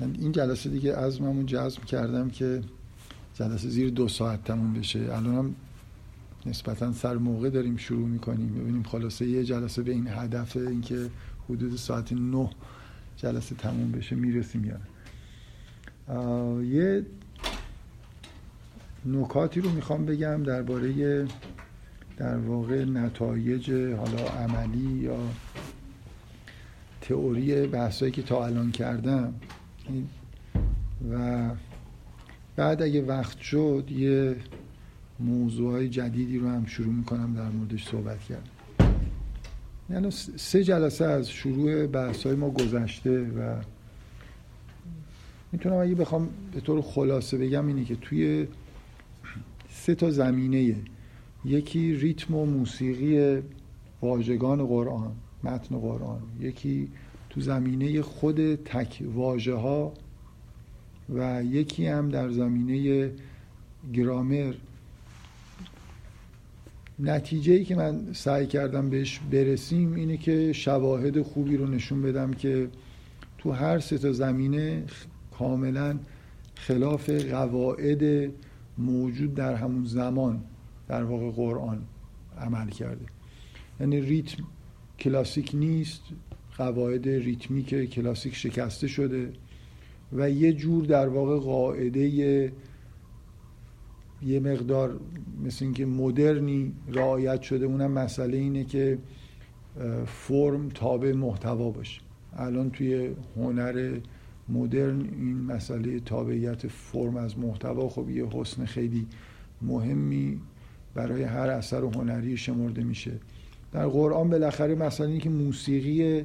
من این جلسه دیگه عزممون جزم کردم که جلسه زیر دو ساعت تموم بشه. الان هم نسبتا سر موقع داریم شروع می‌کنیم. ببینیم خلاصه یه جلسه به این هدف اینکه حدود ساعت نه جلسه تموم بشه می‌رسیم یا یه نکاتی رو می‌خوام بگم درباره در واقع نتایج حالا عملی یا تئوری بحثایی که تا الان کردم. و بعد اگه وقت شد یه موضوع جدیدی رو هم شروع می‌کنم در موردش صحبت کردم یعنی سه جلسه از شروع بحث های ما گذشته و می‌تونم اگه بخوام به طور خلاصه بگم اینه که توی سه تا زمینه یکی ریتم و موسیقی واژگان قرآن متن قرآن یکی تو زمینه خود تک واژه ها و یکی هم در زمینه گرامر. نتیجه ای که من سعی کردم بهش برسیم اینه که شواهد خوبی رو نشون بدم که تو هر سه تا زمینه کاملا خلاف قواعد موجود در همون زمان در واقع قرآن عمل کرده. یعنی ریتم کلاسیک نیست قواعد ریتمیک کلاسیک شکسته شده و یه جور در واقع قاعده یه مقدار مثل اینکه مدرنی رعایت شده. اونم مسئله اینه که فرم تابع محتوا باشه. الان توی هنر مدرن این مسئله تابعیت فرم از محتوا خب یه حسن خیلی مهمی برای هر اثر هنری شمرده میشه. در قرآن بالاخره مثلا اینکه موسیقی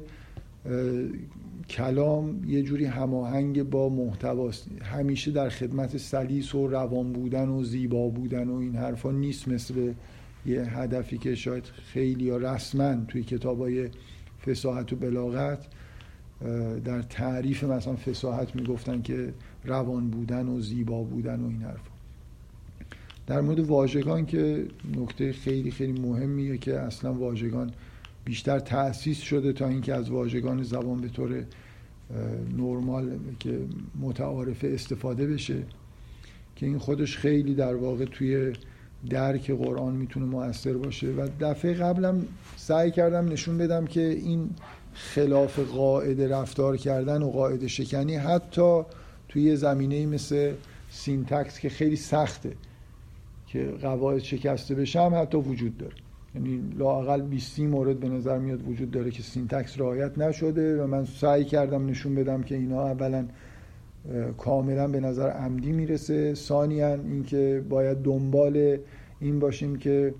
کلام یه جوری هماهنگ با محتواست. همیشه در خدمت سلیس و روان بودن و زیبا بودن و این حرفا نیست مثل یه هدفی که شاید خیلی یا رسما توی کتاب های فساحت و بلاغت. در تعریف مثلا فساحت می‌گفتن که روان بودن و زیبا بودن و این حرفا. در مورد واژگان که نکته خیلی خیلی مهمیه که اصلا واژگان بیشتر تأسیس شده تا اینکه از واژگان زبان به طور نرمال که متعارفه استفاده بشه که این خودش خیلی در واقع توی درک قرآن می‌تونه موثر باشه. و دفعه قبلم سعی کردم نشون بدم که این خلاف قاعده رفتار کردن و قاعده شکنی حتی توی زمینه مثل syntax که خیلی سخته. که قواعد شکسته بشه هم حتی وجود داره. یعنی لاقل 20 مورد به نظر میاد وجود داره که syntax رعایت نشده و من سعی کردم نشون بدم که اینا اولا کاملا به نظر عمدی می‌رسه. ثانیا اینکه باید دنبال این باشیم که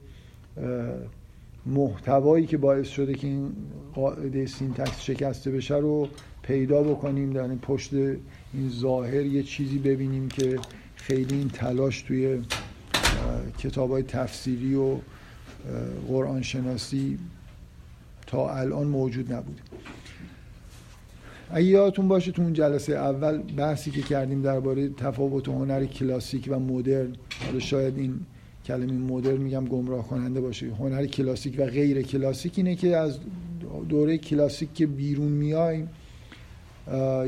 محتوایی که باعث شده که این قاعده syntax شکسته بشه رو پیدا بکنیم. در پشت این ظاهر یه چیزی ببینیم که خیلی این تلاش توی کتاب های تفسیری و قرآن شناسی تا الان موجود نبود اگه یادتون باشه تو اون جلسه اول بحثی که کردیم درباره تفاوت هنر کلاسیک و مدرن حالا شاید این کلمه مدرن میگم گمراه کننده باشه. هنر کلاسیک و غیر کلاسیک اینه که از دوره کلاسیک که بیرون میایم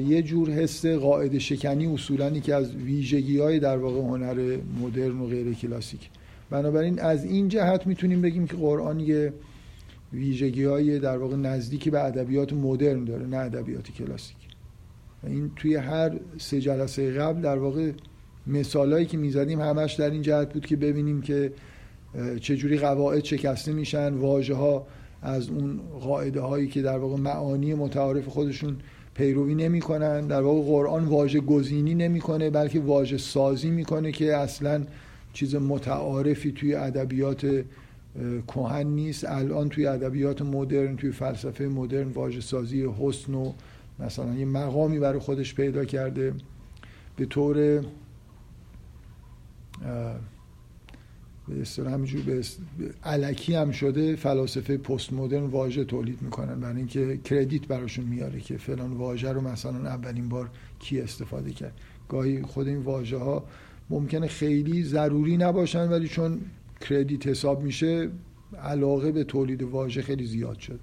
یه جور حس قاعده شکنی اصولا که از ویژگی های در واقع هنر مدرن و غیر کلاسیک. بنابراین از این جهت می‌تونیم بگیم که قرآن یه ویژگی های در واقع نزدیکی به ادبیات مدرن داره نه ادبیات کلاسیک. این توی هر سه جلسه قبل در واقع مثالایی که می‌زدیم همش در این جهت بود که ببینیم که چجوری قواعد شکسته میشن واژه ها از اون قاعده هایی که در واقع معانی متعارف خودشون پیروی نمی‌کنن در واقع قرآن واژه گزینی نمی‌کنه بلکه واژه سازی می‌کنه که اصلا چیز متعارفی توی ادبیات کهن نیست. الان توی ادبیات مدرن توی فلسفه مدرن واژه سازی حسن و مثلا یه مقامی برای خودش پیدا کرده. به طور به اصطلاح همینجور به علکی هم شده فلاسفه پست مدرن واژه تولید می‌کنن. برای اینکه کردیت براشون میاره که فلان واژه رو مثلا اولین بار کی استفاده کرد. گاهی خود این واژه ها ممکنه خیلی ضروری نباشن ولی چون کردیت حساب میشه علاقه به تولید واژه خیلی زیاد شد.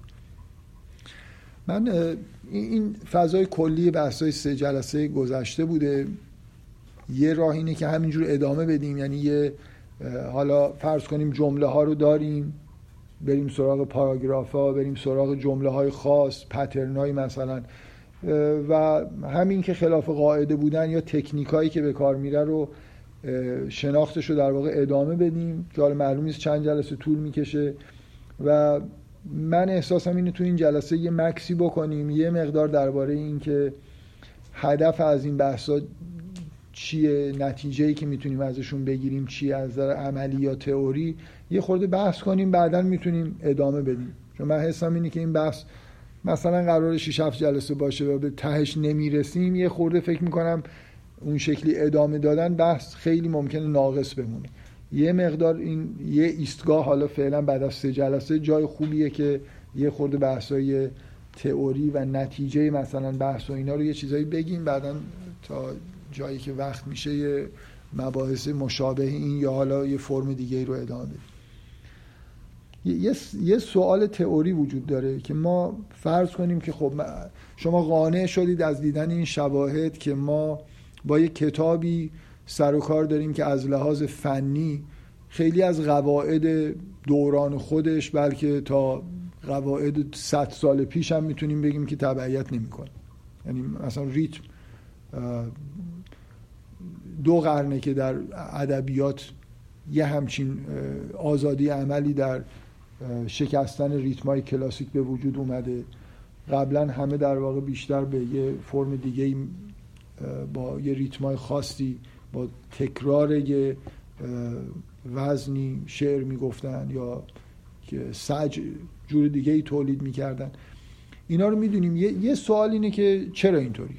من این فضای کلی بحثای سه جلسه گذشته بوده. یه راه اینه که همینجور ادامه بدیم. یعنی یه حالا فرض کنیم جمله ها رو داریم بریم سراغ پاراگراف ها بریم سراغ جمله های خاص پترن های مثلا. و همین که خلاف قاعده بودن یا تکنیک هایی که به کار میره رو شناختش رو در واقع ادامه بدیم. که حالا معلوم نیست چند جلسه طول می‌کشه. و من احساسم اینه تو این جلسه یه مکسی بکنیم یه مقدار درباره این که هدف از این بحثا چیه نتیجه ای که می‌تونیم ازشون بگیریم چیه از نظر عملی یا تئوری یه خورده بحث کنیم بعدا می‌تونیم ادامه بدیم. چون من حسم اینه که این بحث مثلا قرار 6 7 جلسه باشه و به تهش نمی‌رسیم یه خورده فکر می‌کنم اون شکلی ادامه دادن بحث خیلی ممکنه ناقص بمونه. یه مقدار این یه ایستگاه حالا فعلا بعد از سه جلسه جای خوبیه که یه خورده بحثای تئوری و نتیجه مثلا بحث و اینا رو یه چیزایی بگیم بعدا تا جایی که وقت میشه یه مباحث مشابه این یا حالا یه فرم دیگه رو ادامه بدیم. یه سوال تئوری وجود داره که ما فرض کنیم که خب شما قانع شدید از دیدن این شواهد که ما با یه کتابی سر و کار داریم که از لحاظ فنی خیلی از قواعد دوران خودش بلکه تا قواعد 100 سال پیش هم می‌تونیم بگیم که تبعیت نمی‌کنه. یعنی مثلا ریتم دو قرنه که در ادبیات یه همچین آزادی عملی در شکستن ریتمای کلاسیک به وجود اومده. قبلا همه در واقع بیشتر به یه فرم دیگه با یه ریتمای خاصی با تکرار یه وزنی شعر می‌گفتن یا که سج جور دیگه ای تولید می‌کردن. اینا رو می‌دونیم. یه،, یه سوال اینه که چرا اینطوری؟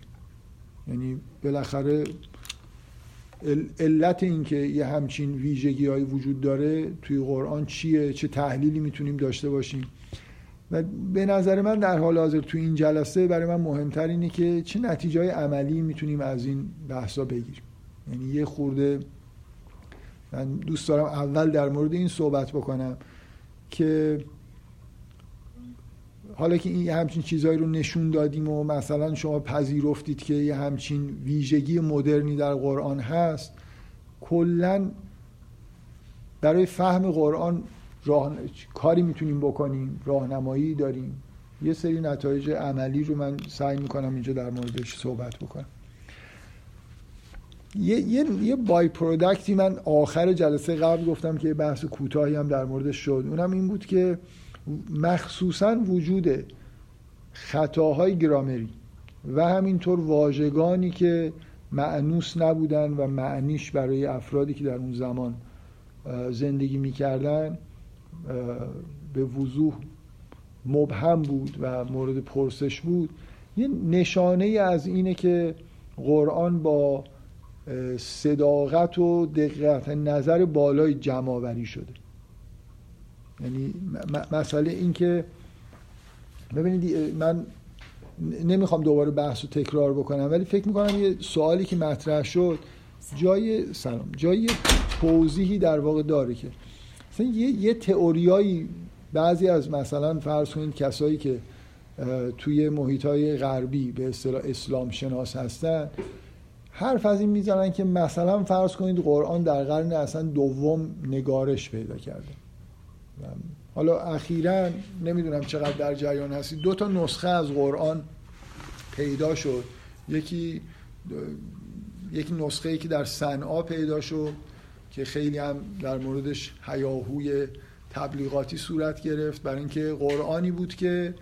یعنی بالاخره علت این که یه همچین ویژگی های وجود داره توی قرآن چیه؟ چه تحلیلی می‌تونیم داشته باشیم؟ و به نظر من در حال حاضر توی این جلسه برای من مهمتر اینه که چه نتیجه های عملی می‌تونیم از این بحثا بگیریم. یعنی یه خورده من دوست دارم اول در مورد این صحبت بکنم که حالا که این همچین چیزهایی رو نشون دادیم و مثلا شما پذیرفتید که یه همچین ویژگی مدرنی در قرآن هست کلا برای فهم قرآن راه... کاری می‌تونیم بکنیم راهنمایی داریم. یه سری نتایج عملی رو من سعی می‌کنم اینجا در موردش صحبت بکنم. یه, یه،, یه بای پرودکتی من آخر جلسه قبل گفتم که بحث کوتاهی هم در موردش شد. اونم این بود که مخصوصا وجود خطاهای گرامری و همینطور واژگانی که معنوس نبودن و معنیش برای افرادی که در اون زمان زندگی می‌کردن به وضوح مبهم بود و مورد پرسش بود. یه نشانه از اینه که قرآن با صداقت و دقت نظر بالای جمعآوری شده. یعنی مسئله این که ببینید من نمی‌خوام دوباره بحث رو تکرار بکنم ولی فکر می‌کنم یه سوالی که مطرح شد جای سلام. جای توضیحی در واقع داره که مثلا یه, یه تئوریایی بعضی از مثلا فرض کنید کسایی که توی محیط های غربی به اصطلاح اسلام شناس هستن حرف از این می‌زنن که مثلا فرض کنید قرآن در قرن اصلا دوم نگارش پیدا کرده. حالا اخیرا نمی‌دونم چقدر در جریان هستی دو تا نسخه از قرآن پیدا شد. یکی یک نسخه ای که در صنعا پیدا شد که خیلی هم در موردش هیاهوی تبلیغاتی صورت گرفت. برای اینکه قرآنی بود که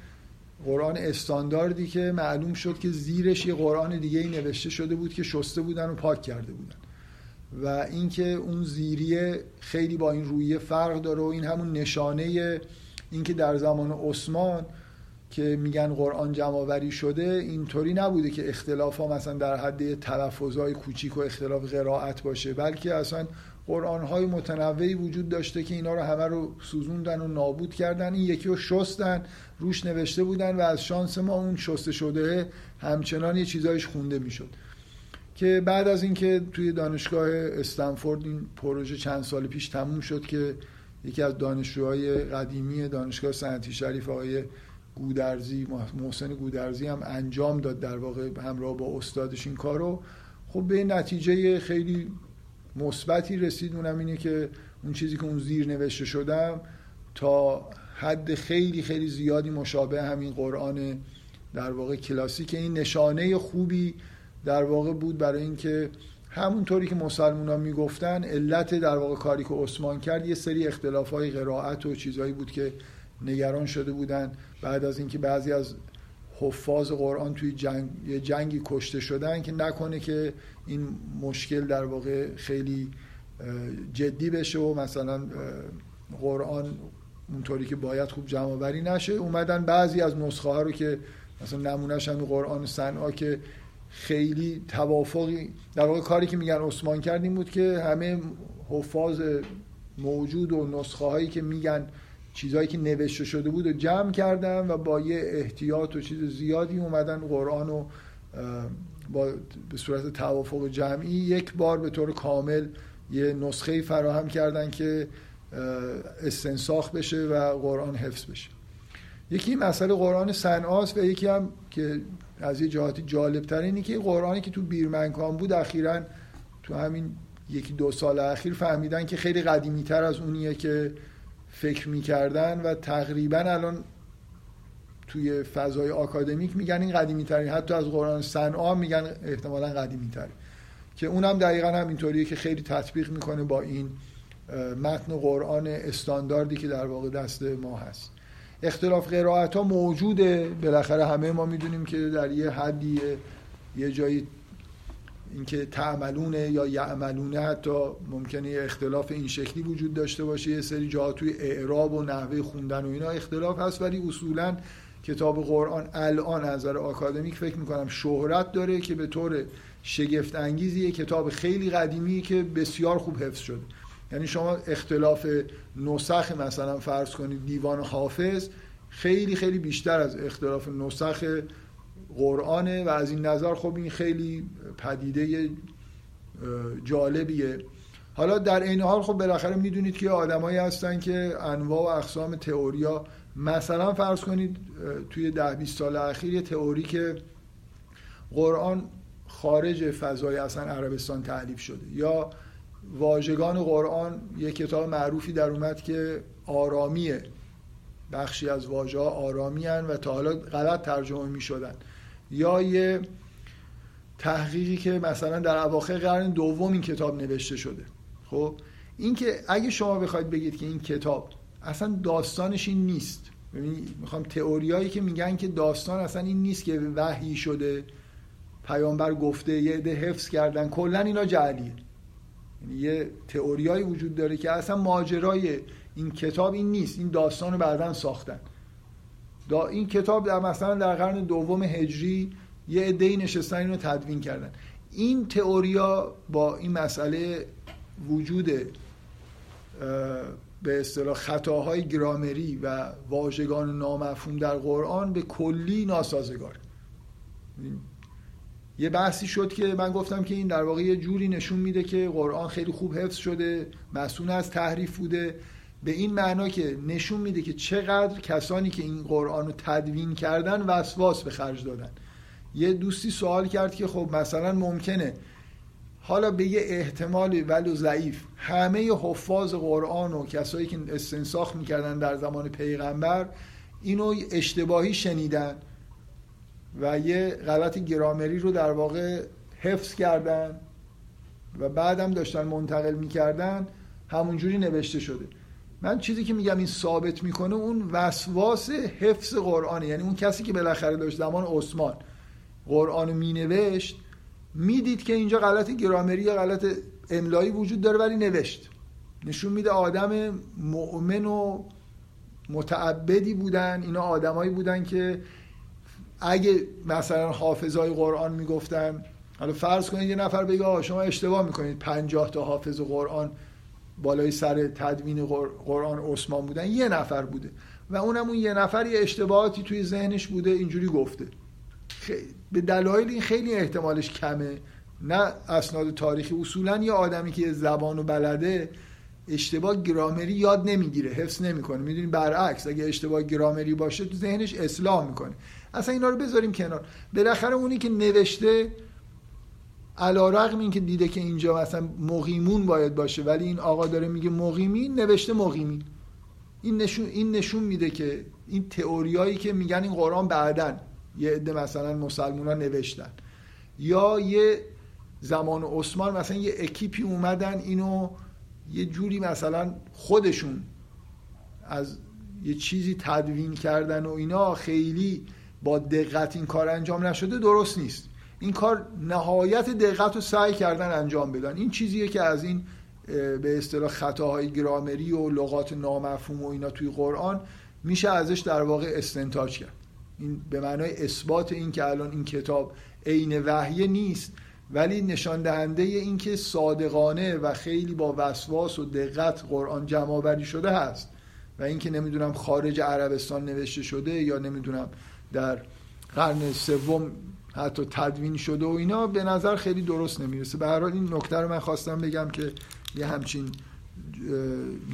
قرآن استانداردی که معلوم شد که زیرش یه قرآن دیگه ای نوشته شده بود که شسته بودن و پاک کرده بودن. و اینکه اون زیریه خیلی با این رویه فرق داره و این همون نشانه اینکه در زمان عثمان که میگن قرآن جمعآوری شده اینطوری نبوده که اختلاف ها مثلا در حد تلفظ های کوچیک و اختلاف قرائت باشه بلکه اصلا قرآن های متنوعی وجود داشته که اینا رو همه رو سوزوندن و نابود کردن. این یکی رو شستن روش نوشته بودن و از شانس ما اون شسته شده همچنان یه چیزایش خونده می‌شد. که بعد از اینکه توی دانشگاه استنفورد این پروژه چند سال پیش تموم شد که یکی از دانشجوهای قدیمی دانشگاه سنتی شریف آقای گودرزی محسن گودرزی هم انجام داد در واقع همراه با استادش این کارو. خب به نتیجه خیلی مثبتی رسید. اونم اینه که اون چیزی که اون زیر نوشته شدم تا حد خیلی خیلی زیادی مشابه همین قرآن در واقع کلاسیک. این نشانه خوبی در واقع بود برای اینکه همونطوری که مسلمان ها می‌گفتن علت در واقع کاری که عثمان کرد یه سری اختلاف های قرائت و چیزهایی بود که نگران شده بودن. بعد از اینکه بعضی از حفاظ قرآن توی جنگ یه جنگی کشته شدن که نکنه که این مشکل در واقع خیلی جدی بشه و مثلا قرآن اونطوری که باید خوب جمع نشه. اومدن بعضی از نسخه ها رو که مثلا نمونهش هم قرآن سنعا که خیلی توافقی. در واقع کاری که میگن عثمان کردیم بود که همه حفاظ موجود و نسخه هایی که میگن چیزهایی که نوشته شده بود و جمع کردن و با یه احتیاط و چیز زیادی اومدن قرآن رو با به صورت توافق جمعی یک بار به طور کامل یه نسخه فراهم کردن که استنساخ بشه و قرآن حفظ بشه. یکی مسئله قرآن سناس و یکی هم که از یه جهاتی جالب تر اینه که قرآنی که تو بیرمنکان بود اخیرا تو همین یکی دو سال اخیر فهمیدن که خیلی قدیمی تر از اونیه که فکر می‌کردن و تقریبا الان توی فضای آکادمیک میگن این قدیمی ترین حتی از قرآن سنعا میگن احتمالا قدیمی تر که اونم دقیقا همینطوریه که خیلی تطبیق می‌کنه با این متن قرآن استانداردی که در واقع دست ما هست. اختلاف قرائت ها موجوده. بالاخره همه ما می‌دونیم که در یه حدی یه جایی اینکه تعملونه یا یعملونه حتی ممکنه اختلاف این شکلی وجود داشته باشه. یه سری جاها توی اعراب و نحوه خوندن و اینا اختلاف هست ولی اصولا کتاب قرآن الان از نظر آکادمیک فکر می‌کنم شهرت داره که به طور شگفت انگیزی کتاب خیلی قدیمی که بسیار خوب حفظ شده. یعنی شما اختلاف نسخ مثلا فرض کنید دیوان حافظ خیلی خیلی بیشتر از اختلاف نسخ قرآنه و از این نظر خب این خیلی پدیده جالبیه. حالا در این حال خب بالاخره می‌دونید که آدمایی هستن که انواع و اقسام تئوریا مثلا فرض کنید توی ده 20 سال اخیر یه تئوری که قرآن خارج فضای اصلا عربستان تعلیف شده یا واژگان قرآن یه کتاب معروفی در اومد که آرامیه. بخشی از واژه ها آرامی و تا حالا غلط ترجمه می شدن یا یه تحقیقی که مثلا در اواخر قرن دوم این کتاب نوشته شده. خب؟ این که اگه شما بخواید بگید که این کتاب اصلا داستانش این نیست. می‌خوام تئوریایی که میگن که داستان اصلا این نیست که وحی شده پیامبر گفته یه عده حفظ کردن کلا اینا جعلیه. یعنی یه تئوریایی وجود داره که اصلا ماجرای این کتاب این نیست. این داستان رو بعدا ساختن. دا این کتاب در مثلا در قرن دوم هجری یه عده‌ای نشستن اینو تدوین کردن. این تئوریا با این مسئله وجود به اصطلاح خطاهای گرامری و واژگان نامفهوم در قرآن به کلی ناسازگار. یه بحثی شد که من گفتم که این در واقع یه جوری نشون میده که قرآن خیلی خوب حفظ شده مسئول از تحریف بوده. به این معنا که نشون میده که چقدر کسانی که این قرآن رو تدوین کردن وسواس به خرج دادن. یه دوستی سوال کرد که خب مثلا ممکنه. حالا به یه احتمالی ولی ضعیف همه حفاظ قرآن و کسایی که استنساخ می‌کردن در زمان پیغمبر اینو اشتباهی شنیدن. و یه غلط گرامری رو در واقع حفظ کردن و بعدم داشتن منتقل می‌کردن همونجوری نوشته شده. من چیزی که میگم این ثابت می‌کنه اون وسواس حفظ قرآنه. یعنی اون کسی که بالاخره داشت زمان عثمان قرآن مینوشت می‌دید که اینجا غلط گرامری یا غلط املایی وجود داره ولی نوشت. نشون میده آدم مؤمن و متعبدی بودن. اینا آدمایی بودن که اگه مثلا حافظای قرآن می‌گفتن حالا فرض کنید یه نفر بگه شما اشتباه می‌کنید. 50 تا حافظ قرآن بالای سر تدوین قرآن عثمان بودن. یه نفر بوده. و اونم اون یه نفر یه اشتباهاتی توی ذهنش بوده اینجوری گفته. به دلایل این خیلی احتمالش کمه. نه اسناد تاریخی. اصولا یه آدمی که زبان و بلده اشتباه گرامری یاد نمی‌گیره حفظ نمی‌کنه. می‌دونی؟ برعکس اگه اشتباه گرامری باشه تو ذهنش اصلاح می‌کنه. اصلا اینا رو بذاریم کنار. بالاخره اونی که نوشته علا رقم این که دیده که اینجا مثلا مقیمون باید باشه ولی این آقا داره میگه مقیمین نوشته مقیمین. این نشون, این نشون میده که این تئوریایی که میگن این قرآن بعدن یه عده مثلا مسلمان ها نوشتن. یا یه زمان عثمان مثلا یه اکیپی اومدن اینو یه جوری مثلا خودشون از یه چیزی تدوین کردن و اینا خیلی با دقت این کار انجام نشده درست نیست. این کار نهایت دقت رو سعی کردن انجام بدن. این چیزیه که از این به اصطلاح خطاهای گرامری و لغات نامفهوم و اینا توی قرآن میشه ازش در واقع استنتاج کرد. این به معنای اثبات این که الان این کتاب عین وحیه نیست ولی نشان دهنده این که صادقانه و خیلی با وسواس و دقت قرآن جمع شده هست. و اینکه نمی‌دونم خارج عربستان نوشته شده یا نمی‌دونم در قرن سوم حتی تدوین شده و اینا به نظر خیلی درست نمی‌رسه. به هر حال این نکته رو من خواستم بگم که یه همچین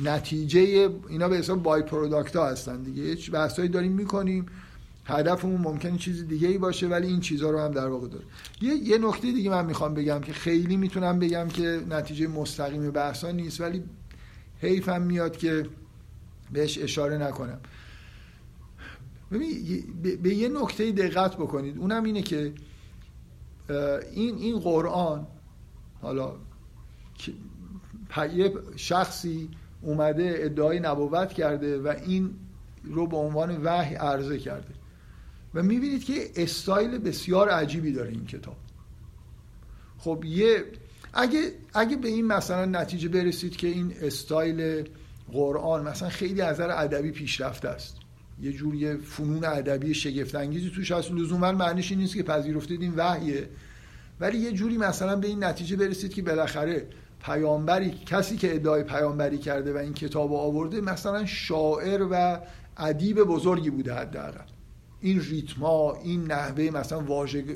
نتیجه اینا به حساب بای پروداکت ها هستن دیگه. یه بحثایی داریم می‌کنیم. هدفمون ممکنه چیز دیگه ای باشه ولی این چیزها رو هم در واقع داره. یه, یه نکته دیگه من می‌خوام بگم که خیلی می‌تونم بگم که نتیجه مستقیم بحثا نیست ولی حیفم میاد که بهش اشاره نکنم. به یه نکته دقت بکنید. اونم اینه که این این قرآن حالا یه شخصی اومده ادعای نبوت کرده و این رو به عنوان وحی عرضه کرده. و می‌بینید که استایل بسیار عجیبی داره این کتاب. خب یه اگه اگه به این مثلا نتیجه برسید که این استایل قرآن مثلا خیلی از نظر ادبی پیشرفته است. یه جوری فنون ادبی شگفت انگیزی توش هست. لزوما معنیش این نیست که پذیرفتید این وحیه. ولی یه جوری مثلا به این نتیجه برسید که بالاخره پیامبری کسی که ادعای پیامبری کرده و این کتاب آورده مثلا شاعر و ادیب بزرگی بوده حداقل. این ریتما این نحوه مثلا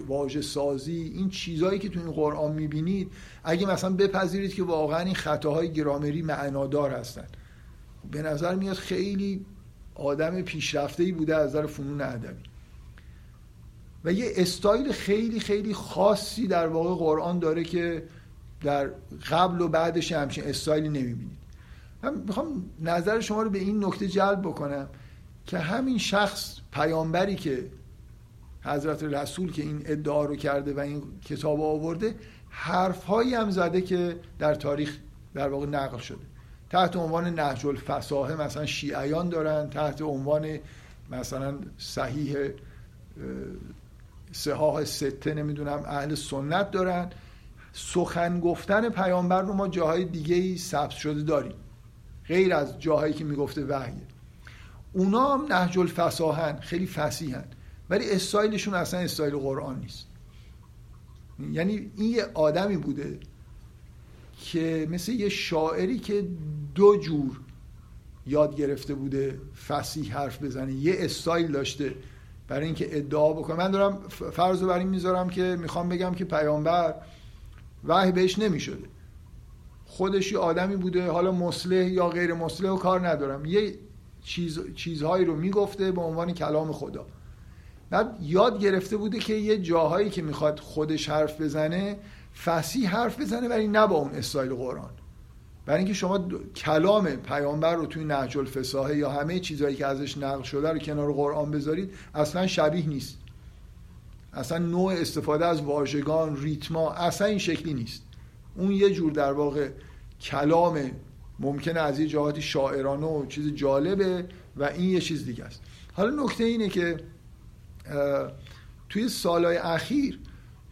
واژه سازی این چیزهایی که تو این قرآن می‌بینید اگه مثلا بپذیرید که واقعا این خطاهای گرامری معنادار هستن. به نظر میاد خیلی آدم پیشرفته ای بوده از نظر فنون ادبی. و یه استایل خیلی خیلی خاصی در واقع قرآن داره که در قبل و بعدش همچین استایلی نمی‌بینید. من می‌خوام نظر شما رو به این نکته جلب بکنم که همین شخص پیامبری که حضرت رسول که این ادعا رو کرده و این کتاب آورده حرفهایی هم زده که در تاریخ در واقع نقل شده. تحت عنوان نهج الفصاحه مثلا شیعیان دارن تحت عنوان مثلا صحیح صحاح سته نمی‌دونم اهل سنت دارن. سخن گفتن پیامبر رو ما جاهای دیگه ای ثبت شده داریم. غیر از جاهایی که می‌گفته وحیه اونا هم نهج الفصاحن خیلی فسیحن ولی استایلشون اصلا استایل قرآن نیست. یعنی این یه آدمی بوده که مثل یه شاعری که دو جور یاد گرفته بوده فسیح حرف بزنه یه استایل داشته برای اینکه ادعا بکنه. من دارم فرض رو بر این می‌ذارم که می‌خوام بگم که پیامبر وحی بهش نمی‌شده. خودش یه آدمی بوده حالا مسلح یا غیر مسلح و کار ندارم. یه چیز، چیزهایی رو می‌گفته به عنوان کلام خدا. بعد یاد گرفته بوده که یه جاهایی که می‌خواد خودش حرف بزنه فسی حرف بزنه ولی نه با اون استایل قرآن. برای اینکه شما کلام پیامبر رو توی نهج الفصاحه یا همه چیزهایی که ازش نقل شده رو کنار قرآن بذارید اصلا شبیه نیست. اصلا نوع استفاده از واژگان ریتما اصلا این شکلی نیست. اون یه جور در واقع کلام ممکنه از یه جهاتی شاعرانه و چیز جالبه و این یه چیز دیگه است. حالا نکته اینه که توی سالهای اخیر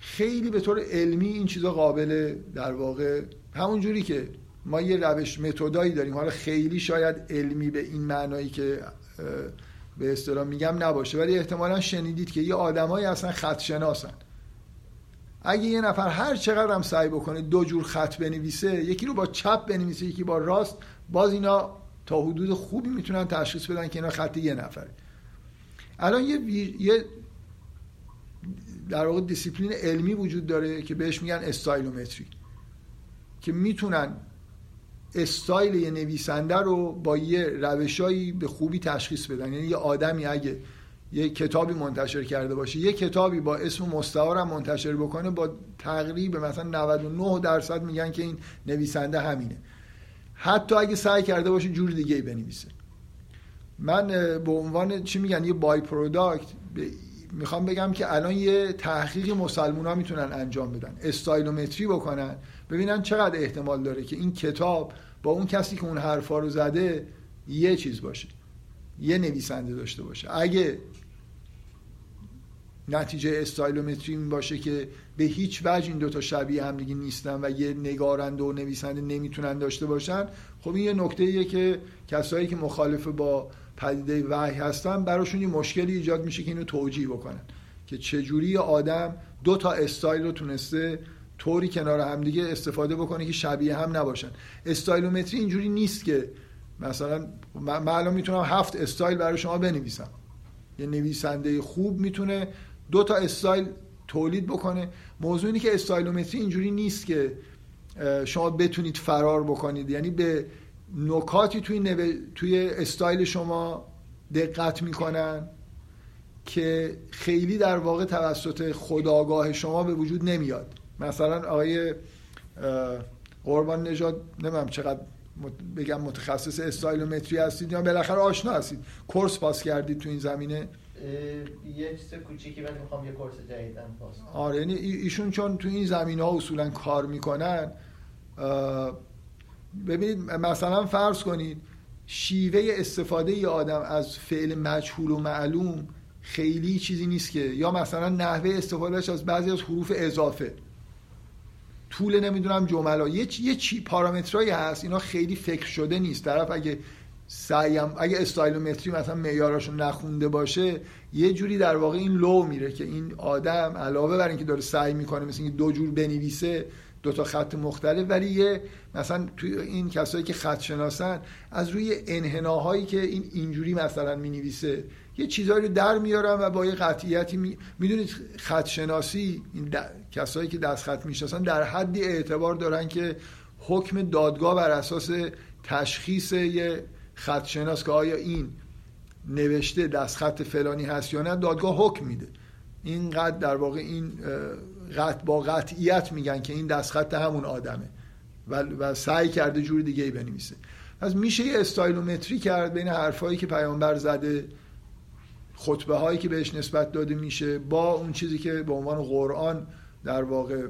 خیلی به طور علمی این چیزا قابل در واقع همون جوری که ما یه روش متدایی داریم. حالا خیلی شاید علمی به این معنایی که به اصطلاح میگم نباشه ولی احتمالا شنیدید که یه آدمایی اصلا خط شناسن اگه یه نفر هر چقدر هم سعی بکنه دو جور خط بنویسه یکی رو با چپ بنویسه یکی با راست باز اینا تا حدود خوبی می‌تونن تشخیص بدن که اینا خط یه نفره. الان یه, یه در واقع دیسیپلین علمی وجود داره که بهش میگن stylometry که می‌تونن استایل یه نویسنده رو با یه روشایی به خوبی تشخیص بدن. یعنی یه آدمی اگه یه کتابی منتشر کرده باشه یه کتابی با اسم مستعار هم منتشر بکنه با تقریب مثلا 99 درصد میگن که این نویسنده همینه. حتی اگه سعی کرده باشه جور دیگه ای بنویسه. من به عنوان چی میگن؟ یه by-product می‌خوام بگم که الان یه تحقیق مسلمون ها می‌تونن انجام بدن stylometry بکنن. ببینن چقدر احتمال داره که این کتاب با اون کسی که اون حرفا رو زده یه چیز باشه یه نویسنده داشته باشه. اگه نتیجه stylometry این باشه که به هیچ وجه این دوتا شبیه هم دیگه نیستن و یه نگارنده و نویسنده نمی‌تونن داشته باشن خب این یه نکته ایه که کسایی که مخالف با پدیده وحی هستن براشون یه مشکلی ایجاد میشه که اینو توجیه بکنن که چجوری آدم دو تا استایل رو تونسته طوری کنار همدیگه استفاده بکنه که شبیه هم نباشن. stylometry اینجوری نیست که مثلا الان می‌تونم هفت استایل برای شما بنویسم. یه نویسنده خوب می‌تونه دو تا استایل تولید بکنه. موضوع اینه که stylometry اینجوری نیست که شما بتونید فرار بکنید. یعنی به نکاتی توی, توی استایل شما دقت می‌کنن که خیلی در واقع توسط خداگاه شما به وجود نمیاد. مثلا آقای قربان نژاد نمیم چقدر بگم متخصص استایلومتری هستید یا بالاخره آشنا هستید. کورس پاس کردید تو این زمینه؟ یه چیز کوچیکی من می‌خوام یه کورس جدیدم پاس آره یعنی ایشون چون تو این زمینه ها اصولا کار می‌کنن ببینید مثلا فرض کنید شیوه استفاده ی آدم از فعل مجهول و معلوم خیلی چیزی نیست که یا مثلا نحوه استفادهش از بعضی از حروف اضافه. طول نمی‌دونم جملا یه یه چی پارامترایی هست اینا خیلی فکر شده نیست. طرف اگه سعیم اگه استایلومتری مثلا معیاراشو نخونده باشه یه جوری در واقع این لو میره که این آدم علاوه بر اینکه داره سعی می‌کنه مثل دو جور بنویسه دو تا خط مختلف ولی یه مثلا توی این کسایی که خط شناسن از روی انحناهایی که این اینجوری مثلا می‌نویسه یه چیزایی رو در میارن و با یه قطعیتی می... می‌دونید خط شناسی این کسایی که دست خط می‌شناسن در حدی اعتبار دارن که حکم دادگاه بر اساس تشخیص یه خط شناس که آیا این نوشته دست خط فلانی هست یا نه دادگاه حکم میده. اینقدر در واقع این قط با قطعیت میگن که این دستخط همون آدمه. و, و سعی کرده جور دیگه ای بنویسه. پس میشه یه استایلومتری کرد بین حرفایی که پیامبر زده خطبه هایی که بهش نسبت داده میشه با اون چیزی که به عنوان قرآن در واقع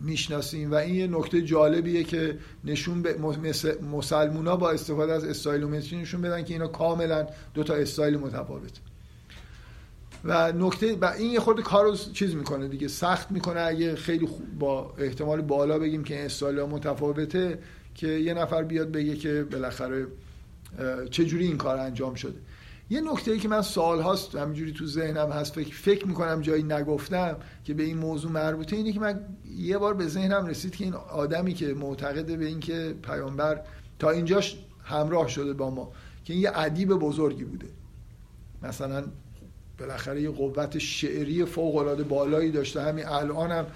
می‌شناسیم. و این یه نکته جالبیه که نشون به مسلمونا با استفاده از stylometry نشون بدن که اینا کاملا دو تا استایل متفاوته. و نکته و این یه خورده کار رو چیز می‌کنه دیگه سخت می‌کنه. اگه خیلی با احتمال بالا بگیم که این استایل متفاوته که یه نفر بیاد بگه که بالاخره چجوری این کار انجام شده. یه نکته ای که من سال هاست همینجوری تو ذهنم هست فکر, فکر می‌کنم جایی نگفتم که به این موضوع مربوطه اینه که من یه بار به ذهنم رسید که این آدمی که معتقده به اینکه پیامبر تا اینجاش همراه شده با ما که این یه ادیب بزرگی بوده. مثلا بالاخره یه قوت شعری فوق العاده بالایی داشته. همین الان هم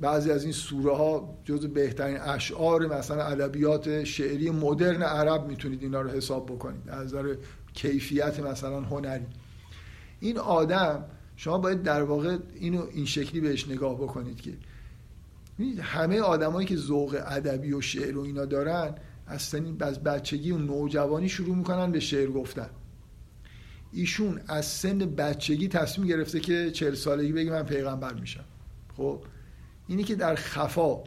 بعضی از این سوره ها جز بهترین اشعار مثلا ادبیات شعری مدرن عرب می‌تونید اینا رو حساب بکنید. از نظر کیفیت مثلا هنری. این آدم شما باید در واقع اینو این شکلی بهش نگاه بکنید که همه آدمایی که ذوق ادبی و شعر و اینا دارن از از بچگی و نوجوانی شروع می‌کنن به شعر گفتن. ایشون از سن بچگی تصمیم گرفته که چهل سالگی بگه من پیغمبر میشم. خب اینی که در خفا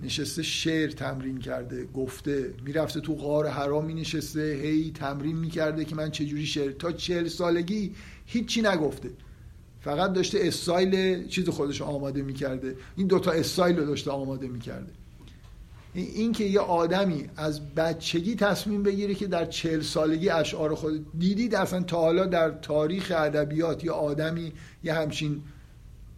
نشسته شعر تمرین کرده گفته می‌رفته تو غار حرام می نشسته هی تمرین می‌کرده که من چجوری شعر تا چهل سالگی هیچی نگفته. فقط داشته استایل چیز خودش آماده می‌کرده. این دوتا استایل رو داشته آماده می‌کرده. این که یه آدمی از بچگی تصمیم بگیره که در چهل سالگی اشعار خود دیدید اصلا تا حالا در تاریخ ادبیات یا آدمی یه همچین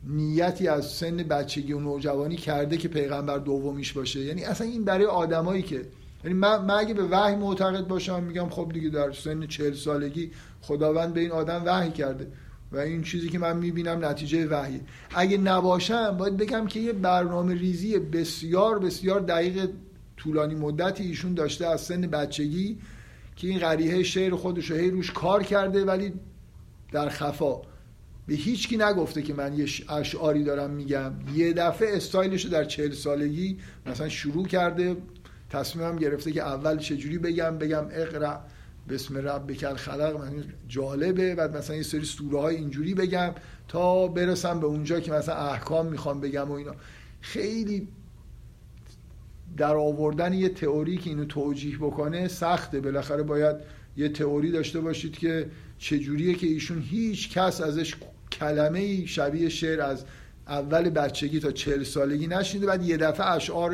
نیتی از سن بچگی و نوجوانی کرده که پیغمبر دومیش باشه؟ یعنی اصلا این برای آدمایی که یعنی من, اگه به وحی معتقد باشم میگم خب دیگه در سن چهل سالگی خداوند به این آدم وحی کرده. و این چیزی که من می‌بینم نتیجه وحی اگه نباشم باید بگم که یه برنامه ریزی بسیار بسیار دقیق طولانی مدتی ایشون داشته از سن بچگی که این غریحه شعر خودش رو هی روش کار کرده ولی در خفا. به هیچکی نگفته که من یه اشعاری دارم میگم. یه دفعه استایلش رو در چهل سالگی مثلا شروع کرده تصمیمم گرفته که اول چجوری بگم بگم اقرا بسم رب کل خلق من جالبه. بعد مثلا یه سری سوره های اینجوری بگم تا برسم به اونجا که مثلا احکام می‌خوام بگم و اینا. خیلی در آوردن یه تئوری که اینو توجیه بکنه سخته. بالاخره باید یه تئوری داشته باشید که چجوریه که ایشون هیچ کس ازش کلمه شبیه شعر از اول بچگی تا چهل سالگی نشینده بعد یه دفعه اشعار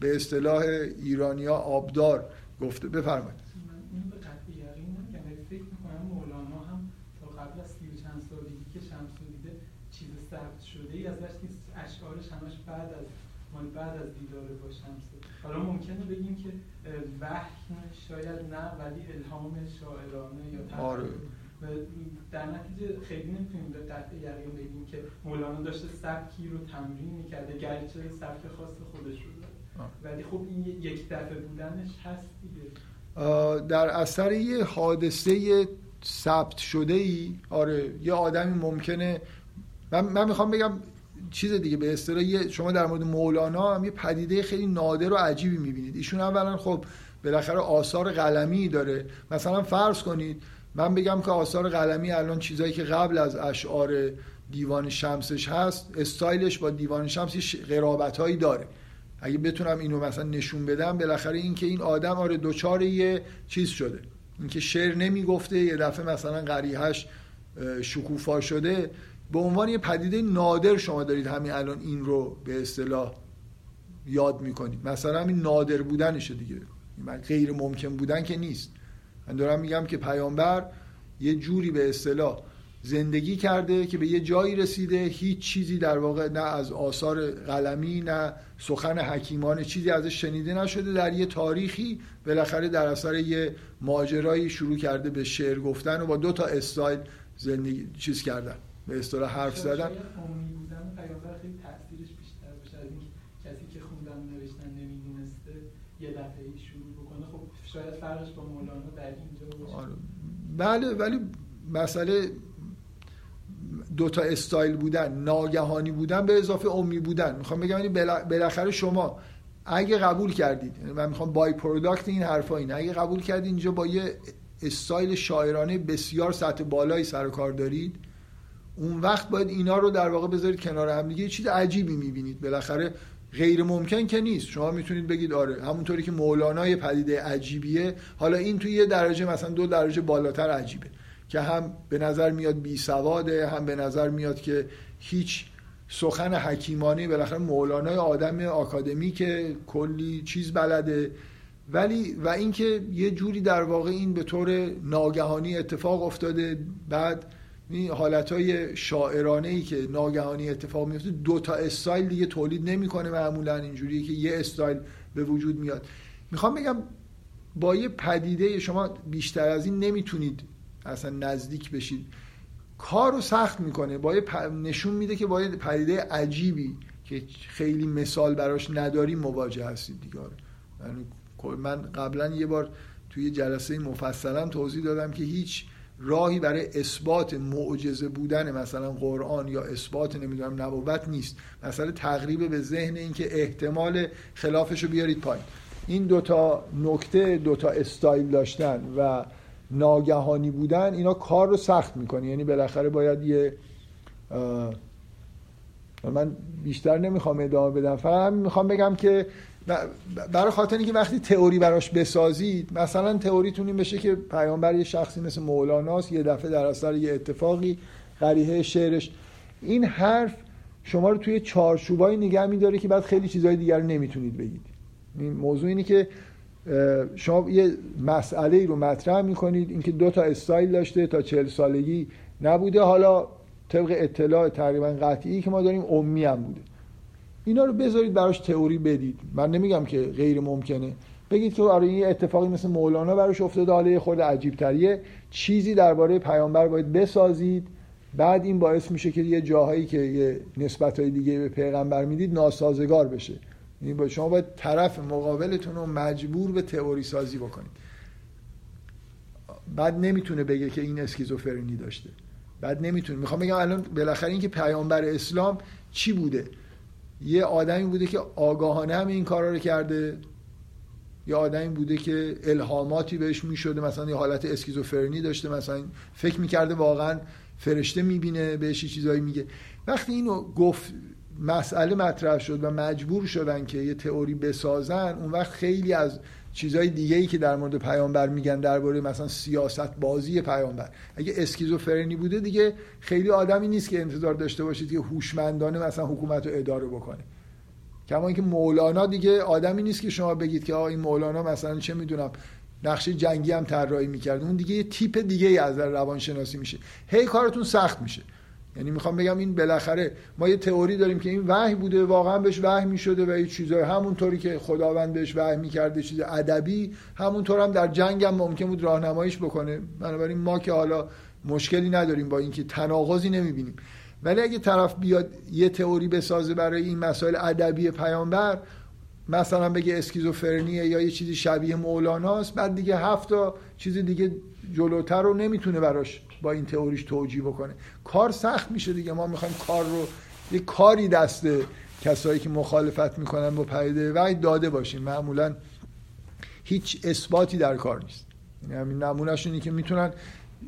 به اصطلاح ایرانیا آبدار گفته. بفرمایید. ای ازش نیست. اشعارش همش بعد از مال بعد از دیدار با شمس. حالا ممکنه بگیم که وحی شاید نه ولی الهام شاعرانه یا آره. در نتیجه خیلی نمی‌تونیم به قطع یقین بگیم که مولانا داشته سبکی رو تمرین می‌کرده گرچه سبک خاص خودش رو داره. ولی خب این یک دفعه بودنش هست دیگه. در اثر یه حادثه ثبت شده ای آره یه آدمی ممکنه من, من می‌خوام بگم چیز دیگه به اصطلاح شما در مورد مولانا هم یه پدیده خیلی نادر و عجیبی می‌بینید. ایشون اولا خب بالاخره آثار قلمی داره. مثلا فرض کنید من بگم که آثار قلمی الان چیزایی که قبل از اشعار دیوان شمسش هست استایلش با دیوان شمس قرابت داره. اگه بتونم اینو مثلا نشون بدم بالاخره اینکه این آدم آره دوچار یه چیز شده. اینکه شعر نمی‌گفته یه دفعه مثلا قریهش شکوفا شده. به عنوان یه پدیده نادر شما دارید همین الان این رو به اصطلاح یاد می‌کنید. مثلا همین نادر بودنشه دیگه. غیر ممکن بودن که نیست. من دارم میگم که پیامبر یه جوری به اصطلاح زندگی کرده که به یه جایی رسیده هیچ چیزی در واقع نه از آثار قلمی نه سخن حکیمان چیزی ازش شنیده نشده. در یه تاریخی بالاخره در اثر یه ماجرایی شروع کرده به شعر گفتن و با دو تا استایل زندگی چیز کردن. به اصطلاح حرف زدن. پیامبر خیلی تاثیرش بیشتر باشه از اینکه کسی که خوندن نوشتن نمی‌دونسته یه دفعه شروع بکنه خب شاید فرقش با مولانا در اینجا باشه. آره. بله ولی مسئله دوتا استایل بودن ناگهانی بودن به اضافه امی بودن. می‌خوام بگم یعنی بالاخره شما اگه قبول کردید یعنی من می‌خوام by-product این حرفا اینه. اگه قبول کردید اینجا با یه استایل شاعرانه بسیار سطح بالایی سر کار دارید اون وقت باید اینا رو در واقع بذارید کنار هم دیگه. چیز عجیبی می‌بینید. بالاخره غیر ممکن که نیست. شما می‌تونید بگید آره همونطوری که مولانا پدیده عجیبیه. حالا این توی یه درجه مثلا دو درجه بالاتر عجیبه. که هم به نظر میاد بی سواده هم به نظر میاد که هیچ سخن حکیمانی بالاخره مولانا آدم آکادمی که کلی چیز بلده. ولی و اینکه یه جوری در واقع این به طور ناگهانی اتفاق افتاده بعد این حالت های شاعرانه ای که ناگهانی اتفاق میفته دو تا استایل دیگه تولید نمی‌کنه معمولا اینجوریه که یه استایل به وجود میاد. می‌خوام بگم با یه پدیده شما بیشتر از این نمی‌تونید اصلا نزدیک بشید. کار رو سخت می‌کنه. با نشون میده که با یه پدیده عجیبی که خیلی مثال براش نداریم مواجه هستید دیگه. یعنی من قبلا یه بار توی جلسه مفصلا توضیح دادم که هیچ راهی برای اثبات معجزه بودن مثلا قرآن یا اثبات نمی‌دونم نبوت نیست. مثلا تقریب به ذهن اینکه احتمال خلافش رو بیارید پایین. این دوتا نکته دوتا استایل داشتن و ناگهانی بودن اینا کار رو سخت می‌کنه. یعنی بالاخره باید یه من بیشتر نمی‌خوام ادامه بدم. فقط می‌خوام بگم که برای خاطر اینکه وقتی تئوری براش بسازید مثلا تئوریتون این بشه که پیامبر یه شخصی مثل مولاناست یه دفعه در اثر یه اتفاقی قریحه شعرش. این حرف شما رو توی چارچوبای نگه میداره که بعد خیلی چیزهای دیگر رو نمی‌تونید بگید. این موضوع اینه که شما یه مسئله رو مطرح می‌کنید اینکه دو تا استایل داشته تا چهل سالگی نبوده. حالا طبق اطلاع تقریبا قطعی که ما داریم امی هم بوده. اینا رو بذارید براش تئوری بدید. من نمیگم که غیر ممکنه. بگید که آره این اتفاقی مثل مولانا براش افتاده حاله خود عجیب تریه چیزی درباره پیامبر باید بسازید. بعد این باعث میشه که یه جاهایی که یه نسبت های دیگه به پیغمبر می‌دید ناسازگار بشه. یعنی شما باید طرف مقابلتون رو مجبور به تئوری سازی بکنید. بعد نمی‌تونه بگه که این اسکیزوفرنی داشته. بعد نمی‌تونه. می‌خوام بگم الان بالاخره اینکه پیامبر اسلام چی بوده؟ یه آدمی بوده که آگاهانه هم این کارا رو کرده. یه آدمی بوده که الهاماتی بهش می‌شده مثلا یه حالت اسکیزوفرنی داشته مثلا فکر می‌کرده واقعا فرشته می‌بینه بهش چیزایی میگه. وقتی اینو گفت مسئله مطرح شد و مجبور شدن که یه تئوری بسازن اون وقت خیلی از چیزهای دیگه ای که در مورد پیامبر میگن درباره مثلا سیاست بازی پیامبر. اگه اسکیزوفرنی بوده دیگه خیلی آدمی نیست که انتظار داشته باشید که هوشمندانه مثلا حکومت رو اداره بکنه. کما اینکه مولانا دیگه آدمی نیست که شما بگید که آ این مولانا مثلا چه می‌دونم نقشه جنگی هم طراحی می‌کرد. اون دیگه یه تیپ دیگه ای از روانشناسی میشه. هی کارتون سخت میشه. یعنی می‌خوام بگم این بالاخره ما یه تئوری داریم که این وحی بوده واقعا بهش وحی می‌شده و این چیزای همونطوری که خداوند بهش وحی می‌کرده چیز ادبی همونطور هم در جنگ هم ممکن بود راهنماییش بکنه. بنابراین ما که حالا مشکلی نداریم با اینکه تناقضی نمی‌بینیم. ولی اگه طرف بیاد یه تئوری بسازه برای این مسائل ادبی پیامبر مثلا بگه اسکیزوفرنیه یا یه چیزی شبیه مولاناست بعد دیگه هفت تا چیز دیگه جلوتر رو نمی‌تونه براش با این تئوریش توجیه بکنه. کار سخت میشه دیگه. ما می‌خوایم کار رو یه کاری دست کسایی که مخالفت می‌کنن با پیده وحی داده باشیم. معمولا هیچ اثباتی در کار نیست. یعنی همین نمونهشونی که می‌تونن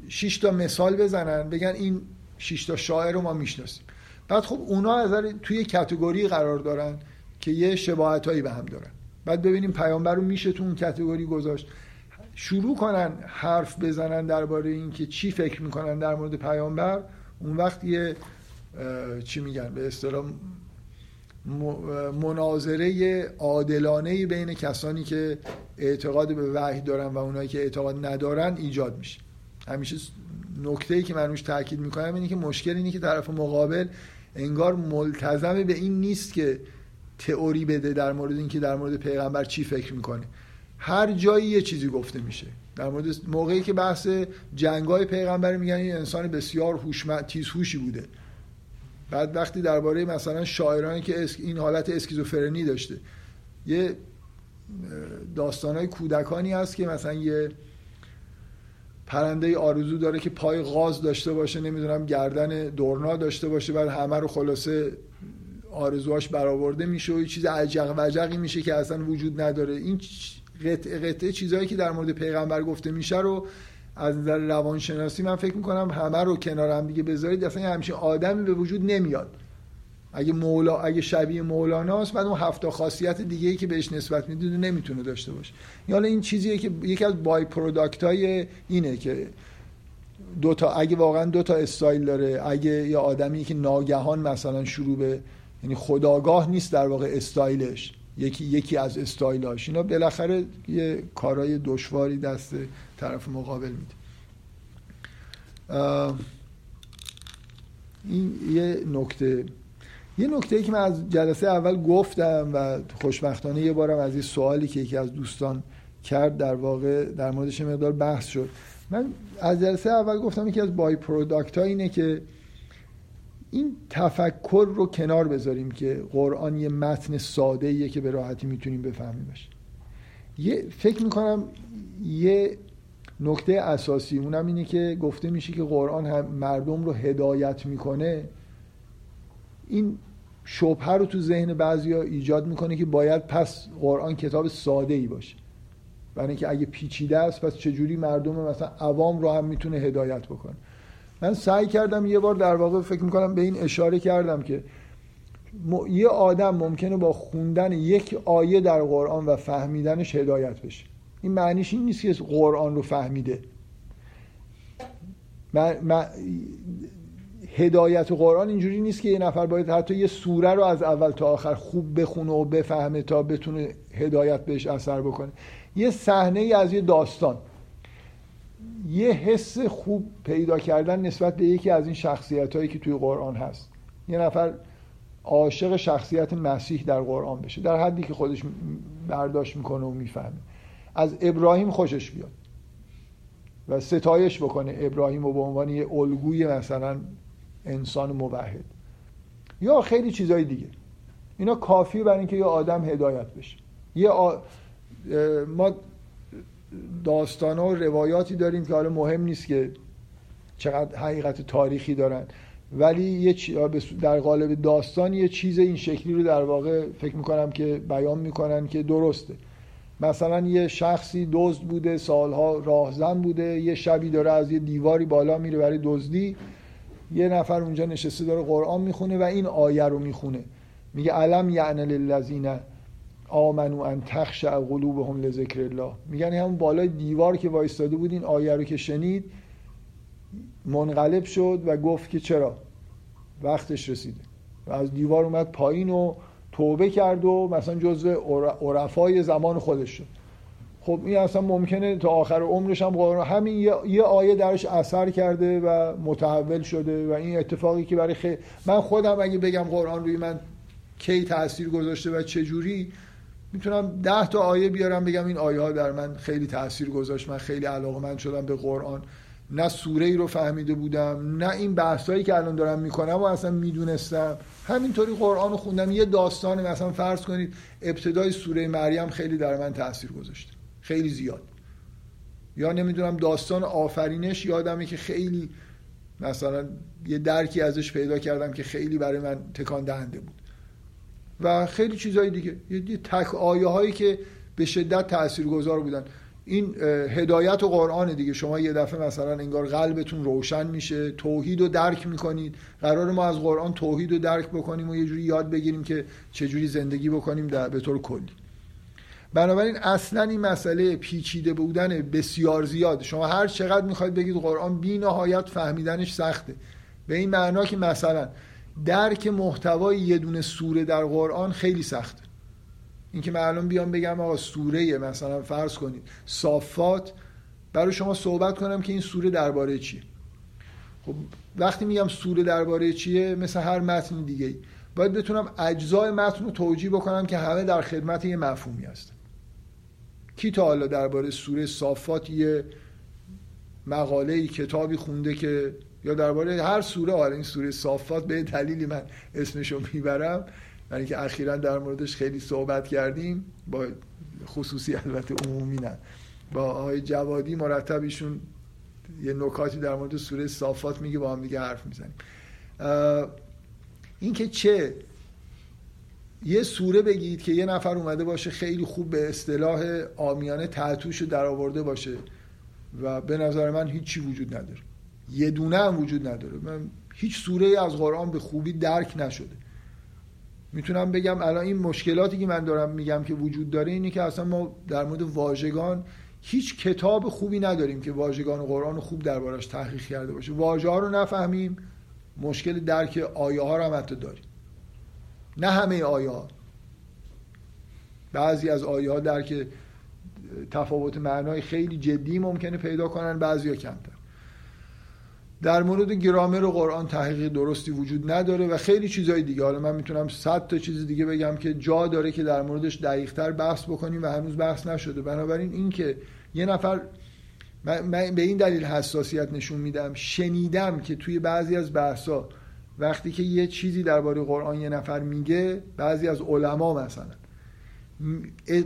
6 تا مثال بزنن بگن این 6 تا شاعر رو ما می‌شناسیم. بعد خب اونا از توی کتگوری قرار دارن. که یه شباهت هایی به هم دارن. بعد ببینیم پیامبر رو میشه تو اون کتگوری گذاشت. شروع کنن حرف بزنن درباره اینکه چی فکر می‌کنن در مورد پیامبر. اون وقت یه چی میگن؟ به اصطلاح مناظره عادلانه بین کسانی که اعتقاد به وحی دارن و اونایی که اعتقاد ندارن ایجاد میشه. همیشه نکته ای که من روش تاکید می‌کنم اینه که مشکل اینه که طرف مقابل انگار ملتزم به این نیست که تئوری بده در مورد اینکه در مورد پیغمبر چی فکر می‌کنه. هر جایی یه چیزی گفته میشه. در مورد موقعی که بحث جنگای پیغمبر میگن این انسان بسیار هوشمند تیزهوشی بوده. بعد وقتی درباره مثلا شاعرانی که این حالت اسکیزوفرنی داشته یه داستانهای کودکانی هست که مثلا یه پرنده آرزو داره که پای غاز داشته باشه نمی‌دونم گردن دورنا داشته باشه بعد همه رو خلاصه آرزوهاش برآورده میشه و یه چیز عجق وجقی میشه که اصلا وجود نداره. این قطعه قطعه چیزهایی که در مورد پیغمبر گفته میشه رو از نظر روانشناسی من فکر می‌کنم همه رو کنار هم دیگه بذارید. اصلا همچین آدمی به وجود نمیاد. اگه مولانا اگه شبیه مولاناست بعد اون هفت خاصیت دیگه ای که بهش نسبت می‌دید نمی‌تونه داشته باشه. حالا این چیزیه که یکی از by-product های اینه که دو تا اگه واقعا دو تا استایل داره اگه یا آدمی که ناگهان مثلا شروع به یعنی خودآگاه نیست در واقع استایلش. یکی یکی از استایلاش. اینا بالاخره یه کارهای دشواری دست طرف مقابل میده. این یه نکته. یه نکته ای که من از جلسه اول گفتم و خوشبختانه یه بارم از این سوالی که یکی از دوستان کرد در واقع در موردش مقدار بحث شد. من از جلسه اول گفتم یکی از بای پروداکت ها اینه که این تفکر رو کنار بذاریم که قرآن یه متن ساده ایه که به راحتی می‌تونیم بفهمیمش. یه فکر می‌کنم یه نکته اساسی اونم اینه که گفته میشه که قرآن هم مردم رو هدایت می‌کنه. این شبهه رو تو ذهن بعضیا ایجاد می‌کنه که باید پس قرآن کتاب ساده ای باشه. برای اینکه اگه پیچیده است پس چجوری مردم مثلا عوام رو هم می‌تونه هدایت بکنه؟ من سعی کردم یه بار در واقع فکر می‌کنم به این اشاره کردم که یه آدم ممکنه با خوندن یک آیه در قرآن و فهمیدنش هدایت بشه. این معنیش این نیست که قرآن رو فهمیده. هدایت قرآن اینجوری نیست که یه نفر باید حتی یه سوره رو از اول تا آخر خوب بخونه و بفهمه تا بتونه هدایت بهش اثر بکنه. یه صحنه ای از یه داستان. یه حس خوب پیدا کردن نسبت به یکی از این شخصیت هایی که توی قرآن هست. یه نفر عاشق شخصیت مسیح در قرآن بشه. در حدی که خودش برداشت می‌کنه و می‌فهمه. از ابراهیم خوشش بیاد. و ستایش بکنه ابراهیم و به عنوان یه الگوی مثلا انسان موحد. یا خیلی چیزهای دیگه. اینا کافی برای اینکه یه آدم هدایت بشه. یه آ... ما داستان و روایاتی داریم که حالا مهم نیست که چقدر حقیقت تاریخی دارن. ولی یه در قالب داستان یه چیز این شکلی رو در واقع فکر می‌کنم که بیان می‌کنن که درسته. مثلا یه شخصی دزد بوده سالها راهزن بوده یه شبی داره از یه دیواری بالا میره برای دزدی. یه نفر اونجا نشسته داره قرآن می‌خونه و این آیه رو می‌خونه. میگه علم یعن للذین آمنو ان تخشع قلوبهم لذکر الله. میگن همون بالای دیوار که وایستاده بود این آیه رو که شنید منقلب شد و گفت که چرا؟ وقتش رسیده. و از دیوار اومد پایین و توبه کرد و مثلا جزو عرفای زمان خودش شد. خب این اصلا ممکنه تا آخر عمرش هم قرآن همین یه آیه درش اثر کرده و متحول شده و این اتفاقی که برای خیلی من خودم اگه بگم قرآن روی من کی تاثیر گذاشته و چه جوری می‌تونم ده تا آیه بیارم بگم این آیه ها در من خیلی تاثیر گذاشت. من خیلی علاقه من شدم به قرآن. نه سوره ای رو فهمیده بودم نه این بحثایی که الان دارم می‌کنم و اصلا می‌دونستم. همینطوری قرآن رو خوندم. یه داستان مثلا فرض کنید ابتدای سوره مریم خیلی در من تاثیر گذاشته خیلی زیاد. یا نمی‌دونم داستان آفرینش یادمه که خیلی مثلا یه درکی ازش پیدا کردم که خیلی برای من تکان دهنده بود. و خیلی چیزهای دیگه. یه تک آیه هایی که به شدت تاثیرگذار بودن. این هدایت و قرآن دیگه. شما یه دفعه مثلا انگار قلبتون روشن میشه توحید رو درک می‌کنید. قرار ما از قرآن توحید رو درک بکنیم و یه جوری یاد بگیریم که چجوری زندگی بکنیم در به طور کلی. بنابراین اصلا این مسئله پیچیده بودن بسیار زیاد. شما هر چقدر می‌خواید بگید قرآن بی نهایت فهمیدنش سخته. به این معنا که مثلا درک محتوای یه دونه سوره در قرآن خیلی سخته. اینکه من الان بیام بگم آقا سوره مثلا فرض کنید صافات برای شما صحبت کنم که این سوره درباره چیه. خب وقتی میگم سوره درباره چیه مثل هر متن دیگه باید بتونم اجزای متن رو توجیه بکنم که همه در خدمت یه مفهومی هستن. کی تا حالا درباره سوره صافات یه مقاله کتابی خونده که یا درباره هر سوره حالا این سوره صافات به دلیلی من اسمشو می‌برم یعنی که اخیرا در موردش خیلی صحبت کردیم با خصوصی البته عمومی نه. با آقای جوادی مرتب ایشون یه نکاتی در مورد سوره صافات میگه با هم دیگه حرف می‌زنیم. اینکه چه یه سوره بگید که یه نفر اومده باشه خیلی خوب به اصطلاح آمیانه تعتوش در آورده باشه و به نظر من هیچی وجود نداره. یه دونه هم وجود نداره. من هیچ سوره از قرآن به خوبی درک نشده. می‌تونم بگم الان این مشکلاتی که من دارم میگم که وجود داره اینه که اصلا ما در مورد واژگان هیچ کتاب خوبی نداریم که واژگان قرآن خوب دربارش تحقیق کرده باشه. واژه ها رو نفهمیم مشکل درک آیه ها رو هم حتی داریم. نه همه آیه ها. بعضی از آیه ها درک تفاوت معنای خیلی جدی ممکنه پیدا کنن بعضی ها کمتر. در مورد گرامر و قرآن تحقیق درستی وجود نداره و خیلی چیزهای دیگه. حالا من می‌تونم صد تا چیز دیگه بگم که جا داره که در موردش دقیقتر بحث بکنیم و هنوز بحث نشده. بنابراین این که یه نفر من به این دلیل حساسیت نشون میدم شنیدم که توی بعضی از بحثا وقتی که یه چیزی درباره قرآن یه نفر میگه بعضی از علما مثلا.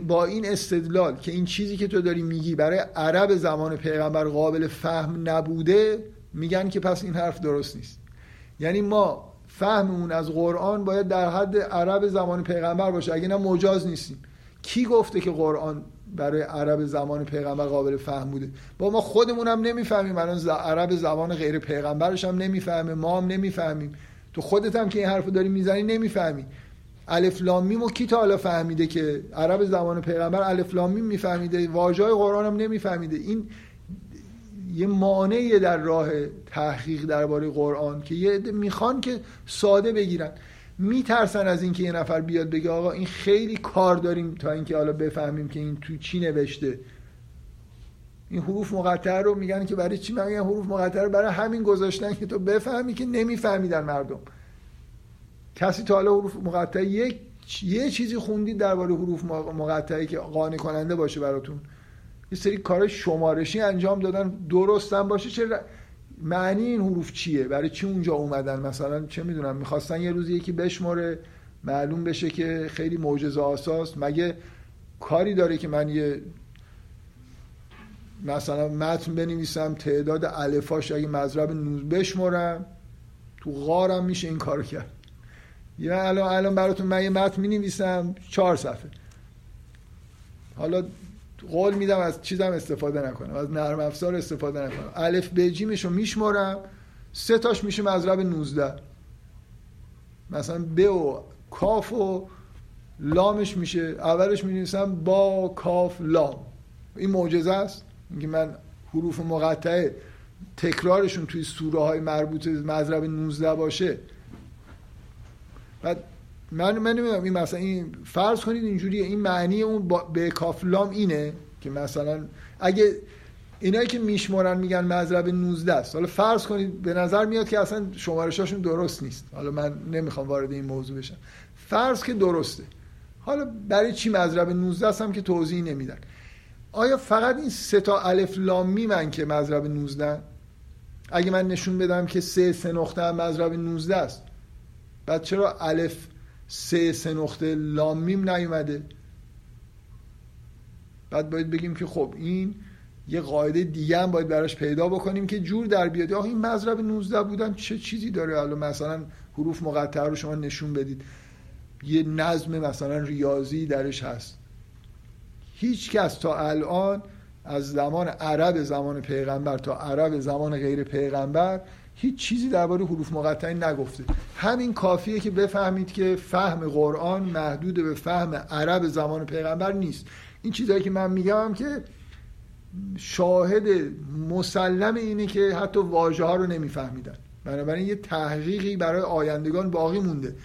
با این استدلال که این چیزی که تو داری میگی برای عرب زمان پیغمبر قابل فهم نبوده میگن که پس این حرف درست نیست. یعنی ما فهممون از قرآن باید در حد عرب زمان پیغمبر باشه. اگه نه مجاز نیستیم. کی گفته که قرآن برای عرب زمان پیغمبر قابل فهم بوده؟ با ما خودمون هم نمی‌فهمیم. الان عرب زمان غیر پیغمبرش هم نمی‌فهمه. ما هم نمی‌فهمیم. تو خودت هم که این حرف داری می‌زنی نمی‌فهمی. الف لام میم کی تا حالا فهمیده که عرب زمان پیغمبر الف لام میم میفهمیده؟ واژه قرآن هم نمیفهمیده. این یه مانعی در راه تحقیق درباره قرآن که یه می‌خوان که ساده بگیرن. میترسن از اینکه یه نفر بیاد بگه آقا این خیلی کار داریم تا اینکه حالا بفهمیم که این تو چی نوشته. این حروف مقطعه رو میگن که برای چی؟ میگن حروف مقطعه رو برای همین گذاشتن که تو بفهمی که نمیفهمیدن مردم. کسی تا حالا حروف مقطعه یک یه چیزی خوندید درباره حروف مقطعه که قانع کننده باشه براتون. یه سری کار شمارشی انجام دادن. درستن باشه چه معنی این حروف چیه؟ برای چی اونجا اومدن؟ مثلا چه می‌دونم می‌خواستن یه روزی یکی بشماره معلوم بشه که خیلی معجزه آساس. مگه کاری داره که من یه مثلا متن بنویسم تعداد الفاش اگه مذرب نوز بشمرم تو غارم میشه این کارو کرد. یا الان الان براتون من یه متن می‌نویسم چهار صفحه. حالا قول میدم از چیزم استفاده نکنم از نرم افزار استفاده نکنم. الف ب جیمشو میشمرم سه تاش میشه مضرب 19 مثلا ب و کاف و لامش میشه اولش می با کاف لام. این معجزه است. اینکه من حروف مقطعه تکرارشون توی سوره های مربوط مضرب 19 باشه. بعد من من نمی‌دونم این مثلا این فرض کنید اینجوریه این معنی اون به کاف لام اینه که مثلا اگه اینایی که میشمارن میگن مذرب 19 است. حالا فرض کنید به نظر میاد که اصلا شمارشاشون درست نیست. حالا من نمی‌خوام وارد این موضوع بشم. فرض که درسته. حالا برای چی مذرب 19 هستم که توضیح نمیدن؟ آیا فقط این سه تا الف لام میمن که مذرب 19 اگه من نشون بدم که سه سه نقطه هم مذرب 19 است. بعد چرا الف سه سه نقطه لام میم نیومده. بعد باید بگیم که خب این یه قاعده دیگه هم باید براش پیدا بکنیم که جور در بیاد. آخه این مذرب 19 بودن چه چیزی داره؟ حالا مثلا حروف مقطعه رو شما نشون بدید. یه نظم مثلا ریاضی درش هست. هیچ کس تا الان از زمان عرب زمان پیغمبر تا عرب زمان غیر پیغمبر هیچ چیزی درباره حروف مقطعه نگفته. همین کافیه که بفهمید که فهم قرآن محدود به فهم عرب زمان پیغمبر نیست. این چیزهایی که من میگم که شاهد مسلم اینه که حتی واژه ها رو نمیفهمیدن. بنابراین یه تحقیقی برای آیندگان باقی مونده.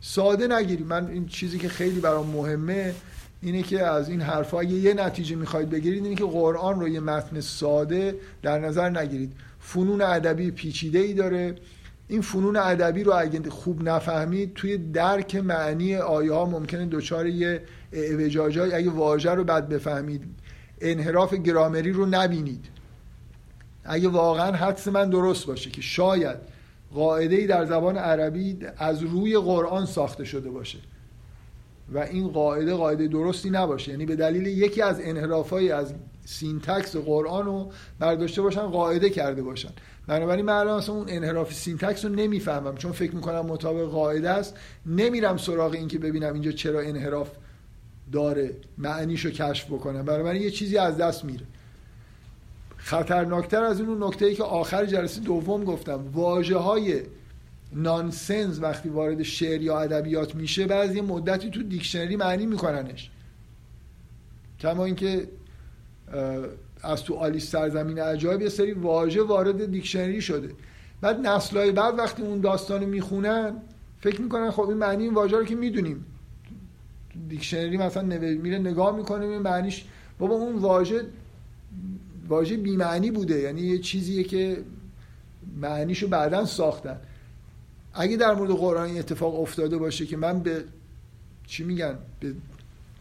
ساده نگیرید. من این چیزی که خیلی برام مهمه اینه که از این حرفا یه نتیجه می‌خواید بگیرید. اینه که قرآن رو یه متن ساده در نظر نگیرید. فنون ادبی پیچیده ای داره. این فنون ادبی رو اگه خوب نفهمید توی درک معنی آیه ها ممکنه دچار یه اعوجاجای اگه واژه رو بد بفهمید انحراف گرامری رو نبینید. اگه واقعا حدس من درست باشه که شاید قاعده ای در زبان عربی از روی قرآن ساخته شده باشه و این قاعده قاعده درستی نباشه. یعنی به دلیل یکی از انحرافای از syntax قرآن رو برداشته باشن قاعده کرده باشن. بنابراین من الان اون انحراف syntax رو نمی‌فهمم چون فکر می‌کنم مطابق قاعده است. نمیرم سراغ این که ببینم اینجا چرا انحراف داره معنیشو کشف بکنم. بنابراین یه چیزی از دست میره. خطرناکتر از اون نکته ای که آخر جلسه دوم گفتم. واژه های nonsense وقتی وارد شعر یا ادبیات میشه بعضی مدتی تو دیکشنری معنی میکننش. کما اینکه از تو آلیس سرزمین عجایب یه سری واژه وارد دیکشنری شده. بعد نسلهای بعد وقتی اون داستانو می‌خونن فکر می‌کنن خب این معنی این واژه رو که می‌دونیم. دیکشنری مثلا میره نگاه می‌کنه این معنیش بابا اون واژه واژه بی معنی بوده. یعنی یه چیزیه که معنیشو بعدا ساختن. اگه در مورد قرآن اتفاق افتاده باشه که من به چی میگن؟ به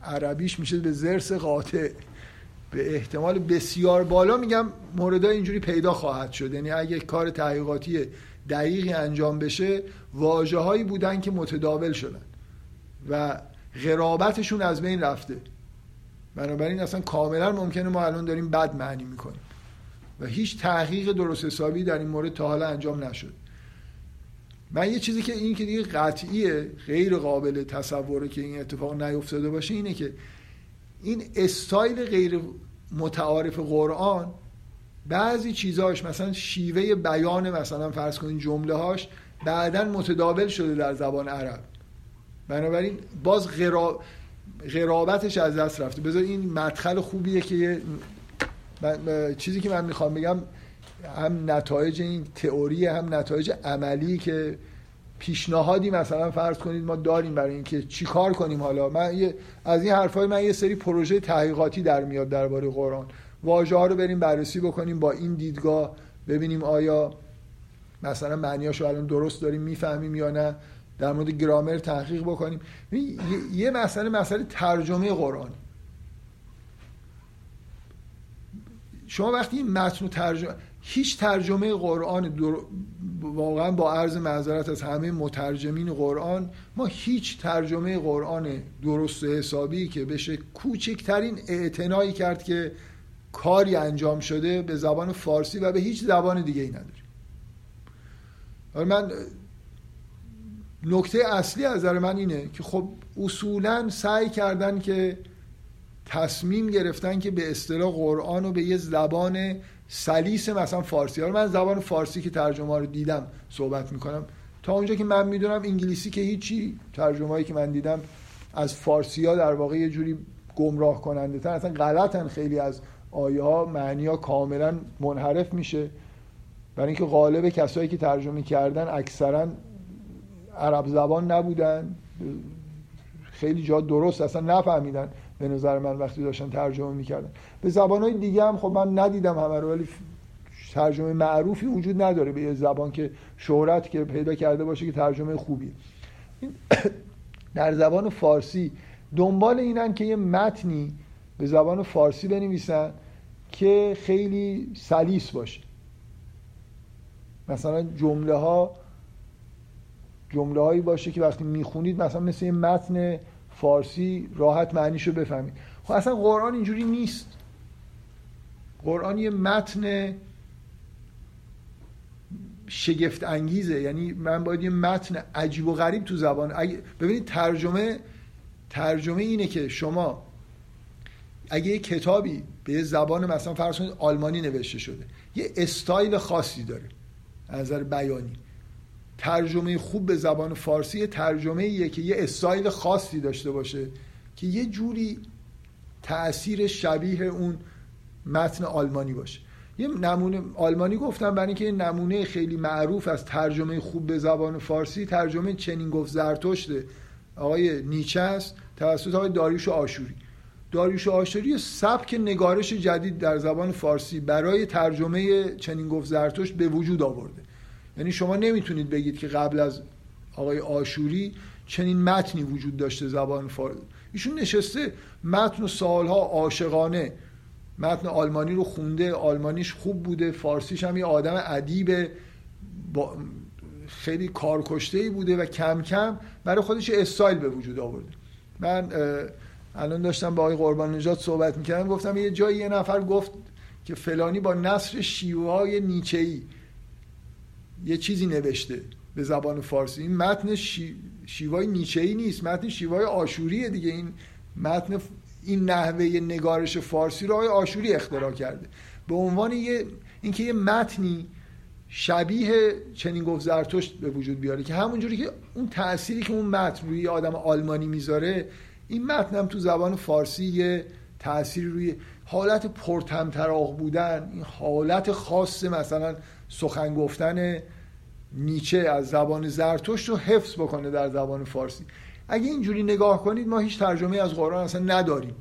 عربیش میشه به زرس قاطع. به احتمال بسیار بالا میگم مورد اینجوری پیدا خواهد شد. یعنی اگه کار تحقیقاتی دقیقی انجام بشه واجه هایی بودن که متداول شدن و غرابتشون از بین رفته. بنابراین اصلا کاملا ممکنه ما الان داریم بد معنی می‌کنیم. و هیچ تحقیق درست حسابی در این مورد تا حالا انجام نشد. من یه چیزی که این که دیگه قطعیه غیر قابل تصوره که این اتفاق نیفتاده باشه اینه که این استایل غیر متعارف قرآن بعضی چیزاش مثلا شیوه بیان مثلا فرض کنین جمله هاش بعدا متداول شده در زبان عرب. بنابراین باز غرا... غرابتش از دست رفته. بذار این مدخل خوبیه که چیزی که من می‌خوام بگم هم نتایج این تئوری هم نتایج عملی که پیشنهادی مثلا فرض کنید ما داریم برای اینکه چیکار کنیم حالا. من یه از این حرفای من یه سری پروژه تحقیقاتی در میاد درباره قرآن. واژه ها رو بریم بررسی بکنیم با این دیدگاه ببینیم آیا مثلا معنیاشو الان درست داریم می‌فهمیم یا نه. در مورد گرامر تحقیق بکنیم. یه مسئله مسئله ترجمه قرآن. شما وقتی این متن ترجمه هیچ ترجمه قرآن در... واقعا با عرض معذرت از همه مترجمین قرآن ما هیچ ترجمه قرآن درست و حسابی که بشه کوچکترین اعتنایی کرد که کاری انجام شده به زبان فارسی و به هیچ زبان دیگه ای نداریم من نکته اصلی از نظر من اینه که خب اصولا سعی کردن که تصمیم گرفتن که به اصطلاح قرآن رو به یه زبان سلیس مثلا فارسی. ها من زبان فارسی که ترجمه رو دیدم صحبت می‌کنم. تا اونجا که من می‌دونم انگلیسی که هیچی ترجمه هایی که من دیدم از فارسی ها در واقع یه جوری گمراه کننده تر اصلا غلطن خیلی از آیه ها معنی ها کاملا منحرف میشه. برای اینکه غالب کسایی که ترجمه کردن اکثرا عرب زبان نبودن. خیلی جا درست اصلا نفهمیدن. به نظر من وقتی داشتن ترجمه می‌کردن. به زبانهای دیگه هم خب من ندیدم همه رو ولی ترجمه معروفی وجود نداره به یه زبان که شهرت که پیدا کرده باشه که ترجمه خوبیه در زبان فارسی دنبال اینن که یه متنی به زبان فارسی بنویسن که خیلی سلیس باشه. مثلا جمله ها جمله هایی باشه که وقتی می‌خونید مثلا مثل یه متن فارسی راحت معنیشو بفهمید. خب اصلا قرآن اینجوری نیست. قرآن یه متن شگفت انگیزه یعنی من باید یه متن عجیب و غریب تو زبان. ببینید ترجمه ترجمه اینه که شما اگه یه کتابی به یه زبان مثلا فرض کنید آلمانی نوشته شده یه استایل خاصی داره از نظر بیانی. ترجمه خوب به زبان فارسی ترجمه ایه که یه استایل خاصی داشته باشه که یه جوری تاثیر شبیه اون متن آلمانی باشه. یه نمونه آلمانی گفتم برای اینکه نمونه خیلی معروف از ترجمه خوب به زبان فارسی ترجمه چنین گفت زرتشته. آقای نیچه است توسط آقای داریوش آشوری. داریوش آشوری سبک نگارش جدید در زبان فارسی برای ترجمه چنین گفت زرتشت به وجود آورده. یعنی شما نمی‌تونید بگید که قبل از آقای آشوری چنین متنی وجود داشته زبان فارسی ایشون نشسته متن و سالها عاشقانه. متن آلمانی رو خونده آلمانیش خوب بوده فارسیش هم یه آدم ادیب با خیلی کارکشته ای بوده و کم کم برای خودش استایل به وجود آورده. من الان داشتم با آقای قربان نجات صحبت می‌کردم گفتم یه جایی یه نفر گفت که فلانی با نصر شیوه های نیچه‌ای یه چیزی نوشته به زبان فارسی. این متن شی... شیوای نیچه‌ای نیست. متن شیوای آشوریه دیگه. این متن این نحوه نگارش فارسی رو آقای آشوری اختراع کرده. به عنوان یه اینکه یه متنی شبیه چنین گفت زرتشت به وجود بیاره که همونجوری که اون تأثیری که اون متن روی آدم آلمانی می‌ذاره این متن هم تو زبان فارسی یه تأثیری روی حالت پرتمطراق بودن این حالت خاص مثلا سخن گفتن نیچه از زبان زرتشت رو حفظ بکنه در زبان فارسی. اگه اینجوری نگاه کنید ما هیچ ترجمه از قرآن اصلا نداریم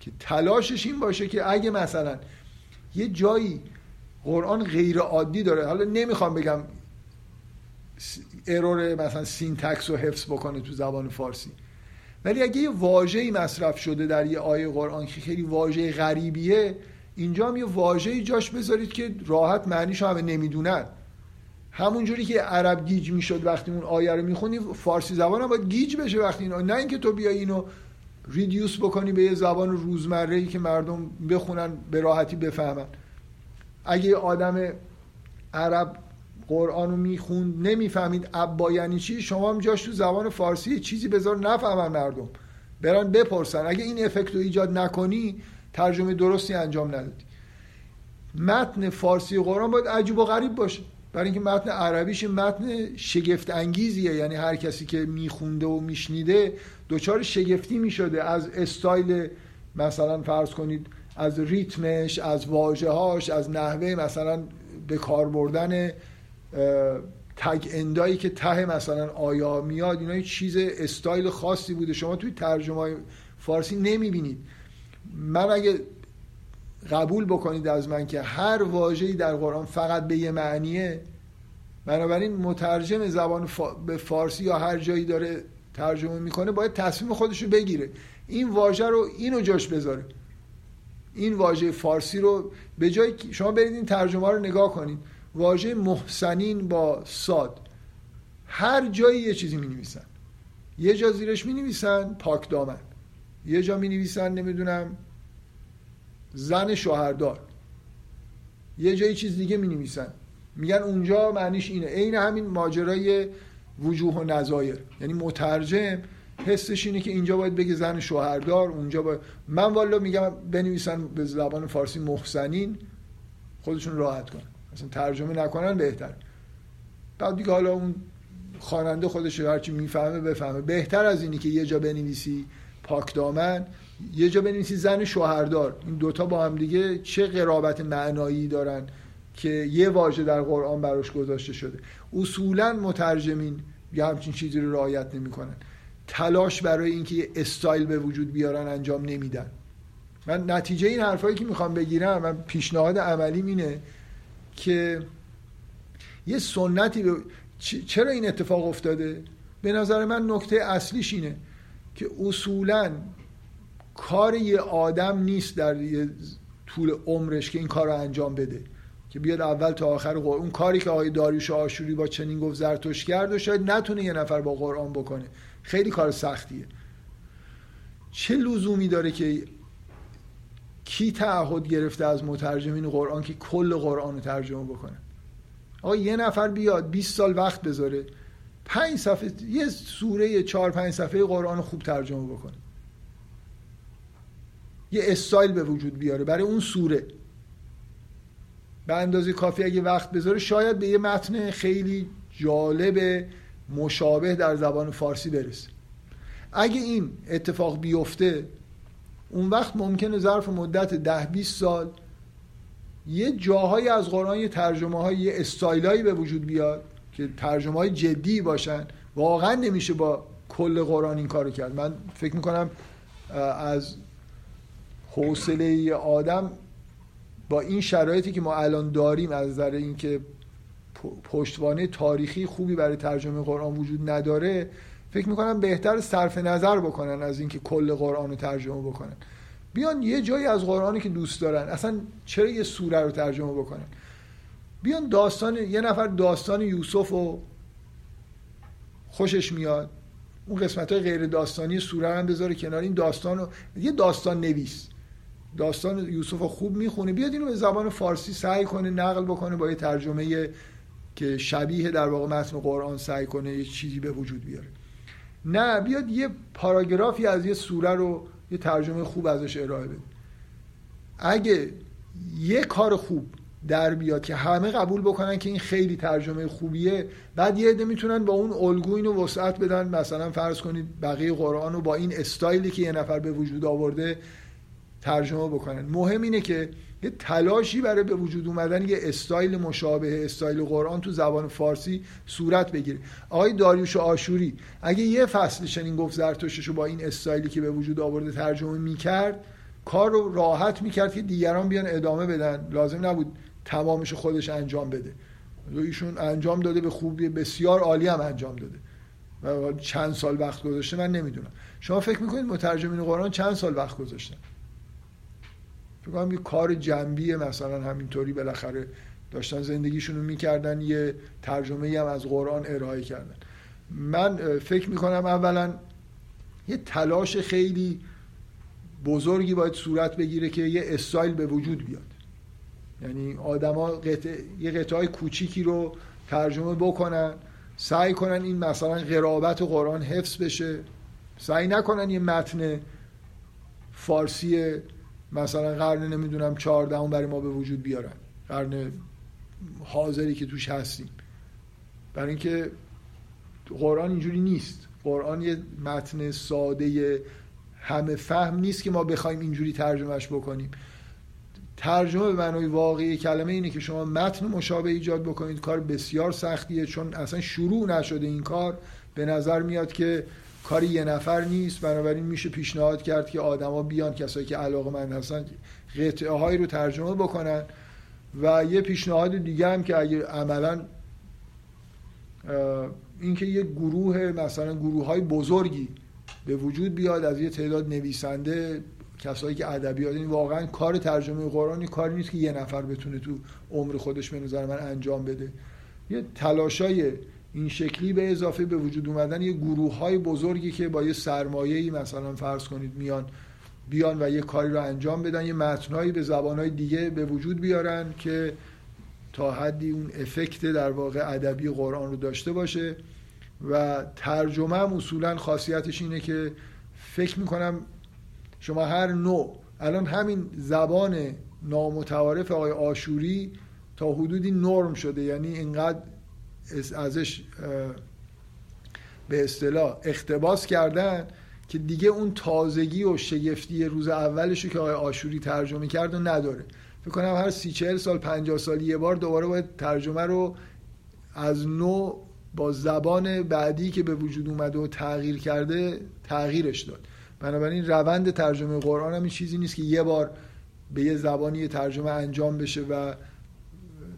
که تلاشش این باشه که اگه مثلا یه جایی قرآن غیر عادی داره حالا نمی‌خوام بگم error مثلا syntax رو حفظ بکنه تو زبان فارسی ولی اگه یه واژه‌ای مصرف شده در یه آیه قرآن که خیلی واژه غریبیه اینجا هم یه واژه‌ای جاش بذارید که راحت معنیش همه نمی‌دونن. همونجوری که عرب گیج می‌شد وقتی اون آیه رو می‌خونی فارسی زبان هم باید گیج بشه وقتی نه اینکه تو بیای اینو ریدیوس بکنی به یه زبان روزمره ای که مردم بخونن به راحتی بفهمن. اگه آدم عرب قرآن رو می‌خوند نمی‌فهمید ابا یعنی چی شما هم جاش تو زبان فارسی چیزی بذار نفهمن مردم. برن بپرسن. اگه این افکت رو ایجاد نکنی ترجمه درستی انجام ندادی. متن فارسی قرآن باید عجیب و غریب باشه. برای اینکه متن عربیش متن شگفت انگیزیه یعنی هر کسی که میخونده و میشنیده دچار شگفتی می‌شده. از استایل مثلا فرض کنید از ریتمش از واژه‌هاش از نحوه مثلا به کار بردن تگ اندایی که ته مثلا آیا میاد اینا چیز استایل خاصی بوده. شما توی ترجمه فارسی نمی‌بینید. من اگه قبول بکنید از من که هر واژه‌ای در قرآن فقط به یه معنیه بنابراین مترجم زبان به فارسی یا هر جایی داره ترجمه می‌کنه باید تصمیم خودش رو بگیره. این واژه رو اینو جاش بذاره. این واژه فارسی رو به جای شما برید این ترجمه رو نگاه کنید. واژه محسنین با ساد هر جایی یه چیزی می نویسن یه جا زیرش می نویسن پاک دامن. یه جا می نویسن نمی‌دونم زن شوهردار. یه جایی چیز دیگه می نویسن میگن اونجا معنیش اینه. عین همین ماجرای وجوه و نظایر. یعنی مترجم حسش اینه که اینجا باید بگه زن شوهردار اونجا باید. من والا میگم بنویسن به زبان فارسی محسنین خودشون راحت کنن. اصلا ترجمه نکنن بهتر. بعد دیگه حالا اون خواننده خودش هرچی می‌فهمه بفهمه. بهتر از اینی که یه جا بنویسی پاک دامن یه جا بنویسی زن شوهردار. این دوتا با هم دیگه چه قرابت معنایی دارن که یه واژه در قرآن براش گذاشته شده. اصولا مترجمین یه همچین چیزی رو رعایت نمی‌کنن. تلاش برای اینکه یه استایل به وجود بیارن انجام نمیدن. من نتیجه این حرفایی که می‌خوام بگیرم من پیشنهاد عملی اینه که یه سنتی به... چرا این اتفاق افتاده؟ به نظر من نکته اصلیش اینه که اصولا کار یه آدم نیست در یه طول عمرش که این کار رو انجام بده. که بیاد اول تا آخر قرآن. اون کاری که آقای داریوش آشوری با چنین گفت زرتوش کرد و شاید نتونه یه نفر با قرآن بکنه. خیلی کار سختیه. چه لزومی داره که کی تعهد گرفته از مترجمین قرآن که کل قرآن رو ترجمه بکنه؟ آقا یه نفر بیاد 20 سال وقت بذاره پنج صفحه یه سوره چهار پنج صفحه قرآن خوب ترجمه بکنه. یه استایل به وجود بیاره برای اون سوره. به اندازه کافی اگه وقت بذاره شاید به یه متن خیلی جالب مشابه در زبان فارسی برسه. اگه این اتفاق بیفته اون وقت ممکنه ظرف مدت ده 20 سال یه جاهایی از قرآن یه ترجمه های یه استایلایی به وجود بیاد که ترجمه های جدی باشن. واقعا نمیشه با کل قرآن این کارو کرد. من فکر می‌کنم از حوصله آدم با این شرایطی که ما الان داریم از نظر اینکه پشتوانه تاریخی خوبی برای ترجمه قرآن وجود نداره فکر می‌کنم بهتر صرف نظر بکنن از اینکه کل قرآن رو ترجمه بکنن. بیان یه جایی از قرآنی که دوست دارن. اصلا چرا یه سوره رو ترجمه بکنن؟ بیان داستان یه نفر داستان یوسف رو خوشش میاد اون قسمت های غیر داستانی سوره هم بذاره کنار. این داستان رو یه داستان نویس. داستان یوسف رو خوب می‌خونه بیاد اینو به زبان فارسی سعی کنه نقل بکنه با یه ترجمه که شبیه در واقع متن قرآن سعی کنه یه چیزی به وجود بیاره. نه بیاد یه پاراگرافی از یه سوره رو یه ترجمه خوب ازش ارائه بده. اگه یه کار خوب در بیاد که همه قبول بکنن که این خیلی ترجمه خوبیه بعد یه عده می‌تونن با اون الگو اینو وسعت بدن. مثلا فرض کنید بقیه قرآن رو با این استایلی که یه نفر به وجود آورده ترجمه بکنن. مهم اینه که یه تلاشی برای به وجود اومدن یه استایل مشابه استایل قرآن تو زبان فارسی صورت بگیره. آقای داریوش آشوری اگه یه فصل چنین گفت زرتشتش رو با این استایلی که به وجود آورده ترجمه می‌کرد کار رو راحت می‌کرد که دیگران بیان ادامه بدن. لازم نبود تمامش خودش انجام بده. ایشون انجام داده به خوبی بسیار عالی هم انجام داده. و چند سال وقت گذاشته من نمی‌دونم. شما فکر می‌کنید مترجمین قرآن چند سال وقت گذاشتن؟ کنم یه کار جنبی مثلا همینطوری بالاخره داشتن زندگیشون رو می‌کردن یه ترجمه هم از قرآن ارائه کردن. من فکر می‌کنم اولا یه تلاش خیلی بزرگی باید صورت بگیره که یه استایل به وجود بیاد. یعنی آدما قطع... یه قطعه کوچیکی رو ترجمه بکنن سعی کنن این مثلا قرابت قرآن حفظ بشه سعی نکنن یه متن فارسی مثلا قرن نمی‌دونم چهاردهم برای ما به وجود بیارن. قرن حاضری که توش هستیم. برای اینکه قرآن اینجوری نیست. قرآن یه متن ساده همه فهم نیست که ما بخوایم اینجوری ترجمهش بکنیم. ترجمه به معنای واقعی کلمه اینه که شما متن مشابه ایجاد بکنید. کار بسیار سختیه چون اصلا شروع نشده این کار. به نظر میاد که کاری یه نفر نیست بنابراین میشه پیشنهاد کرد که آدما بیان کسایی که علاقه من هستن قطعه هایی رو ترجمه بکنن. و یه پیشنهاد دیگه هم که اگه عملا اینکه یه گروه مثلا گروه های بزرگی به وجود بیاد از یه تعداد نویسنده کسایی که ادبیات این واقعا کار ترجمه قرآن یه کاری نیست که یه نفر بتونه تو عمر خودش به من انجام بده. یه تلاشای این شکلی به اضافه به وجود اومدن یه گروه های بزرگی که با یه سرمایه مثلا فرض کنید میان بیان و یه کاری رو انجام بدن یه متنهایی به زبانهای دیگه به وجود بیارن که تا حدی اون افکت در واقع ادبی قرآن رو داشته باشه. و ترجمه هم اصولا خاصیتش اینه که فکر می‌کنم شما هر نوع الان همین زبان نامتعارف آقای آشوری تا حدودی نرم شده یعنی اینقدر ازش به اصطلاح اختباس کردن که دیگه اون تازگی و شگفتی روز اولش رو که آقای آشوری ترجمه کرد و نداره. فکر کنم هر سی چهل سال پنجاه سال یه بار دوباره باید ترجمه رو از نو با زبان بعدی که به وجود اومده و تغییر کرده تغییرش داد. بنابراین روند ترجمه قرآن هم این چیزی نیست که یه بار به یه زبانی ترجمه انجام بشه و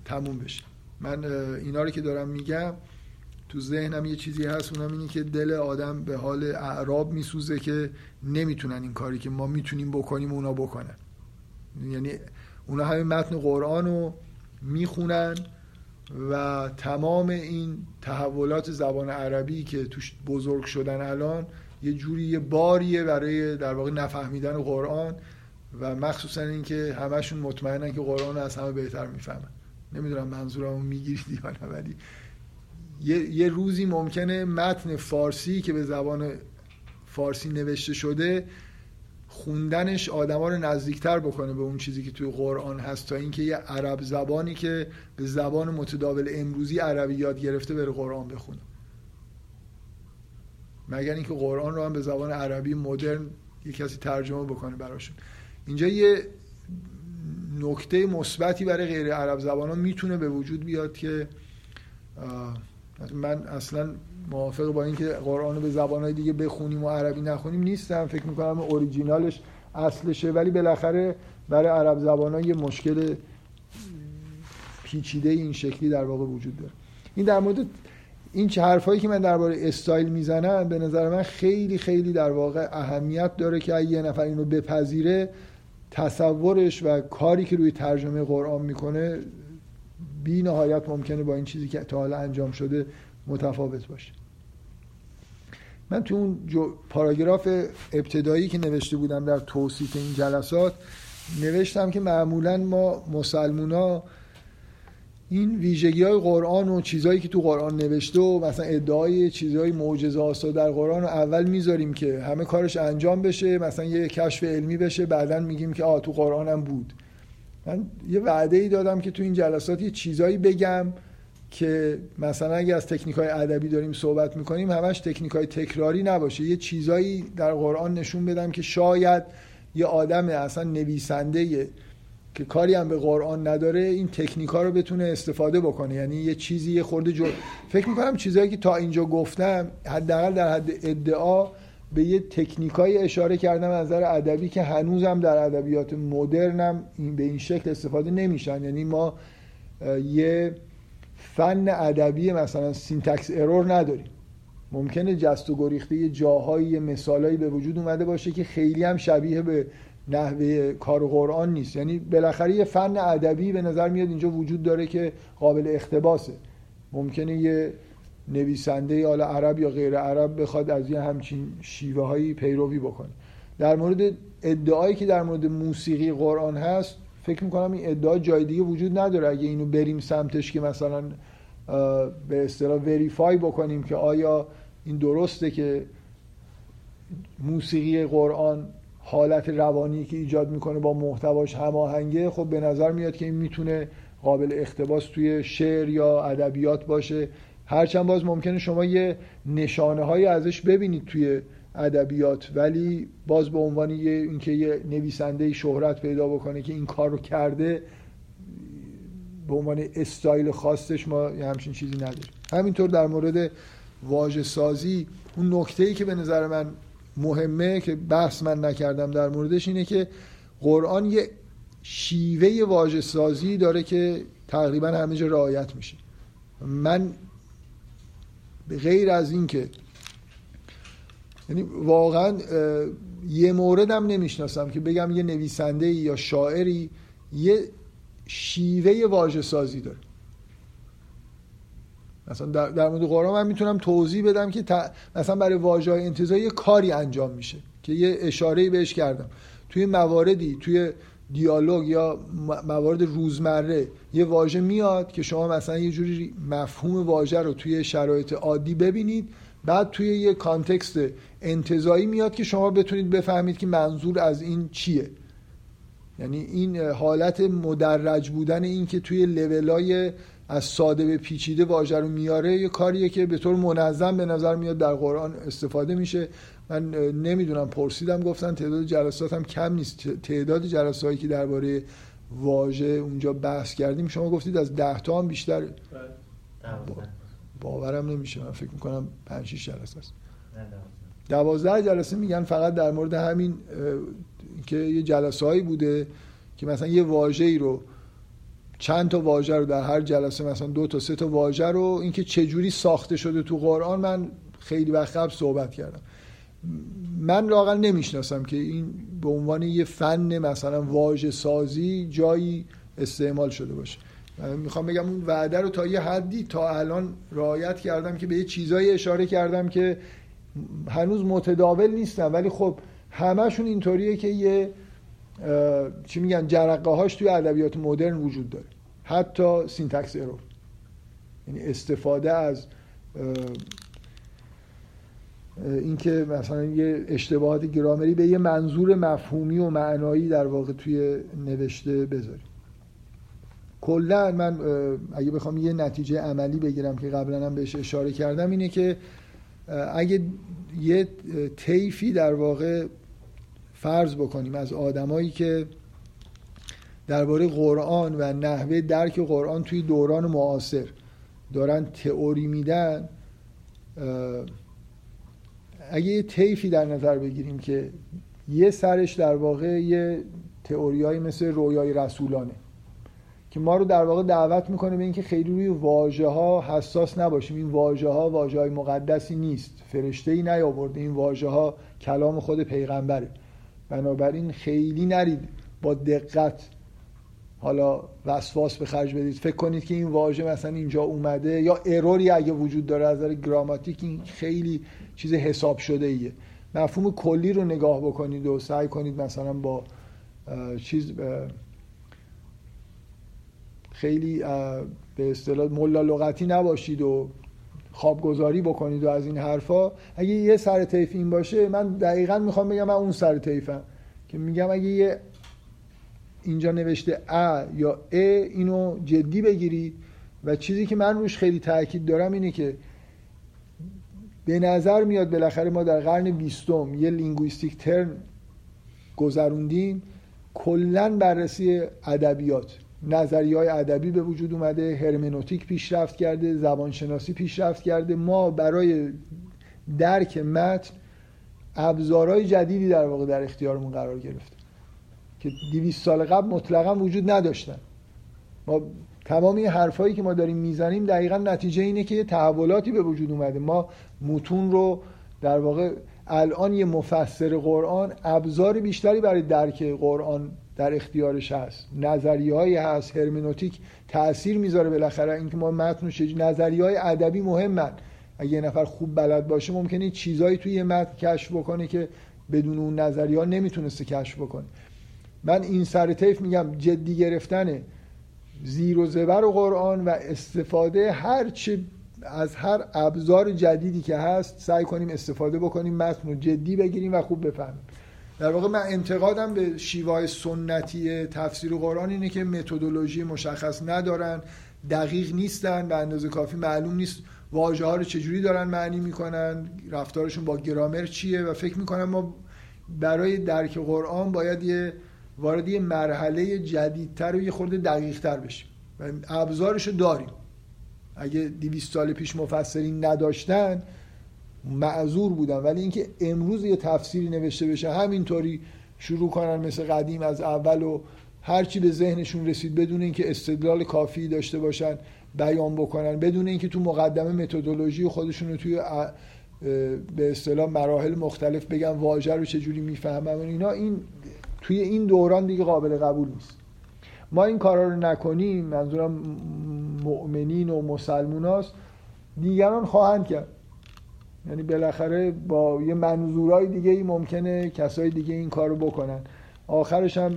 تموم بشه. من اینا رو که دارم میگم تو ذهنم یه چیزی هست اونم اینی که دل آدم به حال اعراب میسوزه که نمی‌تونن این کاری که ما می‌تونیم بکنیم اونا بکنن. یعنی اونا همین متن قرآن رو می‌خونن و تمام این تحولات زبان عربی که توش بزرگ شدن الان یه جوری یه باریه برای در واقع نفهمیدن قرآن و مخصوصا اینکه همشون مطمئنن که قرآن رو از همه بهتر می‌فهمن. نمی‌دونم منظورمو می‌گیرید یا نه ولی یه،, یه روزی ممکنه متن فارسی که به زبان فارسی نوشته شده خوندنش آدما رو نزدیکتر بکنه به اون چیزی که توی قرآن هست تا اینکه یه عرب زبانی که به زبان متداول امروزی عربی یاد گرفته بره قرآن بخونه. مگر اینکه قرآن رو هم به زبان عربی مدرن یه کسی ترجمه بکنه براشون. اینجا یه نکته مثبتی برای غیر عرب زبان ها می‌تونه به وجود بیاد که من اصلا موافق با اینکه قرآن رو به زبانهای دیگه بخونیم و عربی نخونیم نیستم. فکر می‌کنم اوریجینالش اصلشه ولی بالاخره برای عرب زبان ها یه مشکل پیچیده این شکلی در واقع وجود داره. این در مورد این چه حرفایی که من درباره استایل می‌زنم به نظر من خیلی خیلی در واقع اهمیت داره که یه نفر اینو بپذیره تصورش و کاری که روی ترجمه قرآن می‌کنه بی نهایت ممکنه با این چیزی که تا حالا انجام شده متفاوت باشه. من تو اون پاراگراف ابتدایی که نوشته بودم در توصیف این جلسات نوشتم که معمولا ما مسلمونا این ویژگی های قرآن و چیزهایی که تو قرآن نوشته و مثلا ادعای چیزهای معجزه آسا در قرآن رو اول می‌ذاریم که همه کارش انجام بشه مثلا یه کشف علمی بشه بعدا میگیم که آ تو قرآن هم بود. من یه وعده ای دادم که تو این جلسات یه چیزایی بگم که مثلا اگه از تکنیک های ادبی داریم صحبت می‌کنیم همش تکنیک های تکراری نباشه. یه چیزایی در قرآن نشون بدم که شاید یه آدم اصلا نویسنده که کاری هم به قرآن نداره این تکنیک ها رو بتونه استفاده بکنه. یعنی یه چیزی یه خورده جو فکر می‌کنم چیزایی که تا اینجا گفتم حداقل در حد ادعا به یه تکنیکای اشاره کردم از نظر ادبی که هنوزم در ادبیات مدرنم این به این شکل استفاده نمیشن. یعنی ما یه فن ادبی مثلا syntax error نداریم. ممکنه جسته و گریخته یه جاهایی مثالایی به وجود اومده باشه که خیلی هم شبیه به نحوه کار قرآن نیست. یعنی بالاخره یه فن ادبی به نظر میاد اینجا وجود داره که قابل اقتباسه ممکنه یه نویسنده حالا عرب یا غیر عرب بخواد از یه همچین شیوه هایی پیروی بکنه. در مورد ادعایی که در مورد موسیقی قرآن هست فکر می‌کنم این ادعا جای دیگه وجود نداره. اگه اینو بریم سمتش که مثلا به اصطلاح وریفای بکنیم که آیا این درسته که موسیقی قرآن حالت روانی که ایجاد می‌کنه با محتواش هماهنگه خب به نظر میاد که این می‌تونه قابل اقتباس توی شعر یا ادبیات باشه. هرچند باز ممکنه شما یه نشانه های ازش ببینید توی ادبیات ولی باز به عنوان یه اینکه یه نویسنده شهرت پیدا بکنه که این کار رو کرده به عنوان استایل خاصش ما یه همچین چیزی نداریم. همینطور در مورد واژه سازی اون نکته ای که به نظر من مهمه که بحث من نکردم در موردش اینه که قرآن یه شیوه واژه سازی داره که تقریبا همه جا رعایت میشه. من غیر از این که یعنی واقعا یه موردم نمی‌شناسم که بگم یه نویسنده یا شاعری یه شیوه واژه سازی داره. مثلا در, در مورد قرآن من می‌تونم توضیح بدم که مثلا برای واژه های انتظایی یه کاری انجام میشه که یه اشاره بهش کردم. توی مواردی توی دیالوگ یا موارد روزمره یه واژه میاد که شما مثلا یه جوری مفهوم واژه رو توی شرایط عادی ببینید بعد توی یه کانتکست انتظایی میاد که شما بتونید بفهمید که منظور از این چیه. یعنی این حالت مدرج بودن این که توی لولای از ساده به پیچیده واژه رو میاره یه کاریه که به طور منظم به نظر میاد در قرآن استفاده میشه. من نمی‌دونم پرسیدم گفتن تعداد جلسات هم کم نیست. تعداد جلساتی که درباره واژه اونجا بحث کردیم شما گفتید از ده تا هم بیشتر. باورم نمیشه. من فکر می‌کنم 5 6 جلسه است. دوازده. جلسه میگن فقط در مورد همین که یه جلسه هایی بوده که مثلا یه واژه‌ای رو چند تا واژه رو در هر جلسه مثلا دو تا سه تا واژه رو اینکه چه جوری ساخته شده تو قرآن من خیلی وقت قبل صحبت کردم. من واقعا نمی‌شناسم که این به عنوان یه فن مثلا واژه سازی جایی استعمال شده باشه. می‌خوام بگم اون وعده رو تا یه حدی تا الان رعایت کردم که به یه چیزایی اشاره کردم که هنوز متداول نیستن ولی خب همشون اینطوریه که یه چی میگن جرقه هاش توی ادبیات مدرن وجود داره. حتی syntax error یعنی استفاده از اینکه مثلا یه اشتباهات گرامری به یه منظور مفهومی و معنایی در واقع توی نوشته بذاریم کلا من اگه بخوام یه نتیجه عملی بگیرم که قبلا هم بهش اشاره کردم اینه که اگه یه طیفی در واقع فرض بکنیم از آدمایی که درباره قرآن و نحوه درک قرآن توی دوران معاصر دارن تئوری میدن اگه یه طیفی در نظر بگیریم که یه سرش در واقع یه تئوریایی مثل رویای رسولانه که ما رو در واقع دعوت می‌کنه به اینکه خیلی روی واژه ها حساس نباشیم. این واژه ها واژه های مقدسی نیست. فرشته ای نیاورده. این واژه ها کلام خود پیغمبره. بنابراین خیلی نرید. با دقت حالا وسواس به خرج بدید. فکر کنید که این واژه مثلا اینجا اومده یا اروری اگه وجود داره از نظر گراماتیک این خیلی چیز حساب شده ایه مفهوم کلی رو نگاه بکنید و سعی کنید مثلا با چیز خیلی به اصطلاح ملا لغتی نباشید و خوابگذاری بکنید و از این حرفا. اگه یه سر طیف این باشه من دقیقا می‌خوام بگم من اون سر طیفم. که میگم اگه یه اینجا نوشته ا یا ا اینو جدی بگیرید. و چیزی که من روش خیلی تاکید دارم اینه که به نظر میاد بالاخره ما در قرن بیستم یه linguistic turn گذروندیم. کلا بررسی ادبیات. نظریه های ادبی به وجود اومده هرمنوتیک پیشرفت کرده زبانشناسی پیشرفت کرده. ما برای درک متن ابزارهای جدیدی در واقع در اختیارمون قرار گرفته که 200 سال قبل مطلقا وجود نداشتن. ما تمام این حرفایی که ما داریم می‌زنیم دقیقا نتیجه اینه که یه تحولاتی به وجود اومده. ما متون رو در واقع الان یه مفسر قرآن ابزار بیشتری برای درک قرآن در اختیارش هست. نظریه های هست. هرمنوتیک تاثیر می‌ذاره بالاخره. اینکه ما متن و نظریه های ادبی مهمن. اگه یه نفر خوب بلد باشه ممکنه چیزایی توی یه متن کشف بکنه که بدون اون نظریه ها نمی‌تونسته کشف بکنه. من این سر طیف میگم جدی گرفتن زیر و زبر و قرآن و استفاده هر چه از هر ابزار جدیدی که هست سعی کنیم استفاده بکنیم متن رو جدی بگیریم و خوب بفهمیم. در واقع من انتقادم به شیوه سنتی تفسیر قرآن اینه که متدولوژی مشخص ندارن دقیق نیستن به اندازه کافی معلوم نیست واژه ها رو چجوری دارن معنی می‌کنن رفتارشون با گرامر چیه و فکر می‌کنم ما برای درک قرآن باید یه وارد یه مرحله جدیدتر و یه خورده دقیقتر بشیم. و ابزارش داریم. اگه 200 سال پیش مفسرین نداشتن معذور بودن ولی اینکه امروز یه تفسیری نوشته بشه همینطوری شروع کنن مثل قدیم از اول و هرچی به ذهنشون رسید بدون اینکه استدلال کافی داشته باشن بیان بکنن. بدون اینکه تو مقدمه متدولوژی خودشون رو توی به اصطلاح مراحل مختلف بگم واژه رو چجوری می‌فهمم اینا این توی این دوران دیگه قابل قبول نیست. ما این کارا رو نکنیم منظورم مؤمنین و مسلموناست دیگران خواهند کرد. یعنی بالاخره با یه منظورهای دیگه ای ممکنه کسای دیگه این کارو بکنن. آخرش هم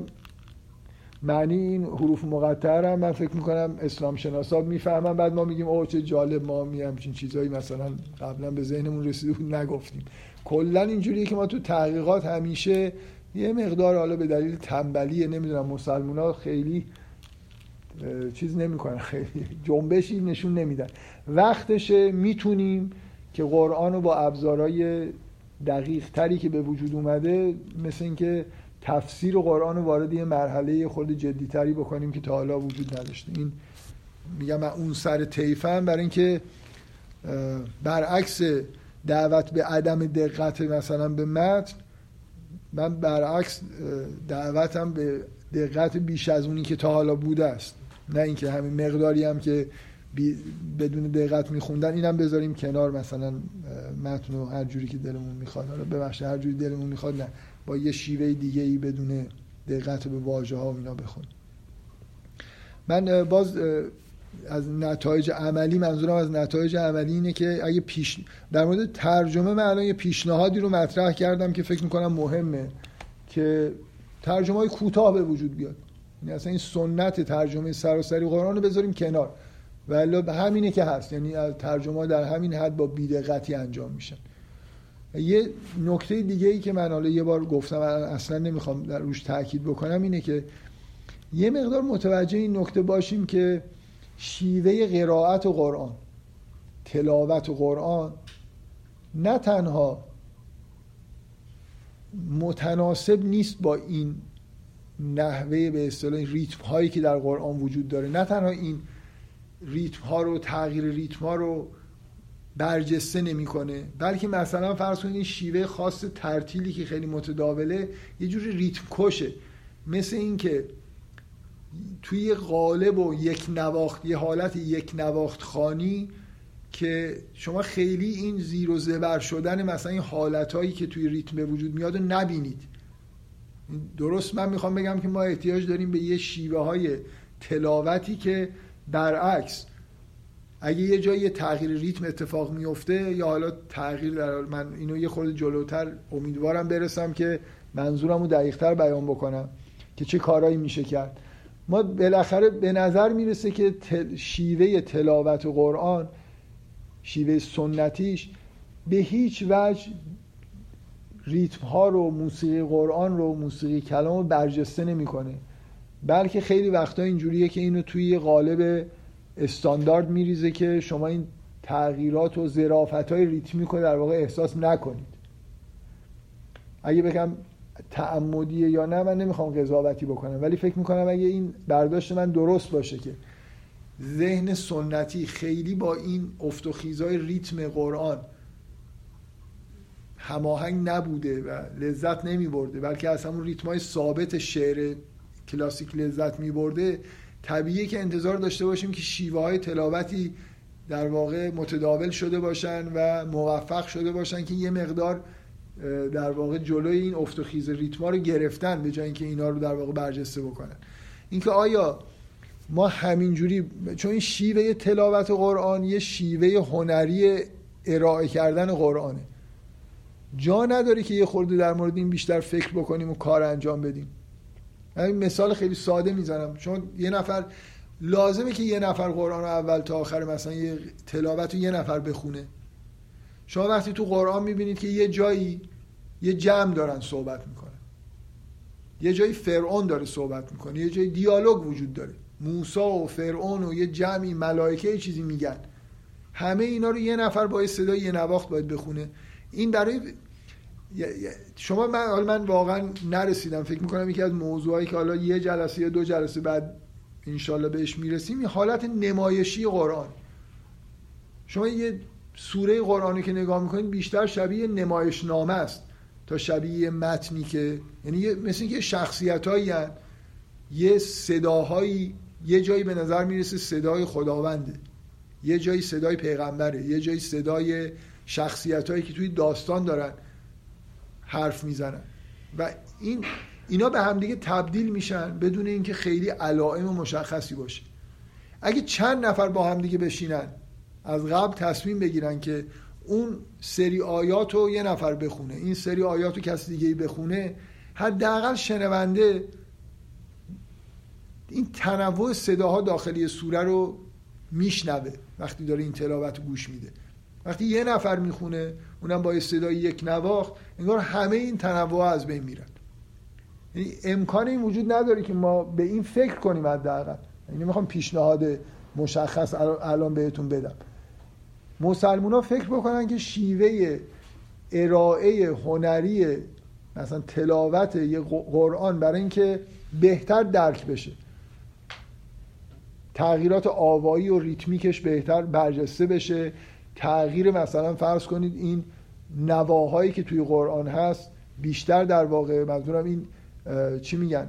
معنی این حروف مقطعه هم من فکر می‌کنم اسلام شناسا می‌فهمن. بعد ما میگیم اوه چه جالب ما می همچین چیزایی مثلا قبلا به ذهنمون رسیده بود نگفتیم. کلا اینجوریه که ما تو تحقیقات همیشه یه مقدار حالا به دلیل تنبلی نمی‌دونم مسلمان خیلی چیز نمی‌کنن خیلی جنبشی نشون نمیدن. وقتشه می‌تونیم که قرآن رو با ابزارهای دقیق تری که به وجود اومده مثل اینکه تفسیر قرآن رو وارد یه مرحله خود جدیتری بکنیم که تا حالا وجود نداشته. این میگم من اون سر تیفم برای اینکه برعکس دعوت به عدم دقت مثلا به متن من برعکس دعوتم به دقت بیش از اونی که تا حالا بوده است. نه اینکه همین مقداری هم که بدون دقت میخوندن اینم بذاریم کنار. مثلا متن و هر جوری که دلمون می‌خواد. حالا ببخشید هر جوری دلمون می‌خواد نه. با یه شیوه دیگه ای بدون دقت به واژه ها و اینا بخون. من باز از نتایج عملی منظورم از نتایج عملی اینه که اگه پیش در مورد ترجمه من الان یه پیشنهادی رو مطرح کردم که فکر می‌کنم مهمه که ترجمه های کوتاه به وجود بیاد. یعنی اصلا این سنت ترجمه سراسری قرآن رو بذاریم کنار. ولی همینه که هست. یعنی ترجمه در همین حد با بیدقتی انجام میشن. یه نکته دیگه ای که من حالا یه بار گفتم اصلا نمی‌خوام در روش تاکید بکنم اینه که یه مقدار متوجه این نکته باشیم که شیوه قرائت قرآن تلاوت قرآن نه تنها متناسب نیست با این نحوه به اصطلاح ریتم هایی که در قرآن وجود داره نه تنها این ریتم ها رو تغییر ریتم ها رو برجسته نمی‌کنه. بلکه مثلا فرض کنید شیوه خاص ترتیلی که خیلی متداوله یه جوری ریتم کشه. مثل اینکه توی قالب و یک نواخت یه حالت یک نواخت خانی که شما خیلی این زیر و زبر شدن مثلا این حالتهایی که توی ریتم به وجود میاد رو نبینید. درست من می‌خوام بگم که ما احتیاج داریم به یه شیوه های تلاوتی که برعکس اگه یه جایی تغییر ریتم اتفاق میفته یا حالا تغییر در من اینو یه خورده جلوتر امیدوارم برسم که منظورم رو دقیقتر بیان بکنم که چه کارایی میشه کرد. ما بالاخره به نظر می‌رسه که شیوه تلاوت قرآن شیوه سنتیش به هیچ وجه ریتم ها رو موسیقی قرآن رو موسیقی کلام رو برجسته نمی‌کنه. بلکه خیلی وقتا اینجوریه که اینو توی قالب استاندارد میریزه که شما این تغییرات و ظرافت های ریتمیک رو در واقع احساس نکنید. اگه بگم تعمدیه یا نه من نمی‌خوام قضاوتی بکنم. ولی فکر می‌کنم اگه این برداشت من درست باشه که ذهن سنتی خیلی با این افت و خیزای ریتم قرآن هماهنگ نبوده و لذت نمی برده بلکه از همون ریتم های ثابت شعر کلاسیک لذت می برده طبیعیه که انتظار داشته باشیم که شیوه های تلاوتی در واقع متداول شده باشن و موفق شده باشن که یه مقدار در واقع جلوی این افت و خیز ریتما رو گرفتن به جای اینکه اینا رو در واقع برجسته بکنن. اینکه آیا ما همینجوری چون این شیوه تلاوت قرآن یه شیوه هنری ارائه کردن قرآنه. جا نداره که یه خورده در مورد این بیشتر فکر بکنیم و کار انجام بدیم. این مثال خیلی ساده می‌زنم. چون یه نفر لازمه که یه نفر قرآن رو اول تا آخر مثلا یه تلاوت رو یه نفر بخونه. شما وقتی تو قرآن می‌بینید که یه جایی یه جمع دارن صحبت می‌کنن. یه جایی فرعون داره صحبت می‌کنه. یه جایی دیالوگ وجود داره. موسا و فرعون و یه جمعی ملائکه چیزی میگن. همه اینا رو یه نفر با صدای یه نواخت باید بخونه. این برای شما من حالا من واقعا نرسیدم. فکر می‌کنم یکی از موضوعایی که حالا یه جلسه یا دو جلسه بعد انشالله بهش می‌رسیم این حالت نمایشی قرآن. شما یه سوره قرآنی که نگاه می‌کنید بیشتر شبیه نمایش نامه است تا شبیه متنی که یعنی مثل اینکه شخصیت هایی یه صداهایی یه جایی به نظر می‌رسه صدای خداونده. یه جایی صدای پیغمبره. یه جایی صدای شخصیت هایی که توی داستان دارن. حرف می‌زنن. و این اینا به همدیگه تبدیل میشن بدون اینکه خیلی علائم مشخصی باشه. اگه چند نفر با همدیگه بشینن از قبل تصمیم بگیرن که اون سری آیات رو یه نفر بخونه این سری آیات رو کسی دیگه بخونه حداقل شنونده این تنوع صداها داخلی سوره رو میشنوه وقتی داره این تلاوت گوش میده. وقتی یه نفر می‌خونه اونم با صدای یک نواخت انگار همه این تنوع از بین میرن. یعنی امکان این وجود نداره که ما به این فکر کنیم حداقل. یعنی می‌خوام پیشنهاد مشخص الان بهتون بدم. مسلمان ها فکر بکنن که شیوه ارائه هنری مثلا تلاوت یه قرآن برای اینکه بهتر درک بشه. تغییرات آوایی و ریتمیکش بهتر برجسته بشه. تغییر مثلا فرض کنید این نواهایی که توی قرآن هست بیشتر در واقع منظورم این چی میگن؟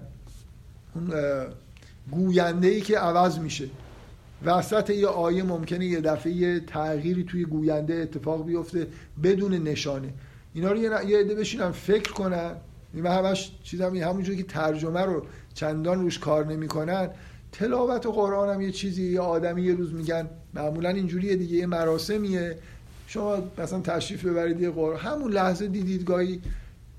گوینده ای که عوض میشه. وسط یه آیه ممکنه یه دفعه یه تغییری توی گوینده اتفاق بیفته بدون نشانه. اینا رو یه عده بشینن فکر کنن. این همش چیزم همونجوری که ترجمه رو چندان روش کار نمی‌کنن. تلاوت قرآن هم یه چیزی یه آدمی یه روز میگن معمولا اینجوریه دیگه یه مراسمیه. شما مثلا تشریف ببرید یه قرآن. همون لحظه دیدیدگاهی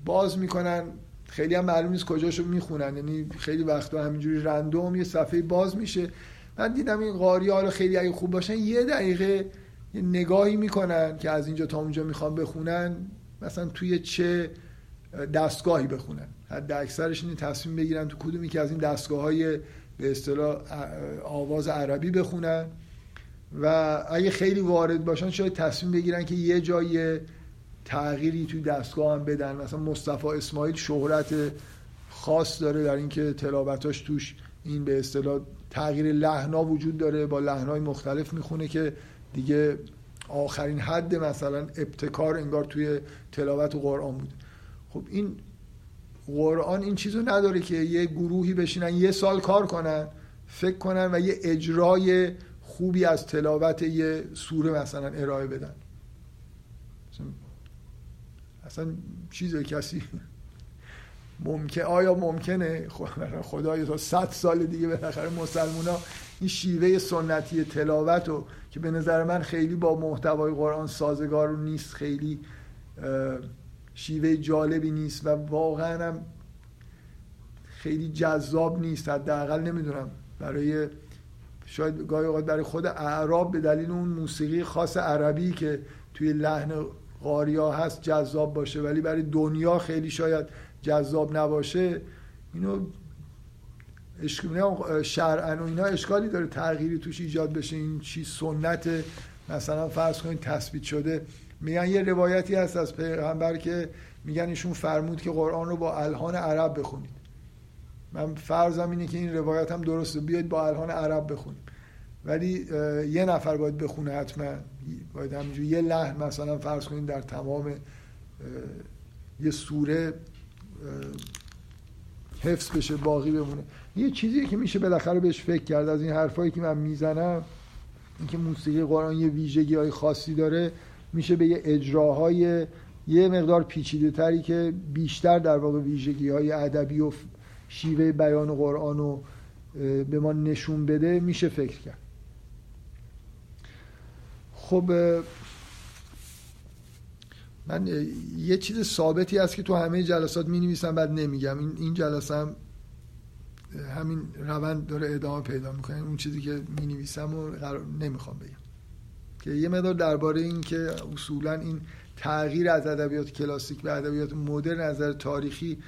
باز می‌کنن. خیلی هم معلوم نیست کجاشو می‌خونن. یعنی خیلی وقتا همینجوری رندوم یه صفحه باز میشه. من دیدم این قاری حالا خیلی اگه خوب باشن یه دقیقه نگاهی می‌کنن که از اینجا تا اونجا می‌خوان بخونن. مثلا توی چه دستگاهی بخونن. حد اکثرش این تصمیم بگیرن تو کدومی که از این دستگاه های به اصطلاح آواز عربی بخونن و اگه خیلی وارد باشن شاید تصمیم بگیرن که یه جای تغییری توی دستگاه هم بدن. مثلا مصطفی اسماعیل شهرت خاص داره در اینکه تلاوتاش توش این به اصطلاح تغییر لحنا وجود داره با لحنای مختلف می‌خونه که دیگه آخرین حد مثلا ابتکار انگار توی تلاوت و قرآن بود. خب این قرآن این چیزو نداره که یه گروهی بشینن یه سال کار کنن فکر کنن و یه اجرای خوبی از تلاوت یه سوره مثلا ارائه بدن. اصلا چیز کسی ممکن آیا ممکنه؟ خدای تا صد سال دیگه بالاخره مسلمان ها این شیوه سنتی تلاوت رو که به نظر من خیلی با محتوای قرآن سازگار نیست خیلی شیوه جالبی نیست و واقعا هم خیلی جذاب نیست. حداقل نمی‌دونم. برای شاید گاهی اوقات برای خود اعراب به دلیل اون موسیقی خاص عربی که توی لحن قاریا هست جذاب باشه ولی برای دنیا خیلی شاید جذاب نباشه. اینو شرعن و اینا اشکالی داره تغییری توش ایجاد بشه. این چی سنت مثلا فرض کنید تثبیت شده میگن یه روایتی هست از پیغمبر که میگن ایشون فرمود که قرآن رو با الهان عرب بخونید. من فرضم اینه که این روایت هم درسته. بیاید با الهان عرب بخونیم. ولی یه نفر باید بخونه حتما. باید همینجوری یه لحن مثلا فرض کنید در تمام یه سوره حفظ بشه باقی بمونه. یه چیزی که میشه بالاخره بهش فکر کرد از این حرفایی که من می‌زنم اینکه موسیقی قرآن یه ویژگی های خاصی داره میشه به یه اجراهای یه مقدار پیچیده تری که بیشتر در واقع ویژگی های ادبی و شیوه بیان قرآن رو به ما نشون بده میشه فکر کرد. خب من یه چیز ثابتی هست که تو همه جلسات می نویسم بعد نمیگم. این این جلسه هم همین روند داره ادامه پیدا می‌کنه. اون چیزی که می نویسم و نمی‌خوام بگم. که یه مدار درباره این که اصولا این تغییر از ادبیات کلاسیک به ادبیات مدرن نظر تاریخی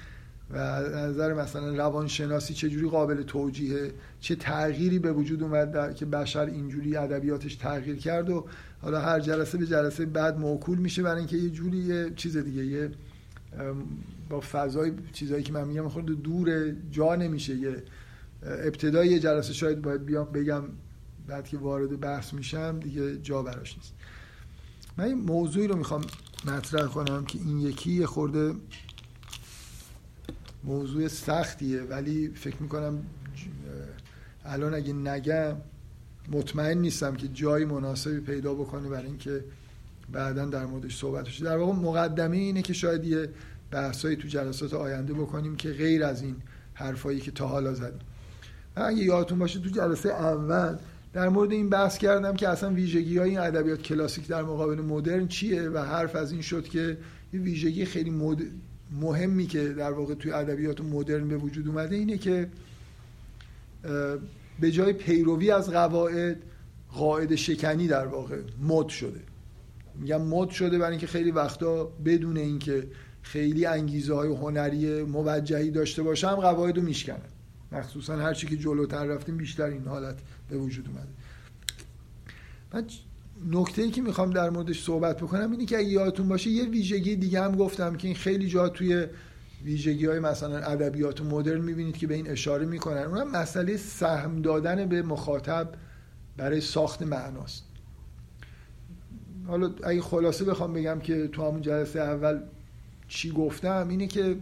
و نظر مثلا روانشناسی چجوری قابل توجیهه؟ چه تغییری به وجود اومد که بشر اینجوری ادبیاتش تغییر کرد و حالا هر جلسه به جلسه بعد موکول میشه برای اینکه یه جوری یه چیز دیگه یه با فضای چیزایی که من میگم خود دور جا نمیشه. یه ابتدای یه جلسه شاید باید بیام بگم بعد که وارد بحث میشم دیگه جا براش نیست. من این موضوعی رو می‌خوام مطرح کنم که این یکی خورده موضوع سختیه ولی فکر می‌کنم الان اگه نگم مطمئن نیستم که جایی مناسبی پیدا بکنه برای اینکه بعدا در موردش صحبت شد در واقع مقدمه اینه که شاید یه بحثایی تو جلسات آینده بکنیم که غیر از این حرفایی که تا حالا زدیم. اگه یادتون باشه تو جلسه اول در مورد این بحث کردم که اصلا ویژگی های این ادبیات کلاسیک در مقابل مدرن چیه و حرف از این شد که یه ویژگی خیلی مد... مهمی که در واقع توی ادبیات مدرن به وجود اومده اینه که به جای پیروی از قواعد قاعد شکنی در واقع مد شده. میگم مد شده برای اینکه خیلی وقتا بدون اینکه خیلی انگیزه های هنری موجهی داشته باشم قواعد رو میشکنن. مخصوصا هرچی که جلوتر رفتیم بیشتر این حالت به وجود اومده. من نکته ای که می‌خوام در موردش صحبت بکنم اینه که اگه یادتون باشه یه ویژگی دیگه هم گفتم که این خیلی جا توی ویژگی های مثلا ادبیات مدرن می‌بینید که به این اشاره می‌کنن. اونم مسئله سهم دادن به مخاطب برای ساخت معناست. حالا اگه خلاصه بخوام بگم که تو همون جلسه اول چی گفتم اینه که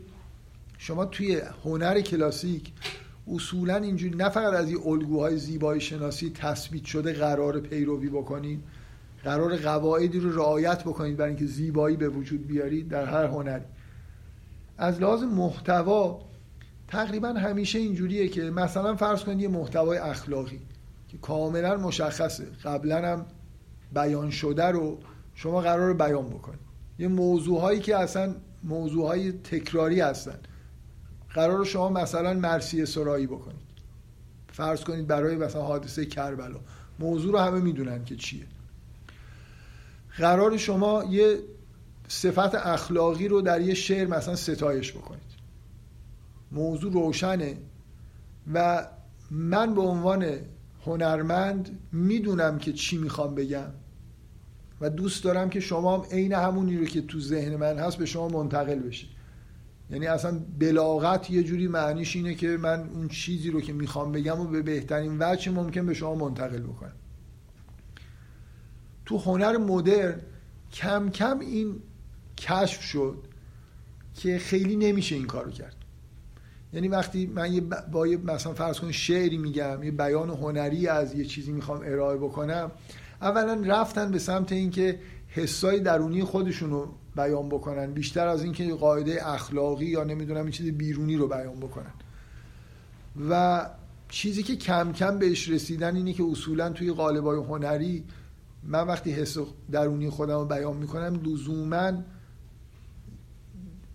شما توی هنر کلاسیک اصولا اینجوری نه فقط از این الگوهای زیبایی شناسی تثبیت شده قرار پیروی بکنید قرار قواعدی رو رعایت بکنید برای اینکه زیبایی به وجود بیارید در هر هنری. از لحاظ محتوا تقریبا همیشه اینجوریه که مثلا فرض کنید یه محتوای اخلاقی که کاملا مشخصه قبلا هم بیان شده رو شما قرار بیان بکنید. یه موضوعهایی که اصلا موضوعهای تکراری هستن. قرار شما مثلا مرسی سرایی بکنید. فرض کنید برای مثلا حادثه کربلا. موضوع رو همه می‌دونن که چیه. قرار شما یه صفت اخلاقی رو در یه شعر مثلا ستایش بکنید. موضوع روشنه و من به عنوان هنرمند می‌دونم که چی می‌خوام بگم و دوست دارم که شما هم عین همونی رو که تو ذهن من هست به شما منتقل بشه یعنی اصلا بلاغت یه جوری معنیش اینه که من اون چیزی رو که می‌خوام بگم و به بهترین وجه ممکن به شما منتقل بکنم. تو هنر مدرن کم کم این کشف شد که خیلی نمیشه این کارو کرد. یعنی وقتی من یه با یه مثلا فرض کن شعری میگم یه بیان هنری از یه چیزی می‌خوام ارائه بکنم اولا رفتن به سمت اینکه حسای درونی خودشون رو بیان بکنن. بیشتر از اینکه قاعده اخلاقی یا نمی‌دونم این چیز بیرونی رو بیان بکنن. و چیزی که کم کم بهش رسیدن اینه که اصولا توی قالبای هنری من وقتی حس درونی خودم رو بیان می‌کنم لزوما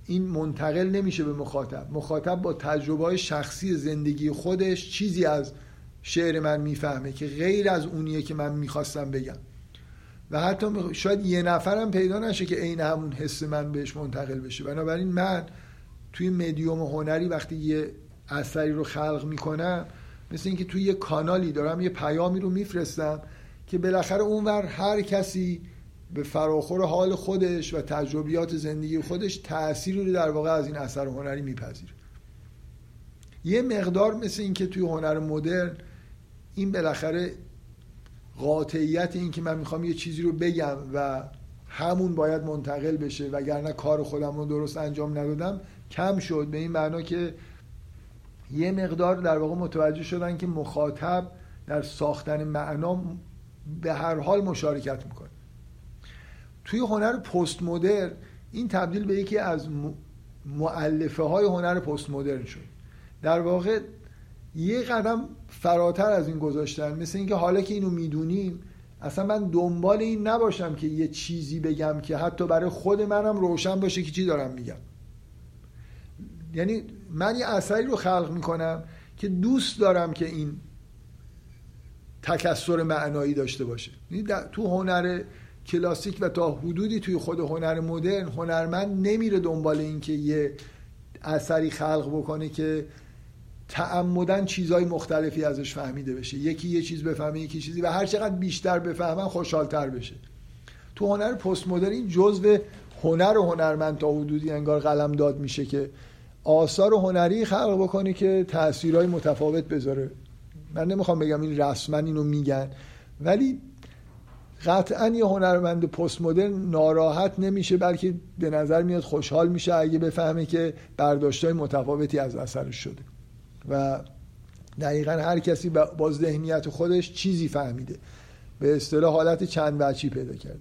این منتقل نمیشه به مخاطب. مخاطب با تجربه شخصی زندگی خودش چیزی از شعر من می‌فهمه که غیر از اونیه که من می‌خواستم بگم. و حتی شاید یه نفرم پیدا نشه که عین همون حس من بهش منتقل بشه. بنابراین من توی مدیوم هنری وقتی یه اثری رو خلق می‌کنم مثل اینکه توی یه کانالی دارم یه پیامی رو میفرستم که بالاخره اونور هر کسی به فراخور حال خودش و تجربیات زندگی خودش تأثیری رو در واقع از این اثر هنری میپذیره. یه مقدار مثل اینکه توی هنر مدرن این بالاخره قاطعیت این که من می‌خوام یه چیزی رو بگم و همون باید منتقل بشه وگرنه کار خودم رو درست انجام ندادم کم شد. به این معنا که یه مقدار در واقع متوجه شدن که مخاطب در ساختن معنا به هر حال مشارکت می‌کنه. توی هنر پست مدرن این تبدیل به یکی از معلفه های هنر پست مدرن شد. در واقع یه قدم فراتر از این گذاشتن. مثل اینکه حالا که اینو می‌دونیم اصلا من دنبال این نباشم که یه چیزی بگم که حتی برای خود منم روشن باشه که چی دارم میگم. یعنی من یه اثری رو خلق می‌کنم که دوست دارم که این تکسر معنایی داشته باشه. یعنی تو هنر کلاسیک و تا حدودی توی خود هنر مدرن هنرمند نمیره دنبال این که یه اثری خلق بکنه که تعمدن چیزهای مختلفی ازش فهمیده بشه. یکی یه چیز بفهمه یکی چیزی و هر چقدر بیشتر بفهمن خوشحالتر بشه. تو هنر پست مدرن جزء هنر و هنرمند تا حدودی انگار قلم داد میشه که آثار هنری خلق بکنی که تاثیرهای متفاوت بذاره. من نمی‌خوام بگم این رسما اینو میگن ولی قطعا یه هنرمند پست مدرن ناراحت نمیشه بلکه به نظر میاد خوشحال میشه اگه بفهمه که برداشتهای متفاوتی از اثرش شده. و دقیقا هر کسی با ذهنیت خودش چیزی فهمیده. به اصطلاح حالت چند بچی پیدا کرده.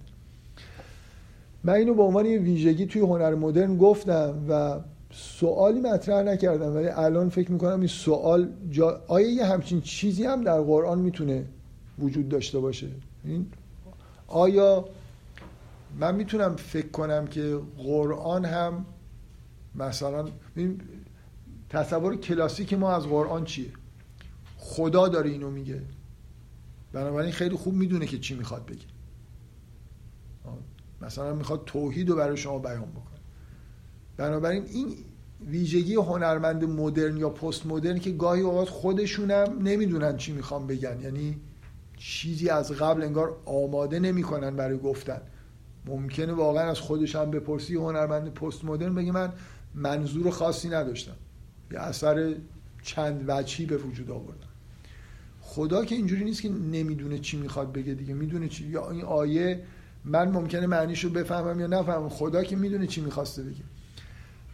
من اینو به عنوان یه ویژگی توی هنر مدرن گفتم و سوالی مطرح نکردم ولی الان فکر می‌کنم این سوال جا... آیا یه همچین چیزی هم در قرآن می‌تونه وجود داشته باشه؟ این آیا من می‌تونم فکر کنم که قرآن هم مثلا تصور کلاسیک ما از قرآن چیه؟ خدا داره اینو میگه. بنابراین خیلی خوب می‌دونه که چی می‌خواد بگه. مثلا می‌خواد توحید رو برای شما بیان بکنه. بنابراین این ویژگی هنرمند مدرن یا پست مدرن که گاهی اوقات خودشونم نمی‌دونن چی می‌خوام بگن. یعنی چیزی از قبل انگار آماده نمی‌کنن برای گفتن. ممکنه واقعا از خودش هم بپرسی هنرمند پست مدرن بگه من منظور خاصی نداشتم. یه اثر چند وجهی به وجود آوردم خدا که اینجوری نیست که نمی‌دونه چی می‌خواد بگه دیگه. می‌دونه چی یا این آیه من ممکنه معنیشو بفهمم یا نفهمم. خدا که می‌دونه چی می‌خواسته بگه.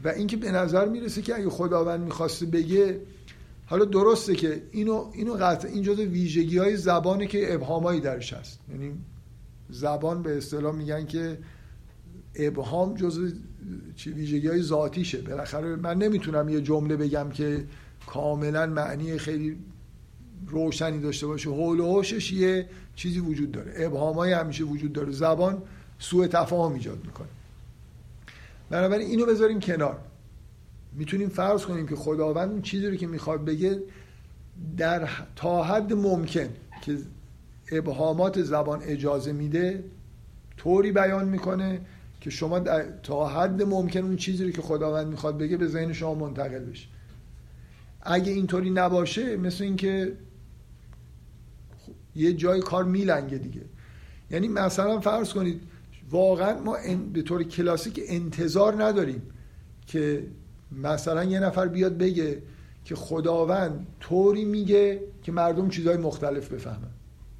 و اینکه به نظر می‌رسه که اگه خداوند می‌خواسته بگه حالا درسته که اینو اینو قطع این جزء ویژگی های زبانه که ابهامایی درش هست. یعنی زبان به اصطلاح میگن که ابهام جزء ویژگی های ذاتیشه. بالاخره من نمی‌تونم یه جمله بگم که کاملا معنی خیلی روشنی داشته باشه. حول و حوشش یه چیزی وجود داره. ابهام های همیشه وجود داره. زبان سوء تفاهم ایجاد می‌کنه. بنابراین اینو بذاریم کنار. می‌تونیم فرض کنیم که خداوند اون چیزی رو که می‌خواد بگه در تا حد ممکن که ابهامات زبان اجازه میده طوری بیان می‌کنه که شما تا حد ممکن اون چیزی رو که خداوند می‌خواد بگه به ذهن شما منتقل بشه. اگه اینطوری نباشه مثل اینکه یه جای کار میلنگه دیگه. یعنی مثلا فرض کنید واقعا ما به طور کلاسیک انتظار نداریم که مثلا یه نفر بیاد بگه که خداوند طوری میگه که مردم چیزهای مختلف بفهمن.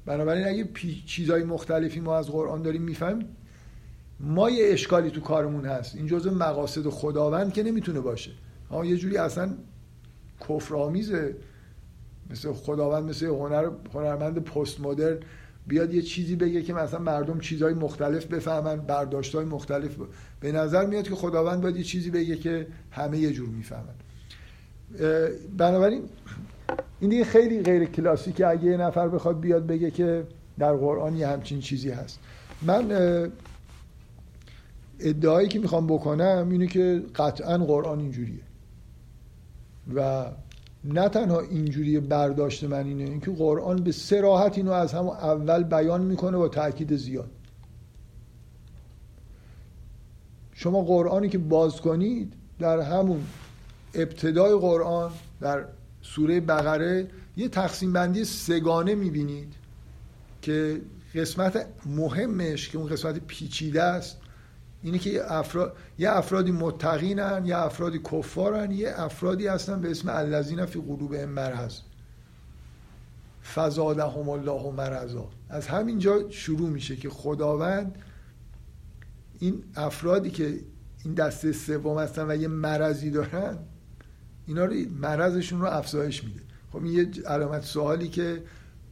بنابراین اگه چیزهای مختلفی ما از قرآن داریم می‌فهمیم ما یه اشکالی تو کارمون هست. این جزء مقاصد خداوند که نمی‌تونه باشه. ها یه جوری اصلا کفرآمیزه. مثل خداوند مثل هنر هنرمند پست مدرن بیاد یه چیزی بگه که مثلا مردم چیزهای مختلف بفهمن برداشتهای مختلف به نظر میاد که خداوند باید یه چیزی بگه که همه یه جور می‌فهمن. بنابراین این دیگه خیلی غیر کلاسیکه. اگه یه نفر بخواد بیاد بگه که در قرآن یه همچین چیزی هست. من ادعایی که می‌خوام بکنم اینه که قطعا قرآن اینجوریه. و نه تنها اینجوری برداشت من اینه اینکه قرآن به سراحت اینو از همون اول بیان می‌کنه با تاکید زیاد. شما قرآنی که باز کنید در همون ابتدای قرآن در سوره بقره یه تقسیم بندی سگانه می‌بینید که قسمت مهمش که اون قسمت پیچیده است اینه که یه, افراد، یه افرادی متقینن یه افرادی کفارن یه افرادی هستن به اسم الذین فی قلوب مرض. فزادهم الله مرضا. از همینجا شروع میشه که خداوند این افرادی که این دسته سوم هستن و یه مرضی دارن اینا رو مرضشون رو افزایش میده. خب این یه علامت سوالی که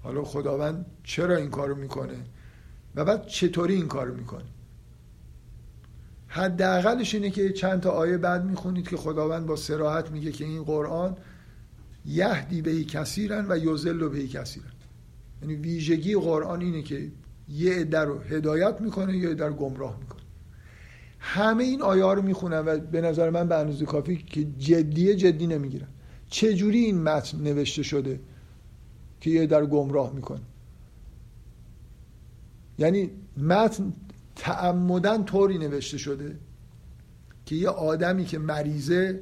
حالا خداوند چرا این کارو می‌کنه و بعد چطوری این کارو می‌کنه؟ حداقلش اینه که چند تا آیه بعد می‌خونید که خداوند با سراحت میگه که این قرآن یهدی بهی کثیرن و یوزل بهی کثیرن. یعنی ویژگی قرآن اینه که یه عده رو هدایت می‌کنه یه عده رو گمراه می‌کنه. همه این آیه ها رو می‌خونن و به نظر من به اندازه کافی که جدیه جدی نمی‌گیرن. چجوری این متن نوشته شده که یه در گمراه می‌کنه؟ یعنی متن تعمدن طوری نوشته شده که یه آدمی که مریضه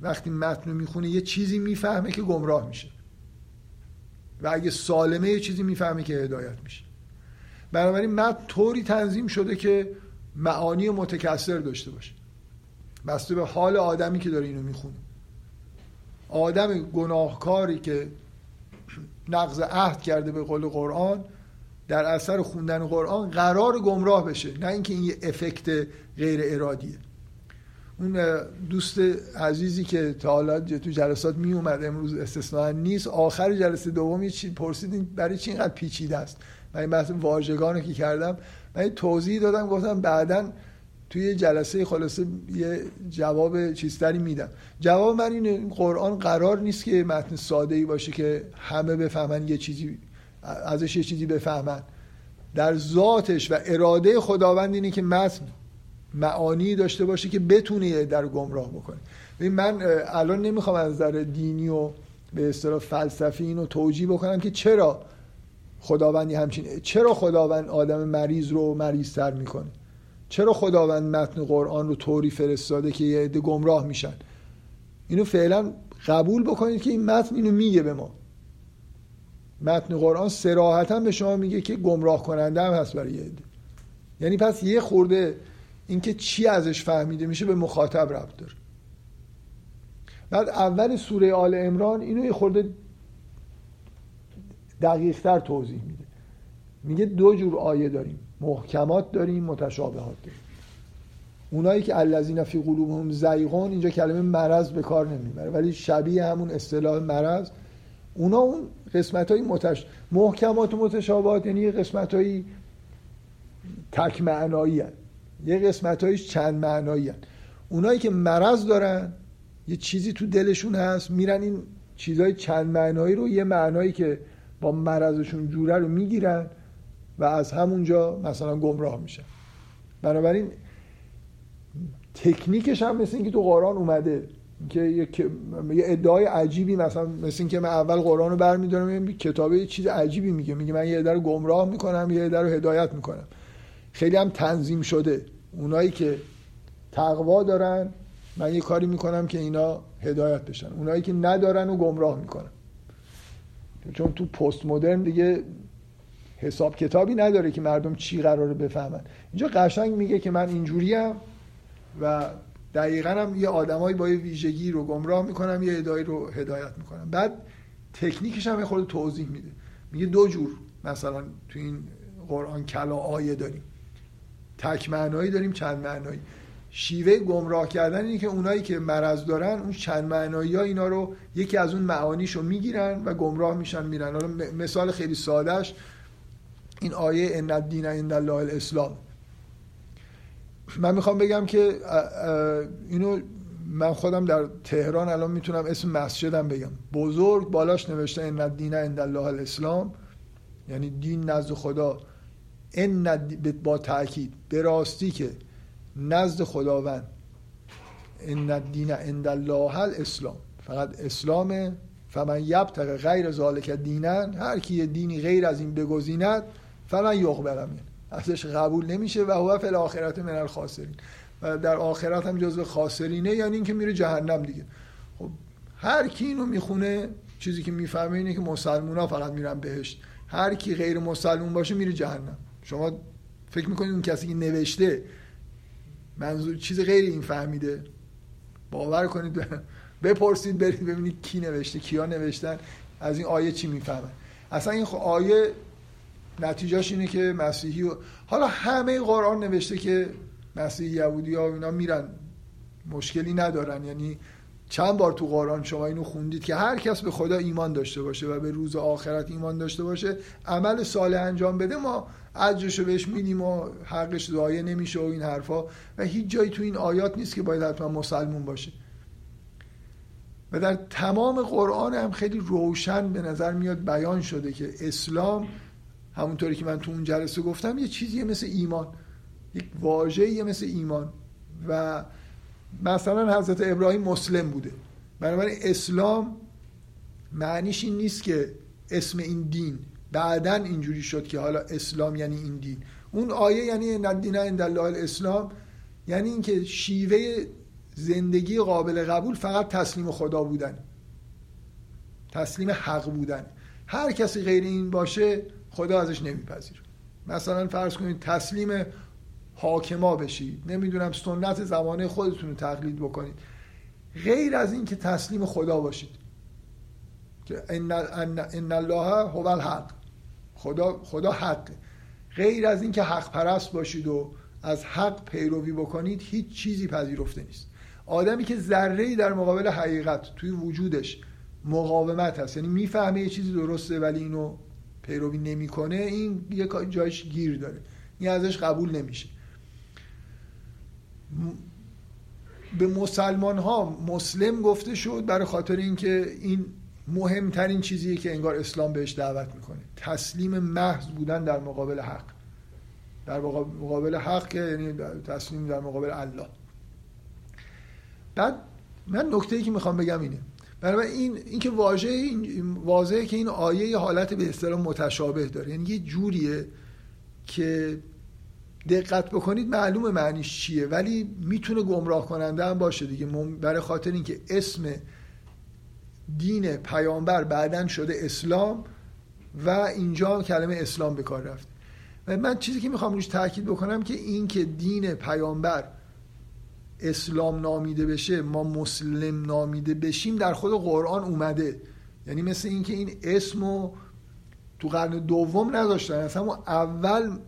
وقتی متن می‌خونه یه چیزی می‌فهمه که گمراه میشه. و اگه سالمه یه چیزی می‌فهمه که هدایت میشه. بنابراین متن طوری تنظیم شده که معانی متکثر داشته باشه. بسته به حال آدمی که داره اینو می‌خونه. آدم گناهکاری که نقض عهد کرده به قول قرآن در اثر خوندن قرآن قرار گمراه بشه نه اینکه این یه افکت غیر ارادیه. اون دوست عزیزی که تا حالا تو جلسات می اومد امروز استثنا نیست آخر جلسه دوم چی پرسیدین برای چی اینقدر پیچیده است؟ من این بحث واژگان که کردم من توضیح دادم گفتم بعدا توی جلسه خلاصه یه جواب چیزتری میدم. جواب من اینه قرآن قرار نیست که متن ساده ای باشه که همه بفهمن یه چیزی ازش یه چیزی بفهمن. در ذاتش و اراده خداوند اینه که متن معانی داشته باشه که بتونه در گمراه بکنه. من الان نمی‌خوام از نظر دینی و به اصطلاح فلسفی اینو توجیه بکنم که چرا خداوندی همچین چرا خداوند آدم مریض رو مریض تر می‌کنه؟ چرا خداوند متن قرآن رو طوری فرستاده که یه عده گمراه میشن؟ اینو فعلا قبول بکنید که این متن اینو میگه به ما. متن قرآن سراحتا به شما میگه که گمراه کننده هم هست برای یه یعنی پس یه خورده اینکه چی ازش فهمیده میشه به مخاطب ربط داره. بعد اول سوره آل امران اینو یه خورده دقیقتر توضیح میده. میگه دو جور آیه داریم. محکمات داریم متشابهات داریم. اونایی که الذین فی قلوبهم زیغون اینجا کلمه مرض به کار نمی‌بره ولی شبیه همون اصطلاح مرض اونا اون قسمت های متش... محکمات و متشابهات یعنی یه قسمت های تک معنایی هن. یه قسمت هایش چند معنایی هن. اونایی که مرض دارن یه چیزی تو دلشون هست میرن این چیزهای چند معنایی رو یه معنایی که با مرضشون جوره رو می‌گیرن و از همونجا مثلا گمراه میشن بنابراین تکنیکش هم مثل اینکه تو قرآن اومده که یه ادعای عجیبی مثلا مثل اینکه من اول قرآن رو برمیدارم یه کتابه یه چیز عجیبی میگه. میگه من یه عده رو گمراه می‌کنم یه عده رو هدایت می‌کنم. خیلی هم تنظیم شده. اونایی که تقوا دارن من یه کاری می‌کنم که اینا هدایت بشن. اونایی که ندارن و گمراه می‌کنم چون تو پست مدرن دیگه حساب کتابی نداره که مردم چی قراره بفهمن. اینجا قشنگ میگه که من اینجوریم و دقیقا هم یه آدمایی با یه ویژگی رو گمراه می‌کنم یه ادایی رو هدایت می‌کنم. بعد تکنیکش هم خود توضیح میده. میگه دو جور مثلا تو این قرآن کلا آیه داریم. تک معنایی داریم چند معنایی. شیوه گمراه کردن اینه که اونایی که مرض دارن اون چند معنایی ها اینا رو یکی از اون معانیش رو می‌گیرن و گمراه میشن میرن. حالا مثال خیلی سادهش این آیه ان الدین عند الله الاسلام من می‌خوام بگم که اینو من خودم در تهران الان می‌تونم اسم مسجدم بگم. بزرگ بالاش نوشته ان الدین عند الله الاسلام یعنی دین نزد خدا. ان با تاکید به راستی که نزد خداوند. ان الدین عند الله الاسلام فقط اسلام فمن یبتغ غیر ذالک دینن هر کی دینی غیر از این بگزیند فلا یقبل ازش قبول نمیشه و هو فی الاخرت من الخاسرین. و در آخرت هم جزو خاسرینه یعنی اینکه میره جهنم دیگه. خب هر کی اینو می‌خونه چیزی که می‌فهمه اینه که مسلمونا فقط میرن بهشت. هر کی غیر مسلمون باشه میره جهنم. شما فکر می‌کنید اون کسی که نوشته منظور چیز غیر این فهمیده؟ باور کنید بپرسید برید ببینید کی نوشته کیا نوشتن از این آیه چی می‌فهمن؟ اصلا این آیه نتیجهش اینه که مسیحی و... حالا همه قرآن نوشته که مسیحی یهودی ها اینا میرن. مشکلی ندارن. یعنی چند بار تو قرآن شما اینو خوندید که هر کس به خدا ایمان داشته باشه و به روز آخرت ایمان داشته باشه عمل صالح انجام بده ما اجرشو بهش میدیم و حقش ضایع نمیشه و این حرفا. و هیچ جایی تو این آیات نیست که باید حتما مسلمون باشه. و در تمام قرآن هم خیلی روشن به نظر میاد بیان شده که اسلام همونطوری که من تو اون جلسه گفتم یه چیزیه مثل ایمان یک واژه‌ایه مثل ایمان. و مثلا حضرت ابراهیم مسلم بوده. بنابراین اسلام معنیش این نیست که اسم این دین. بعدا اینجوری شد که حالا اسلام یعنی این دین. اون آیه یعنی ندین عند الله الاسلام یعنی اینکه شیوه زندگی قابل قبول فقط تسلیم خدا بودن. تسلیم حق بودن. هر کسی غیر این باشه خدا ازش نمیپذیر مثلا فرض کنید تسلیم حاکما بشید. نمی‌دونم سنت زمانه خودتون رو تقلید بکنید. غیر از این که تسلیم خدا باشید. که ان, ان الله هو الحق. خدا خدا حق غیر از این که حق پرست باشید و از حق پیروی بکنید هیچ چیزی پذیرفته نیست. آدمی که ذره در مقابل حقیقت توی وجودش مقاومت هست. یعنی می‌فهمه یه چیزی درسته ولی اینو پیروی نمی‌کنه این یه جایش گیر داره. این ازش قبول نمیشه. به مسلمان ها مسلم گفته شد برای خاطر اینکه این مهمترین چیزیه که انگار اسلام بهش دعوت می‌کنه. تسلیم محض بودن در مقابل حق. در مقابل حق یعنی تسلیم در مقابل الله. بعد من نکته ای که می‌خوام بگم اینه. برای این اینکه واژه این واضحه که این آیه یه حالت به اصطلاح متشابه داره. یعنی یه جوریه که دقت بکنید معلومه معنیش چیه. ولی می‌تونه گمراه کننده هم باشه دیگه. برای خاطر اینکه اسم دین پیامبر بعدا شده اسلام و اینجا کلمه اسلام به کار رفته. و من چیزی که می‌خوام روش تاکید بکنم که این که دین پیامبر اسلام نامیده بشه ما مسلم نامیده بشیم در خود قرآن اومده. یعنی مثل اینکه این اسمو تو قرن دوم نذاشتن. اصلا اول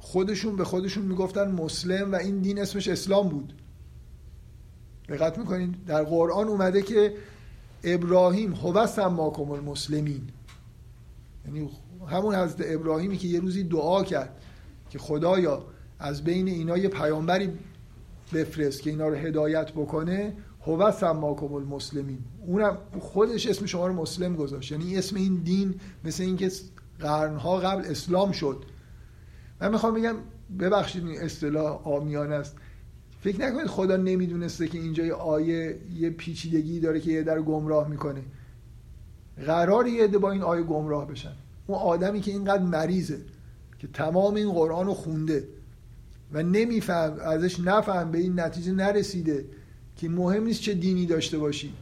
خودشون به خودشون می‌گفتن مسلم و این دین اسمش اسلام بود. دقت می‌کنید در قرآن اومده که ابراهیم هو سماکم المسلمین. یعنی همون حضرت ابراهیمی که یه روزی دعا کرد که خدایا از بین اینا یه پیامبری بفرست که اینا رو هدایت بکنه. هو سماکم المسلمین. اونم خودش اسم شما رو مسلم گذاشت. یعنی اسم این دین مثل اینکه قرنها قبل اسلام شد. من می‌خوام بگم ببخشید این اصطلاح آمیان است. فکر نکنید خدا نمی‌دونسته که اینجا یه آیه یه پیچیدگی داره که یه در گمراه می‌کنه. قرار یه با این آیه گمراه بشن. اون آدمی که اینقدر مریضه که تمام این قرآن رو خونده. و نمیفهم ازش نفهم به این نتیجه نرسیده که مهم نیست چه دینی داشته باشی.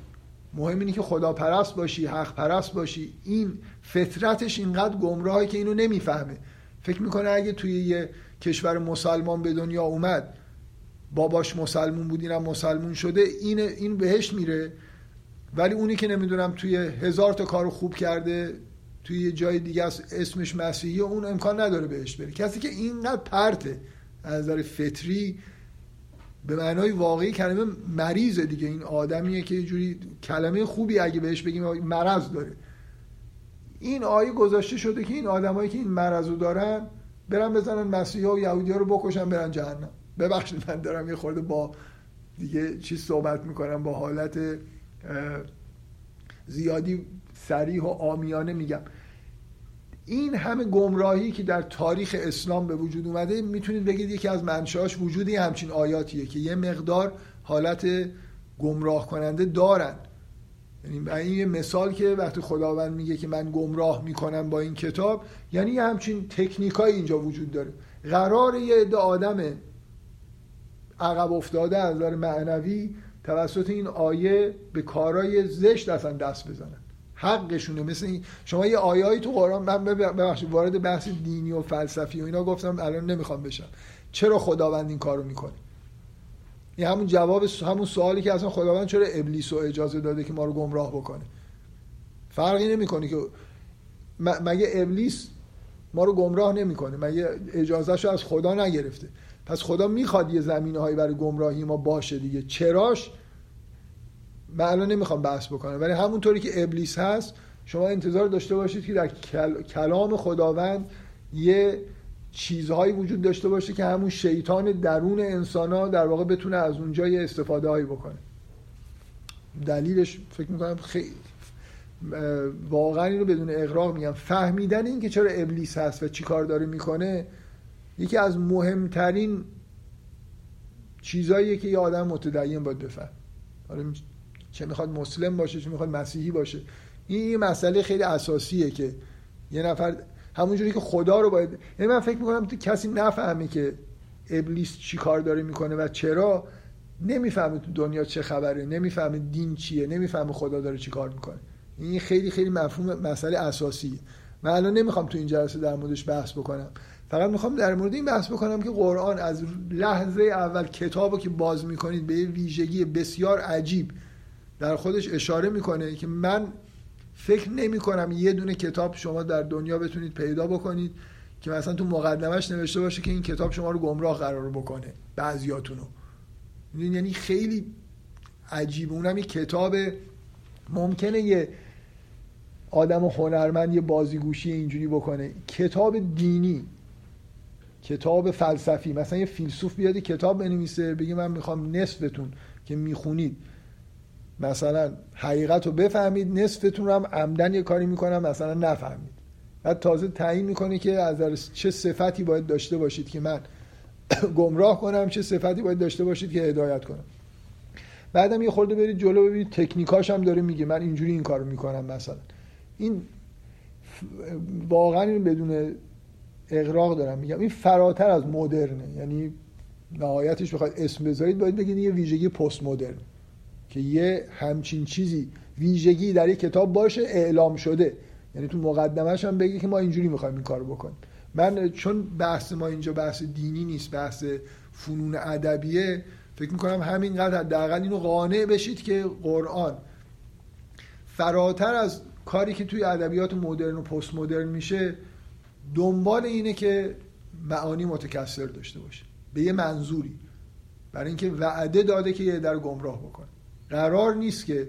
مهم اینه که خدا پرست باشی حق پرست باشی. این فطرتش اینقدر گمراهه که اینو نمی‌فهمه. فکر می‌کنه اگه توی یه کشور مسلمان به دنیا اومد باباش مسلمون بود اینم مسلمون شده این این بهش میره. ولی اونی که نمی‌دونم توی هزار تا کار خوب کرده توی یه جای دیگه اسمش مسیحی اون امکان نداره بهش بره. کسی که اینقدر پرته. از نظر فطری به معنای واقعی کلمه مریضه دیگه. این آدمیه که یه جوری کلمه خوبی اگه بهش بگیم مرض داره. این آیه گذاشته شده که این آدمایی که این مرض رو دارن برن بزنن مسیحا و یهودی ها رو بکشن برن جهنم. ببخشید من دارم یه خورده با دیگه چیز صحبت می‌کنم با حالت زیادی سریح و آمیانه میگم. این همه گمراهی که در تاریخ اسلام به وجود اومده می‌تونید بگید یکی از منشاش وجودی همچین آیاتیه که یه مقدار حالت گمراه کننده دارن. یعنی این یه مثال که وقتی خداوند میگه که من گمراه می‌کنم با این کتاب یعنی یه همچین تکنیکای اینجا وجود داره. قرار یه عده آدم عقب افتاده از نظر معنوی توسط این آیه به کارهای زشت اصلا دست بزنن. حقشونه. مثل این شما یه آیایی تو قرآن من ببخشید وارد بحث دینی و فلسفی و اینا گفتم الان نمی‌خوام بشم. چرا خداوند این کارو می‌کنه؟ این همون جواب همون سوالی که اصلا خداوند چرا ابلیس رو اجازه داده که ما رو گمراه بکنه؟ فرقی نمی‌کنه که مگه ابلیس ما رو گمراه نمی‌کنه؟ مگه اجازهشو از خدا نگرفته؟ پس خدا می‌خواد یه زمینه هایی برای گمراهی ما باشه دیگه. چراش؟ من الان نمی‌خوام بحث بکنم ولی همونطوری که ابلیس هست شما انتظار داشته باشید که در کلام خداوند یه چیزهایی وجود داشته باشه که همون شیطان درون انسان ها در واقع بتونه از اونجا یه استفاده هایی بکنه. دلیلش فکر می‌کنم خیلی. واقعا اینو بدون اقراق میگم. فهمیدن این که چرا ابلیس هست و چی کار داره می‌کنه یکی از مهمترین چیزهاییه که یه آدم متدین باید بفهم چه می‌خواد مسلم باشه چه می‌خواد مسیحی باشه. این یه مسئله خیلی اساسیه که یه نفر همونجوری که خدا رو باید یعنی من فکر می‌کنم تو کسی نفهمه که ابلیس چی کار داره می‌کنه و چرا نمی‌فهمه تو دنیا چه خبره نمی‌فهمه دین چیه نمی‌فهمه خدا داره چی کار می‌کنه. این خیلی خیلی مفهوم مسئله اساسیه. من الان نمی‌خوام تو این جلسه در موردش بحث بکنم. فقط می‌خوام در مورد این بحث بکنم که قرآن از لحظه اول کتابو که باز می‌کنید به یه ویژگی بسیار عجیب در خودش اشاره می‌کنه که من فکر نمی کنم یه دونه کتاب شما در دنیا بتونید پیدا بکنید که مثلا تو مقدمش نوشته باشه که این کتاب شما رو گمراه قرار بکنه بعضیاتونو. یعنی خیلی عجیب اونم یه کتاب ممکنه یه آدم هنرمند یه بازیگوشی اینجوری بکنه. کتاب دینی کتاب فلسفی. مثلا یه فیلسوف بیاد کتاب بنویسه بگه من می‌خوام نصفتون که می‌خونید. مثلا حقیقت رو بفهمید نصفتون رو هم عمدن یه کاری می‌کنم مثلا نفهمید. بعد تازه تعیین می‌کنه که از چه صفتی باید داشته باشید که من گمراه کنم چه صفتی باید داشته باشید که هدایت کنم. بعدم یه خورده برید جلو ببینید تکنیکاش هم داره میگه من اینجوری این کارو می‌کنم مثلا. این واقعا این بدون اقراق دارم میگم. این فراتر از مدرنه یعنی نهایتش بخواید اسم بذارید باید بگید یه ویژگی پست مدرن که یه همچین چیزی ویژگی در یک کتاب باشه اعلام شده. یعنی تو مقدمش هم بگی که ما اینجوری می‌خوایم این کارو بکنیم. من چون بحث ما اینجا بحث دینی نیست بحث فنون ادبیه فکر می‌کنم همینقدر حداقل اینو قانع بشید که قرآن فراتر از کاری که توی ادبیات مدرن و پست مدرن میشه دنبال اینه که معانی متکثر داشته باشه. به یه منظوری. برای اینکه وعده داده که یه در گمراه بکنه. قرار نیست که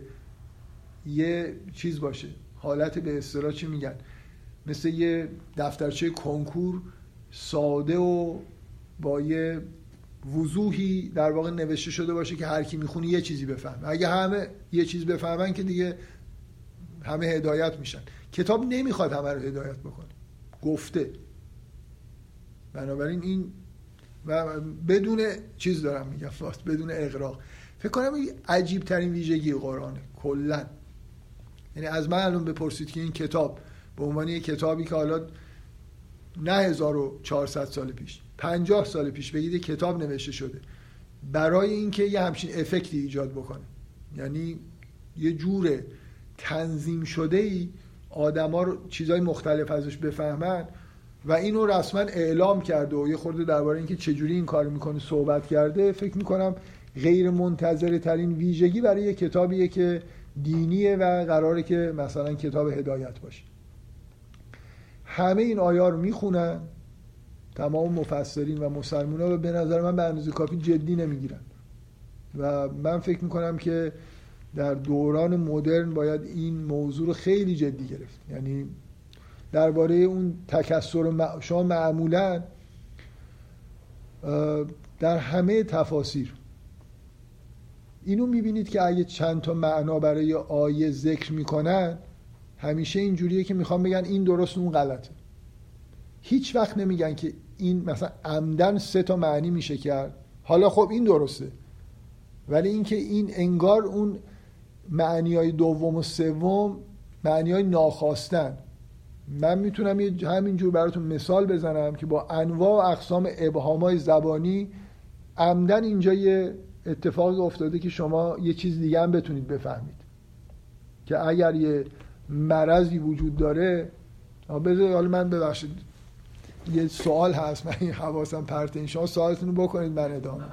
یه چیز باشه. حالت به اصطلاح چی میگن؟ مثل یه دفترچه کنکور ساده و با یه وضوحی در واقع نوشته شده باشه که هر کی می‌خونه یه چیزی بفهمه. اگه همه یه چیز بفهمن که دیگه همه هدایت میشن. کتاب نمی‌خواد همه رو هدایت بکنه. گفته. بنابراین این و بدون چیز دارم میگم. بدون اقراق فکر کنم عجیب ترین ویژگی قرآنه کلا. یعنی از من الان بپرسید که این کتاب به عنوان یک کتابی که حالا نه 1400 سال پیش 50 سال پیش بگید کتاب نوشته شده برای اینکه یه همچین افکتی ایجاد بکنه. یعنی یه جور تنظیم شده ای آدما رو چیزهای مختلف ازش بفهمن و اینو رسما اعلام کرده و یه خورده درباره اینکه چجوری این کار می‌کنه صحبت کرده فکر می‌کنم غیر منتظره ترین ویژگی برای یه کتابیه که دینیه و قراره که مثلا کتاب هدایت باشه. همه این آیا رو می‌خونن تمام مفسرین و مسلمان ها به نظر من به اندازه کافی جدی نمی‌گیرن. و من فکر می‌کنم که در دوران مدرن باید این موضوع رو خیلی جدی گرفت. یعنی درباره اون تکسر شما معمولا در همه تفاسیر اینو می‌بینید که اگه چند تا معنا برای آیه ذکر می‌کنن همیشه اینجوریه که می‌خوام بگن این درست اون غلطه. هیچ وقت نمیگن که این مثلا عمدن سه تا معنی میشه کرد. حالا خب این درسته. ولی اینکه این انگار اون معنی های دوم و سوم معنی های ناخواستن. من می‌تونم همینجور براتون مثال بزنم که با انواع و اقسام ابهام های زبانی عمدن اینجا یه اتفاقی افتاده که شما یه چیز دیگه هم بتونید بفهمید. که اگر یه مرضی وجود داره بذار حالا من ببخشید یه سوال هست من این حواسم پرت این شما سوالتون رو بکنید من ادامه.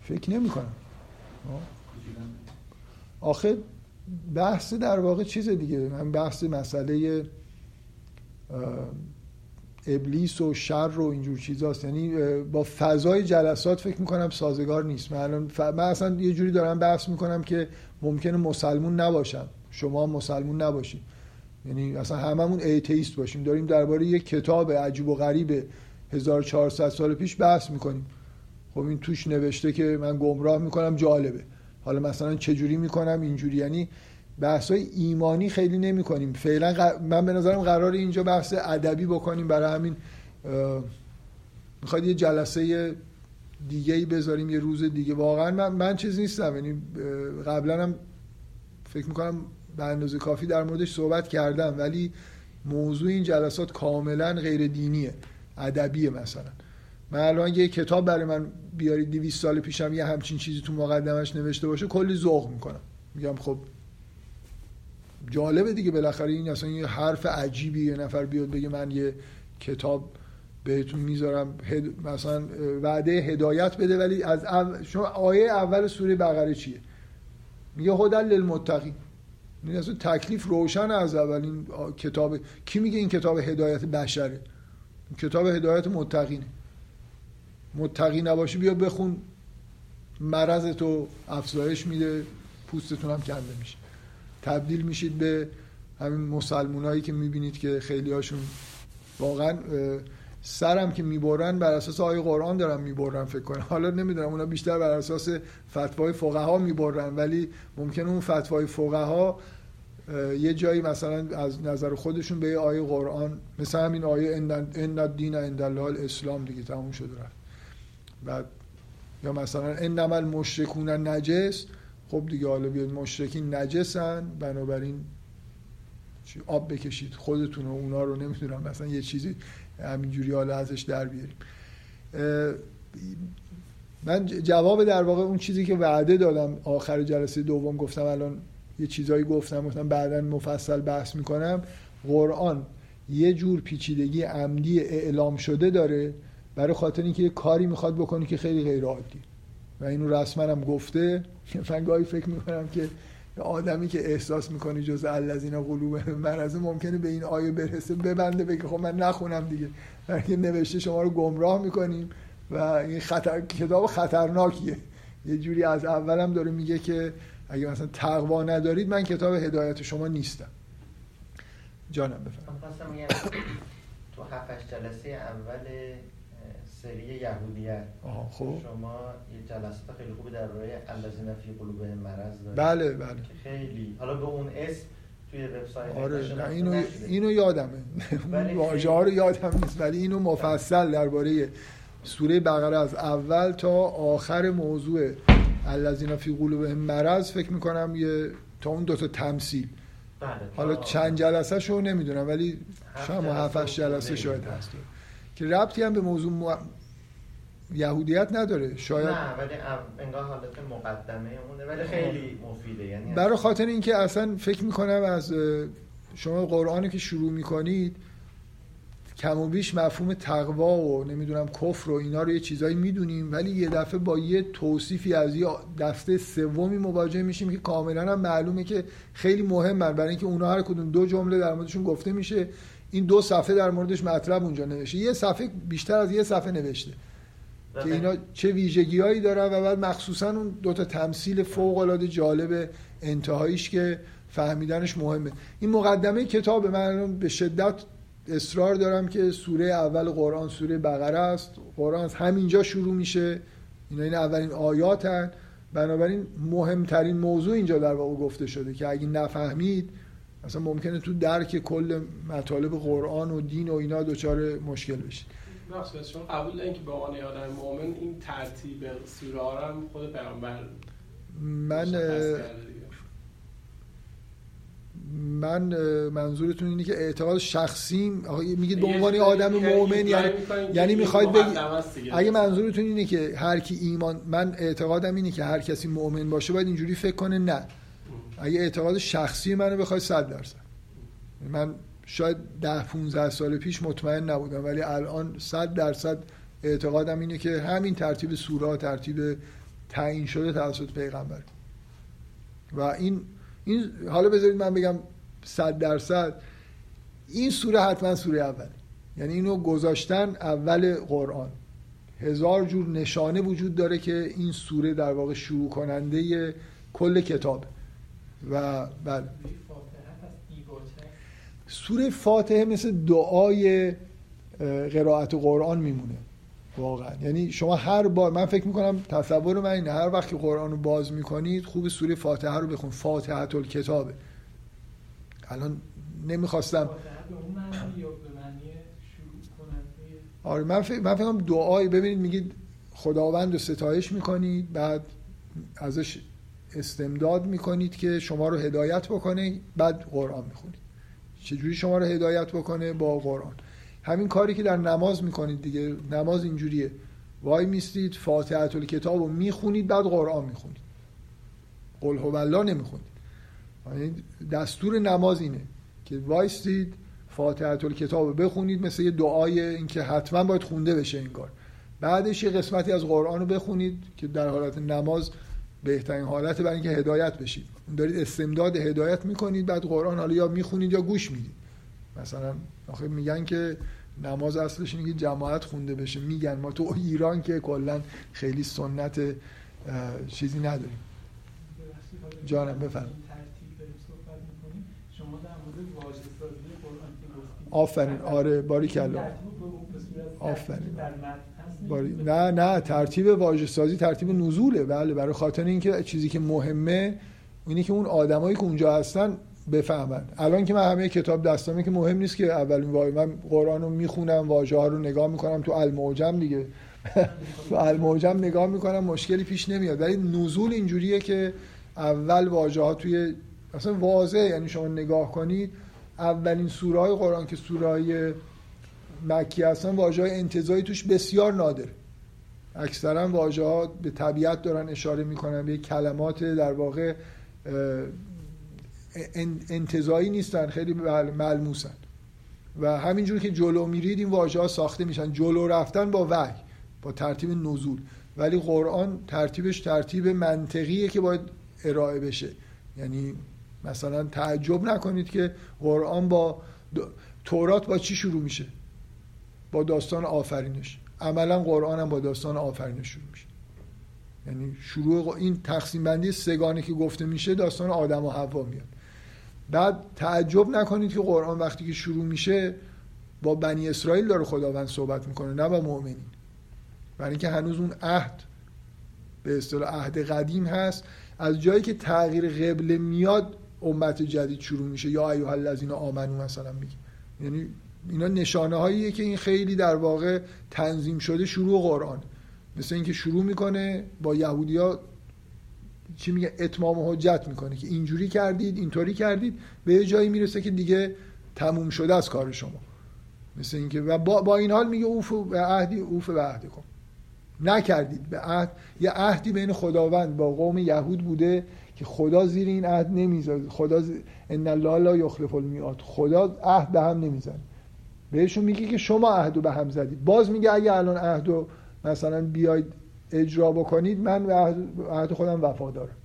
فکر نمی کنم. آخه بحث در واقع چیز دیگه. من بحث مسئله ابلیس و شر و اینجور چیزاست. یعنی با فضای جلسات فکر می‌کنم سازگار نیست. من, ف... من اصلا یه جوری دارم بحث می‌کنم که ممکنه مسلمون نباشم شما مسلمون نباشید یعنی اصلا هممون ایتیست باشیم. داریم درباره یک کتاب عجیب و غریب 1400 سال پیش بحث می‌کنیم. خب این توش نوشته که من گمراه می‌کنم جالبه. حالا مثلا چجوری می‌کنم؟ اینجوری. یعنی بحث های ایمانی خیلی نمی کنیم فعلا من به نظرم قرار اینجا بحث ادبی بکنیم. برای همین می‌خواید یه جلسه دیگه ای بذاریم یه روز دیگه. واقعا من, من چیز نیستم. یعنی قبلا هم فکر می‌کنم به اندازه کافی در موردش صحبت کردم. ولی موضوع این جلسات کاملا غیر دینیه ادبیه مثلا. من الان یه کتاب برای من بیارید 200 سال پیشم یه همچین چیزی تو مقدمش نوشته باشه کلی ذوق می‌کنم. میگم خب جالبه دیگه بالاخره این اصلا یه حرف عجیبی یه نفر بیاد بگه من یه کتاب بهتون می‌ذارم مثلا وعده هدایت بده ولی از شما آیه اول سوره بقره چیه؟ میگه هدل للمتقین این اصلا تکلیف روشن از اولین کتاب. کی میگه این کتاب هدایت بشره؟ کتاب هدایت متقینه. متقی نباشی بیا بخون مرض تو افزایش میده پوستتون هم کنده میشه. تبدیل میشید به همین مسلمونایی که می‌بینید که خیلی هاشون واقعا سرم که می‌برن بر اساس آیه قرآن دارن می‌برن فکر کنم. حالا نمی‌دونم اونا بیشتر بر اساس فتوای فقها می‌برن ولی ممکنه اون فتوای فقها یه جایی مثلا از نظر خودشون به آیه قرآن مثلا همین آیه ان دین عند الله الاسلام دیگه تموم شده رفت. بعد یا مثلا انما المشرکون نجس خب دیگه حالا بیاد مشرکین نجسن بنابراین آب بکشید. خودتون و اونا رو نمی‌دونم مثلا یه چیزی همینجوری حالا ازش در بیاریم. من جواب در واقع اون چیزی که وعده دادم آخر جلسه دوم گفتم الان یه چیزایی گفتم گفتم بعدا مفصل بحث می‌کنم. قرآن یه جور پیچیدگی عمدی اعلام شده داره برای خاطر اینکه یه کاری می‌خواد بکنه که خیلی غیر عادی و اینو رسما هم گفته. من گاهی فکر می‌کنم که آدمی که احساس می‌کنی جز الذین قلوب مرض ممکنه به این آیه برسه ببنده بگه خب من نخونم دیگه. برای نوشته شما رو گمراه می‌کنیم و این خطر کتاب خطرناکیه. یه جوری از اولم داره میگه که اگه مثلا تقوا ندارید من کتاب هدایت شما نیستم. جانم بفرمایید. تو هفتش جلسه اول سری یهودیت. خب. شما یه جلسات خیلی خوبی در روی الذین فی قلوب مرض دارید. بله بله. خیلی. حالا به اون اسم توی وبسایت آره نه اینو اینو یادمه. واژه ها رو یادم نیست. ولی اینو مفصل درباره سوره بقره از اول تا آخر موضوع الذین فی قلوب مرض فکر می‌کنم یه تا اون دوتا تمثیل. بله حالا چند جلسه شو نمی‌دونم ولی شما هفتش جلسه شاید هست که ربطی هم به موضوع مو... یهودیت نداره. شاید نه ولی انگار حالت مقدمه اونه ولی خیلی مفیده یعنی برای خاطر اینکه اصلا فکر می‌کنم از شما قرآنی که شروع می‌کنید کم و بیش مفهوم تقوا و نمی‌دونم کفر و اینا رو یه چیزایی می‌دونیم ولی یه دفعه با یه توصیفی از یه دسته سومی مواجه میشیم که کاملا هم معلومه که خیلی مهمن برای اینکه اونها هر کدوم دو جمله در موردشون گفته میشه. این دو صفحه در موردش مطلب اونجا نوشته. یه صفحه بیشتر از یه صفحه نوشته. که اینا چه ویژگیهایی دارن و بعد مخصوصا اون دو تا تمثیل فوق العاده جالب انتهاییش که فهمیدنش مهمه. این مقدمه کتاب من به شدت اصرار دارم که سوره اول قرآن سوره بقره است. قرآن از همینجا شروع میشه. اینا این اولین آیاتن. بنابراین مهمترین موضوع اینجا در واقع گفته شده که اگه نفهمید مثلا ممکنه تو درک کل مطالب قرآن و دین و اینا دچار مشکل بشید شما قبول دارین که به عنوان آدم مؤمن این ترتیب سوره ها هم خود پیامبر من من منظورتون اینه که اعتقاد شخصی میگید به عنوان آدم مؤمن یعنی یعنی می‌خواید بگید اگه منظورتون اینه که هر کی ایمان من اعتقادم اینه که هر کسی مؤمن باشه باید اینجوری فکر کنه نه. اگه اعتقاد شخصی منو بخوای 100 درصد. من شاید ده 15 سال پیش مطمئن نبودم ولی الان 100 درصد اعتقادم اینه که همین ترتیب سوره ترتیب تعیین شده توسط پیغمبر. و این این حالا بذارید من بگم 100 درصد. این سوره حتما سوره اول یعنی اینو گذاشتن اول قرآن. هزار جور نشانه وجود داره که این سوره در واقع شروع کننده کل کتاب و بله. سوره فاتحه مثل دعای قرائت قرآن میمونه. واقعا. یعنی شما هر بار من فکر می‌کنم تصور من اینه هر وقت که قرآن رو باز می‌کنید خوب سوره فاتحه رو بخون. فاتحه کتابه الان نمی‌خواستم. آره من فکر من فکرم دعای ببینید میگید خداوند رو ستایش می‌کنید بعد ازش استمداد می‌کنید که شما رو هدایت بکنه بعد قرآن می‌خونید. چجوری شما رو هدایت بکنه؟ با قرآن. همین کاری که در نماز می‌کنید دیگه. نماز اینجوریه. وای میستید فاتحه کتاب رو می‌خونید بعد قرآن می‌خونید. قل هو الله نمی‌خونید. یعنی دستور نماز اینه که وایستید فاتحه کتاب رو بخونید مثل یه دعای اینکه حتما باید خونده بشه انگار بعدش یه قسمتی از قرآن رو بخونید که در حالت نماز بهترین حالت برای اینکه هدایت بشید. دارید استمداد هدایت می‌کنید بعد قرآن حالا یا می‌خونید یا گوش می‌دید. مثلا آخه میگن که نماز اصلش اینه که جماعت خونده بشه. میگن ما تو ایران که کلا خیلی سنت چیزی نداریم. جانم بفرم آفرین. آره باری کلا آفرین. نه نه ترتیب واژه سازی ترتیب نزوله. بله برای خاطر اینکه چیزی که مهمه اینه که اون آدمایی که اونجا هستن بفهمن. الان که من همه کتاب دستامه که مهم نیست که اولین واژه من قرآن رو می‌خونم واژه ها رو نگاه می‌کنم تو المعجم دیگه. تو المعجم نگاه می‌کنم مشکلی پیش نمیاد. ولی نزول اینجوریه که اول واژه ها توی اصلا واضحه. یعنی شما نگاه کنید اولین سوره های قرآن که سوره مکی هستن واژه های انتظایی توش بسیار نادر. اکثرا واژه ها به طبیعت دارن اشاره می‌کنن به کلمات در واقع اه، ان- انتزاعی نیستن خیلی مل- ملموسن. و همینجور که جلو میرید این واژه ها ساخته میشن. جلو رفتن با وحی با ترتیب نزول. ولی قرآن ترتیبش ترتیب منطقیه که باید ارائه بشه. یعنی مثلا تعجب نکنید که قرآن با د- تورات با چی شروع میشه؟ با داستان آفرینش. عملا قرآن هم با داستان آفرینش شروع میشه. یعنی شروع این تقسیم بندی سگانه که گفته میشه داستان آدم و حوا میاد. بعد تعجب نکنید که قرآن وقتی که شروع میشه با بنی اسرائیل داره خداوند صحبت می‌کنه نه با مؤمنین. برای اینکه هنوز اون عهد به اصطلاح عهد قدیم هست. از جایی که تغییر قبله میاد امت جدید شروع میشه. یا ایها الذین آمنو مثلا میگه. یعنی اینا نشانه هاییه که این خیلی در واقع تنظیم شده شروع قرآن. مثل اینکه شروع می‌کنه با یهودیا چی میگه؟ اتمام حجت می‌کنه که اینجوری کردید اینطوری کردید به یه جایی می‌رسه که دیگه تموم شده از کار شما. مثل اینکه و با, با این حال میگه اوف به عهدی اوف به عهد کن. نکردید. به عهد یه عهدی بین خداوند با قوم یهود بوده که خدا زیر این عهد نمی‌ذاره. خدا ز... ان الله لا یخلف المیعاد. خدا عهد به هم نمی‌زنه. بهشون میگه که شما عهدو به هم زدید. باز میگه اگه الان عهدو مثلا بیاید اجرا بکنید من به عهد, خودم وفادارم.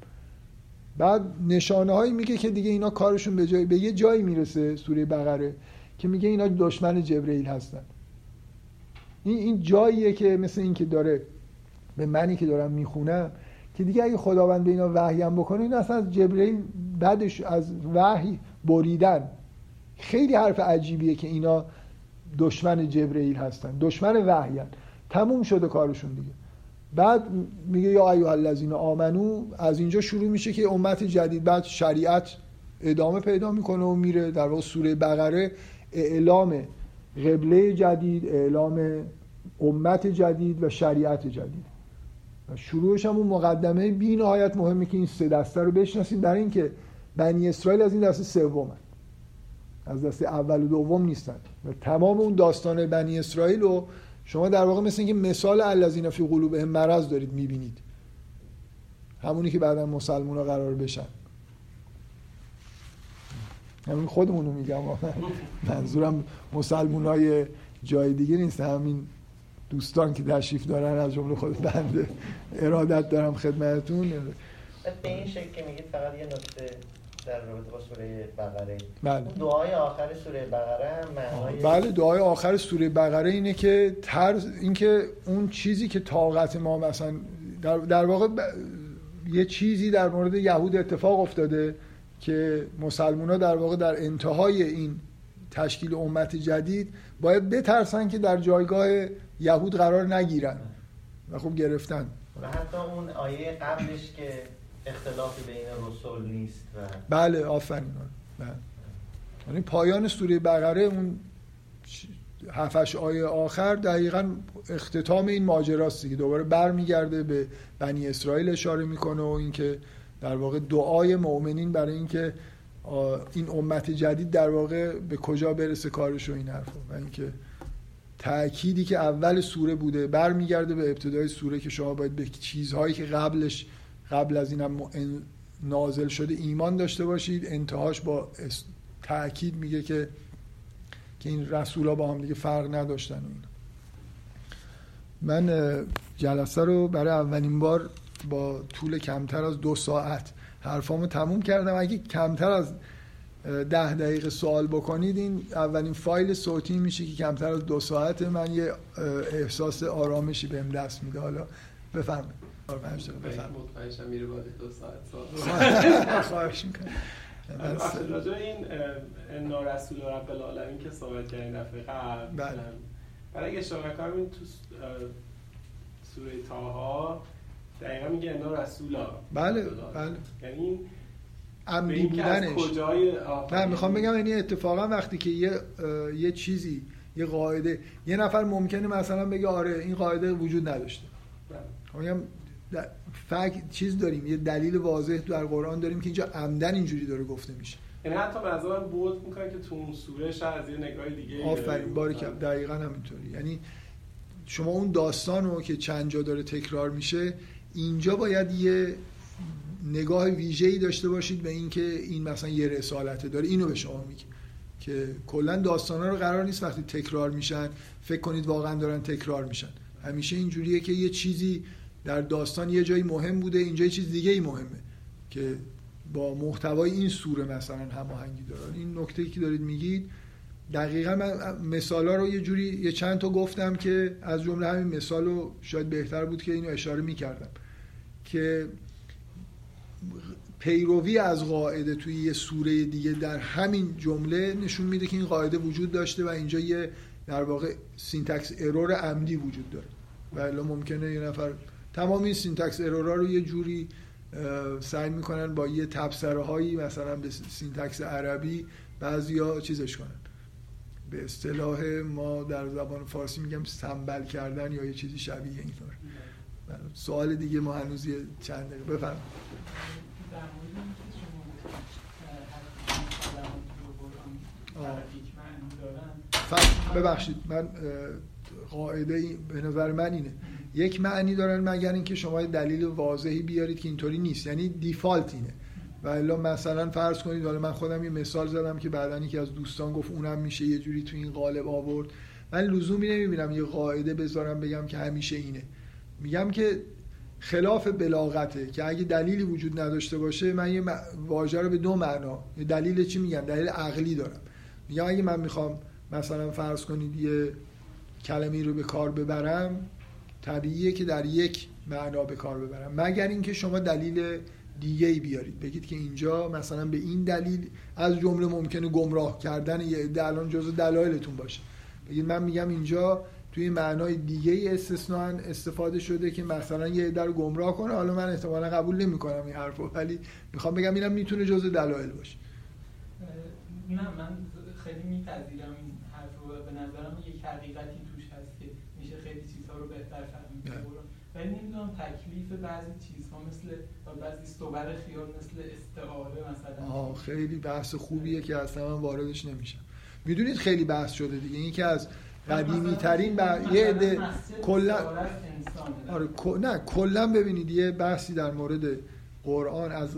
بعد نشانه هایی میگه که دیگه اینا کارشون به جای به یه جایی می‌رسه سوره بقره که میگه اینا دشمن جبرئیل هستن. این این جاییه که مثل این که داره به منی که دارم می‌خونم که دیگه اگه خداوند به اینا وحی هم بکنه این اصلا از جبرئیل بعدش از وحی بریدن. خیلی حرف عجیبیه که اینا دشمن جبرئیل هستن. دشمن وحی تموم شده کارشون دیگه. بعد میگه یا ایها الذین آمنو از اینجا شروع میشه که امت جدید بعد شریعت ادامه پیدا می‌کنه و میره در واقع سوره بقره اعلام قبله جدید اعلام امت جدید و شریعت جدید. و شروعش هم اون مقدمه بی نهایت مهمه که این سه دسته رو بشناسید برای اینکه بنی اسرائیل از این دسته سومن. از دسته اول و دوم نیستن. و تمام اون داستان بنی اسرائیل رو شما در واقع مثل اینکه مثال الذین فی قلوبهم مرض دارید می‌بینید. همونی که بعدا مسلمان قرار بشن. همین خودمونو میگم. منظورم مسلمون های جای دیگه نیست. همین دوستان که تشریف دارن از جمله خود بنده. ارادت دارم خدمتتون. به این شکل که میگید فقط یه نکته. در رابطه با سوره بقره. بله. دعای آخر سوره بقره هم معنای بله دعای آخر سوره بقره اینه که طرز اینکه اون چیزی که طاقت ما مثلا در, در واقع ب... یه چیزی در مورد یهود اتفاق افتاده که مسلمان ها در واقع در انتهای این تشکیل امت جدید باید بترسن که در جایگاه یهود قرار نگیرن و خب گرفتن. و حتی اون آیه قبلش که اختلافی بین رسول نیست و بله آفرین. بله. یعنی پایان سوره بقره اون هفتش آیه آخر دقیقا اختتام این ماجراست دیگه. دوباره برمیگرده به بنی اسرائیل اشاره می‌کنه و اینکه در واقع دعای مؤمنین برای اینکه این امت جدید در واقع به کجا برسه کارش و این حرفا. و اینکه تأکیدی که اول سوره بوده برمیگرده به ابتدای سوره که شما باید به چیزهایی که قبلش قبل از اینم نازل شده ایمان داشته باشید. انتهاش با تأکید میگه که که این رسول ها با هم دیگه فرق نداشتن و. من جلسه رو برای اولین بار با طول کمتر از دو ساعت حرفامو تموم کردم. اگه کمتر از ده دقیقه سوال بکنید این اولین فایل صوتی میشه که کمتر از دو ساعت من یه احساس آرامشی بهم دست میده. حالا بفرمایید مطمئنشم میره دو ساعت خواهش می‌کنم ببخشید، راجع این اه، انا رسول رب العالمین که صحبت کردین دفعه قبل بله. برای نکنم این تو سوره تاها دقیقا میگه انا رسولا بله،. بله. یعنی این عمدی بودنش نه می‌خوام بگم یعنی اتفاقا وقتی که یه یه چیزی یه قاعده یه نفر ممکنه مثلا بگه آره این قاعده وجود نداشته بله. فک چیز داریم یه دلیل واضح در قرآن داریم که اینجا عمدن اینجوری داره گفته میشه. یعنی حتی به نظر من بود می‌کنه که تو اون سوره شاید از یه نگاه دیگه آفرین باری که بله. دقیقا همینطوری. یعنی شما اون داستان رو که چند جا داره تکرار میشه اینجا باید یه نگاه ویژه‌ای داشته باشید به اینکه این مثلا یه رسالته داره. اینو به شما میگه که کلا داستانا رو قرار نیست وقتی تکرار میشن فکر کنید واقعا دارن تکرار میشن. همیشه اینجوریه که یه چیزی در داستان یه جایی مهم بوده اینجا یه چیز دیگه ای مهمه که با محتوای این سوره مثلا هماهنگی داره این نکته که دارید میگید دقیقا من مثالا رو یه جوری یه چند تا گفتم که از جمله همین مثال رو شاید بهتر بود که اینو اشاره می‌کردم که پیروی از قاعده توی یه سوره دیگه در همین جمله نشون میده که این قاعده وجود داشته و اینجا یه در واقع syntax error عمدی وجود داره. و ممکنه یه نفر تمام این syntax error ا رو یه جوری سعی می‌کنن با یه تبصره هایی مثلا به syntax عربی بعضیا چیزش کنن. به اصطلاح ما در زبان فارسی میگم سنبل کردن یا یه چیزی شبیه این طور بله. سوال دیگه ما هنوز یه چند دقیقه. بفرمایید. ببخشید من قاعده به نظر من اینه. یک معنی دارن مگر اینکه شما دلیل واضحی بیارید که اینطوری نیست. یعنی دیفالت اینه. و الا مثلا فرض کنید حالا من خودم یه مثال زدم که بعدا یکی از دوستان گفت اونم میشه یه جوری تو این قالب آورد. من لزومی نمی‌بینم یه قاعده بذارم بگم که همیشه اینه. میگم که خلاف بلاغته که اگه دلیلی وجود نداشته باشه من یه واژه رو به دو معنا دلیل چی میگم؟ دلیل عقلی دارم. میگم اگه من می‌خوام مثلا فرض کنید یه کلمه رو به کار ببرم طبیعیه که در یک معنا به کار ببرم. مگر اینکه شما دلیل دیگه ای بیارید. بگید که اینجا مثلا به این دلیل از جمله ممکنه گمراه کردن یه عده الان جزء دلایلتون باشه. بگید من میگم اینجا توی معنای دیگه ای استثناء استفاده شده که مثلا یه عده رو گمراه کنه. حالا من احتمالا قبول نمی‌کنم این حرفو ولی می‌خوام بگم اینم می‌تونه جزء دلایل باشه. نه من خیلی میپذیرم این حرف رو و به نظرم یک حقیقتی توش هست که میشه خیلی چیزها رو بهتر فهمید نه. قرآن. ولی نمی‌دونم تکلیف بعضی چیزها مثل بعضی صور خیال مثل استعاره مثلا. آه خیلی بحث خوبیه که اصلا من واردش نمیشم. می‌دونید خیلی بحث شده دیگه. این که از قدیمی ترین مثلا یه عده کلا. آره نه کلا ببینید یه بحثی در مورد قرآن از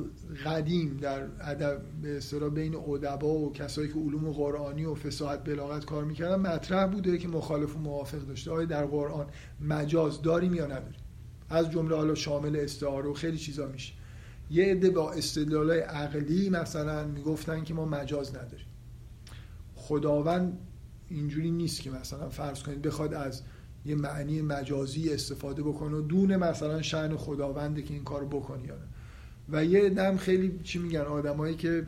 قدیم در ادب به اصطلاح بین ادبا و کسایی که علوم قرآنی و فصاحت بلاغت کار می‌کردن مطرح بوده که مخالف و موافق داشته. آیا در قرآن مجاز داریم یا نداریم؟ از جمله حالا شامل استعاره و خیلی چیزا میشه. یه عده با استدلالای عقلی مثلا می‌گفتن که ما مجاز نداریم. خداوند اینجوری نیست که مثلا فرض کنید بخواد از یه معنی مجازی استفاده بکنه و دون مثلا شأن خداونده که این کارو بکنی یا و یه دم خیلی چی میگن آدمایی که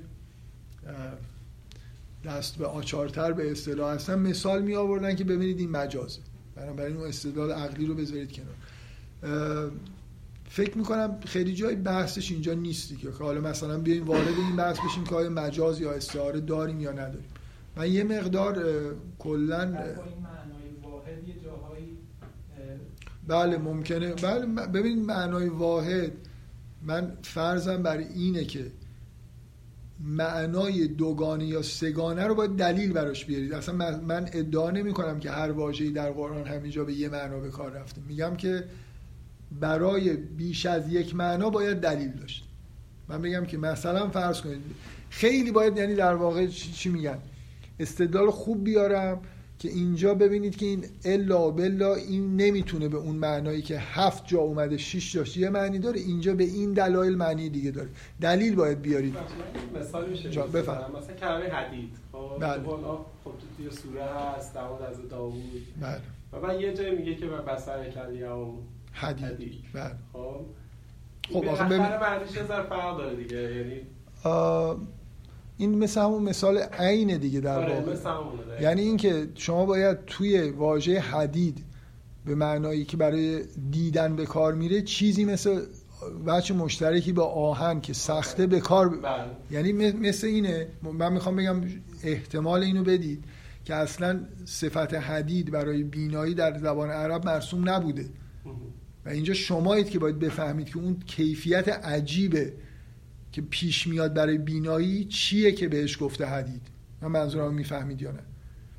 دست به آچارتر به اصطلاح هستن مثال می آوردن که ببینید این مجازه. بنابراین اون استدلال عقلی رو بذارید کنار. فکر می‌کنم خیلی جای بحثش اینجا نیستی که حالا مثلا بیایم وارد این بحث بشیم که آیا مجاز یا استعاره داریم یا نداریم. من یه مقدار کلا بله ممکنه. بله ببینید معنای واحد من فرضم بر اینه که معنای دوگانه یا سگانه رو باید دلیل براش بیارید. اصلا من- من ادعا نمی کنم که هر واژه‌ای در قرآن همینجا به یه معنا به کار رفته. میگم که برای بیش از یک معنا باید دلیل داشت. من بگم که مثلا فرض کنید خیلی باید یعنی در واقع چی میگن؟ استدلال خوب بیارم که اینجا ببینید که این الا و بلا این نمی‌تونه به اون معنایی که هفت جا اومده شش جاش یه معنی داره اینجا به این دلایل معنی دیگه داره. دلیل باید بیارید. مثال میشه جا،. مثلا کلمه حدید. خب بله. خب خب تو توی سوره هست داوود از داوود. بله. و بعد یه جایی میگه که بسر کلیام حدید بله. خب خب، آخه ببین- معنیش یه فرق داره دیگه یعنی این مثل همون مثال عین دیگه در آره، واقع. یعنی اینکه شما باید توی واژه حدید به معنایی که برای دیدن به کار میره چیزی مثل بچه مشترکی با آهن که سخته به کار ب- بله. یعنی مثل اینه. من می‌خوام بگم احتمال اینو بدید که اصلا صفت حدید برای بینایی در زبان عرب مرسوم نبوده. و اینجا شمایید که باید بفهمید که اون کیفیت عجیبه که پیش میاد برای بینایی چیه که بهش گفته حدید من منظورم می‌فهمید یا نه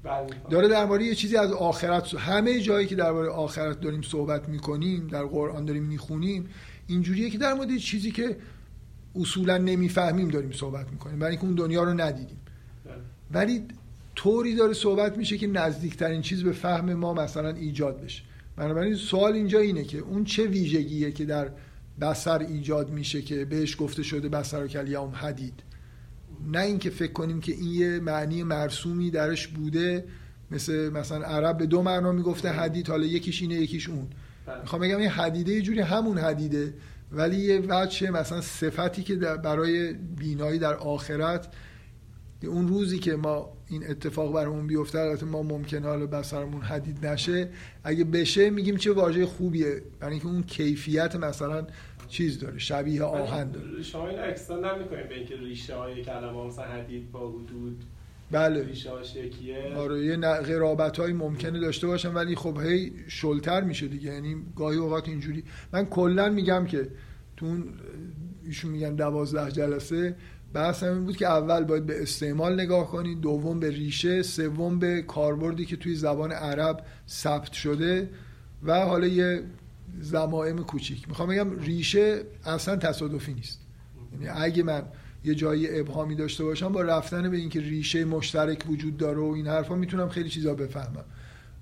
بله. داره درباره یه چیزی از آخرت همه جایی که درباره آخرت داریم صحبت می‌کنیم در قرآن داریم می‌خونیم اینجوریه که در مورد چیزی که اصولا نمی‌فهمیم داریم صحبت می‌کنیم برای اینکه اون دنیا رو ندیدیم بله. ولی طوری داره صحبت میشه که نزدیکترین چیز به فهم ما مثلا ایجاد بشه بنابراین سوال اینجا اینه که اون چه ویژگیه که در بسر ایجاد میشه که بهش گفته شده بسر و کلیوم حدید؟ نه اینکه فکر کنیم که این یه معنی مرسومی درش بوده. مثل مثلا عرب به دو معنا می‌گفته حدید حالا یکیش اینه یکیش اون. بله. می‌خوام بگم این حدیده یه جوری همون حدیده ولی یه وجه مثلا صفتی که برای بینایی در آخرت اون روزی که ما این اتفاق برامون بیفته البته ما ممکنه حالا بسرمون حدید نشه. اگه بشه میگیم چه واژه خوبیه. برای اینکه اون کیفیت مثلا چیز داره شبیه آهن داره. شما این اکستند نمی‌کنید به اینکه ریشه های کلمه مثلا حدید با حدود. بله. آره یه قرابت های ممکنه داشته باشن ولی خب هی شلتر میشه دیگه. یعنی گاهی اوقات اینجوری. من کلا میگم که تو اون ایشون میگن دوازده جلسه بحث این بود که اول باید به استعمال نگاه کنید دوم به ریشه سوم به کاربردی که توی زبان عرب ثبت شده و حالا یه زمائم کوچیک. می‌خوام بگم ریشه اصلا تصادفی نیست. یعنی اگه من یه جایی ابهامی داشته باشم با رفتن به اینکه ریشه مشترک وجود داره و این حرفا می‌تونم خیلی چیزا بفهمم.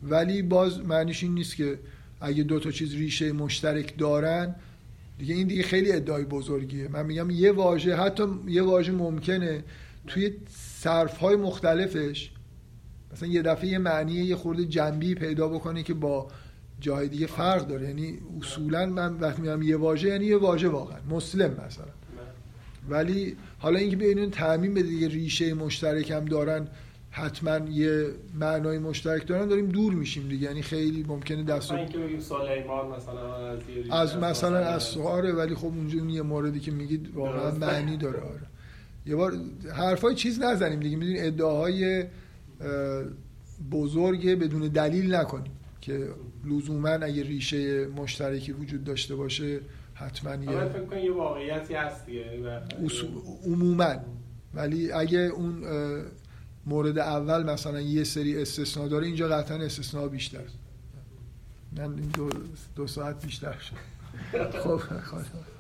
ولی باز معنیش این نیست که اگه دو تا چیز ریشه مشترک دارن دیگه این دیگه خیلی ادعای بزرگیه. من میگم یه واژه حتی یه واژه ممکنه توی صرف های مختلفش مثلا یه دفعه یه معنی یه خورده جنبی پیدا بکنه که با جای دیگه فرق داره. یعنی اصولا من وقتی میگم یه واژه یعنی یه واژه واقعا. مسلم مثلا. ولی حالا اینکه بیاین تعمین به دیگه ریشه مشترک هم دارن حتما یه معنای مشترک دارن داریم دور میشیم دیگه. یعنی خیلی ممکنه دست اینکه بگیم سلیمان مثلا از مثلا از سواره ولی خب اونجا اون یه موردی که میگید واقعا. معنی داره آره. یه بار حرفای چیز نزنیم دیگه. می‌دونید ادعاهای اه، بزرگ بدون دلیل نکنیم که لزوما اگه ریشه مشترکی وجود داشته باشه حتما یه فکر کنم یه واقعیتی هست دیگه. عموما. ولی اگه اون مورد اول مثلا یه سری استثناء داره اینجا قطعا استثناء بیشتر. من دو, دو ساعت بیشتر شد. خب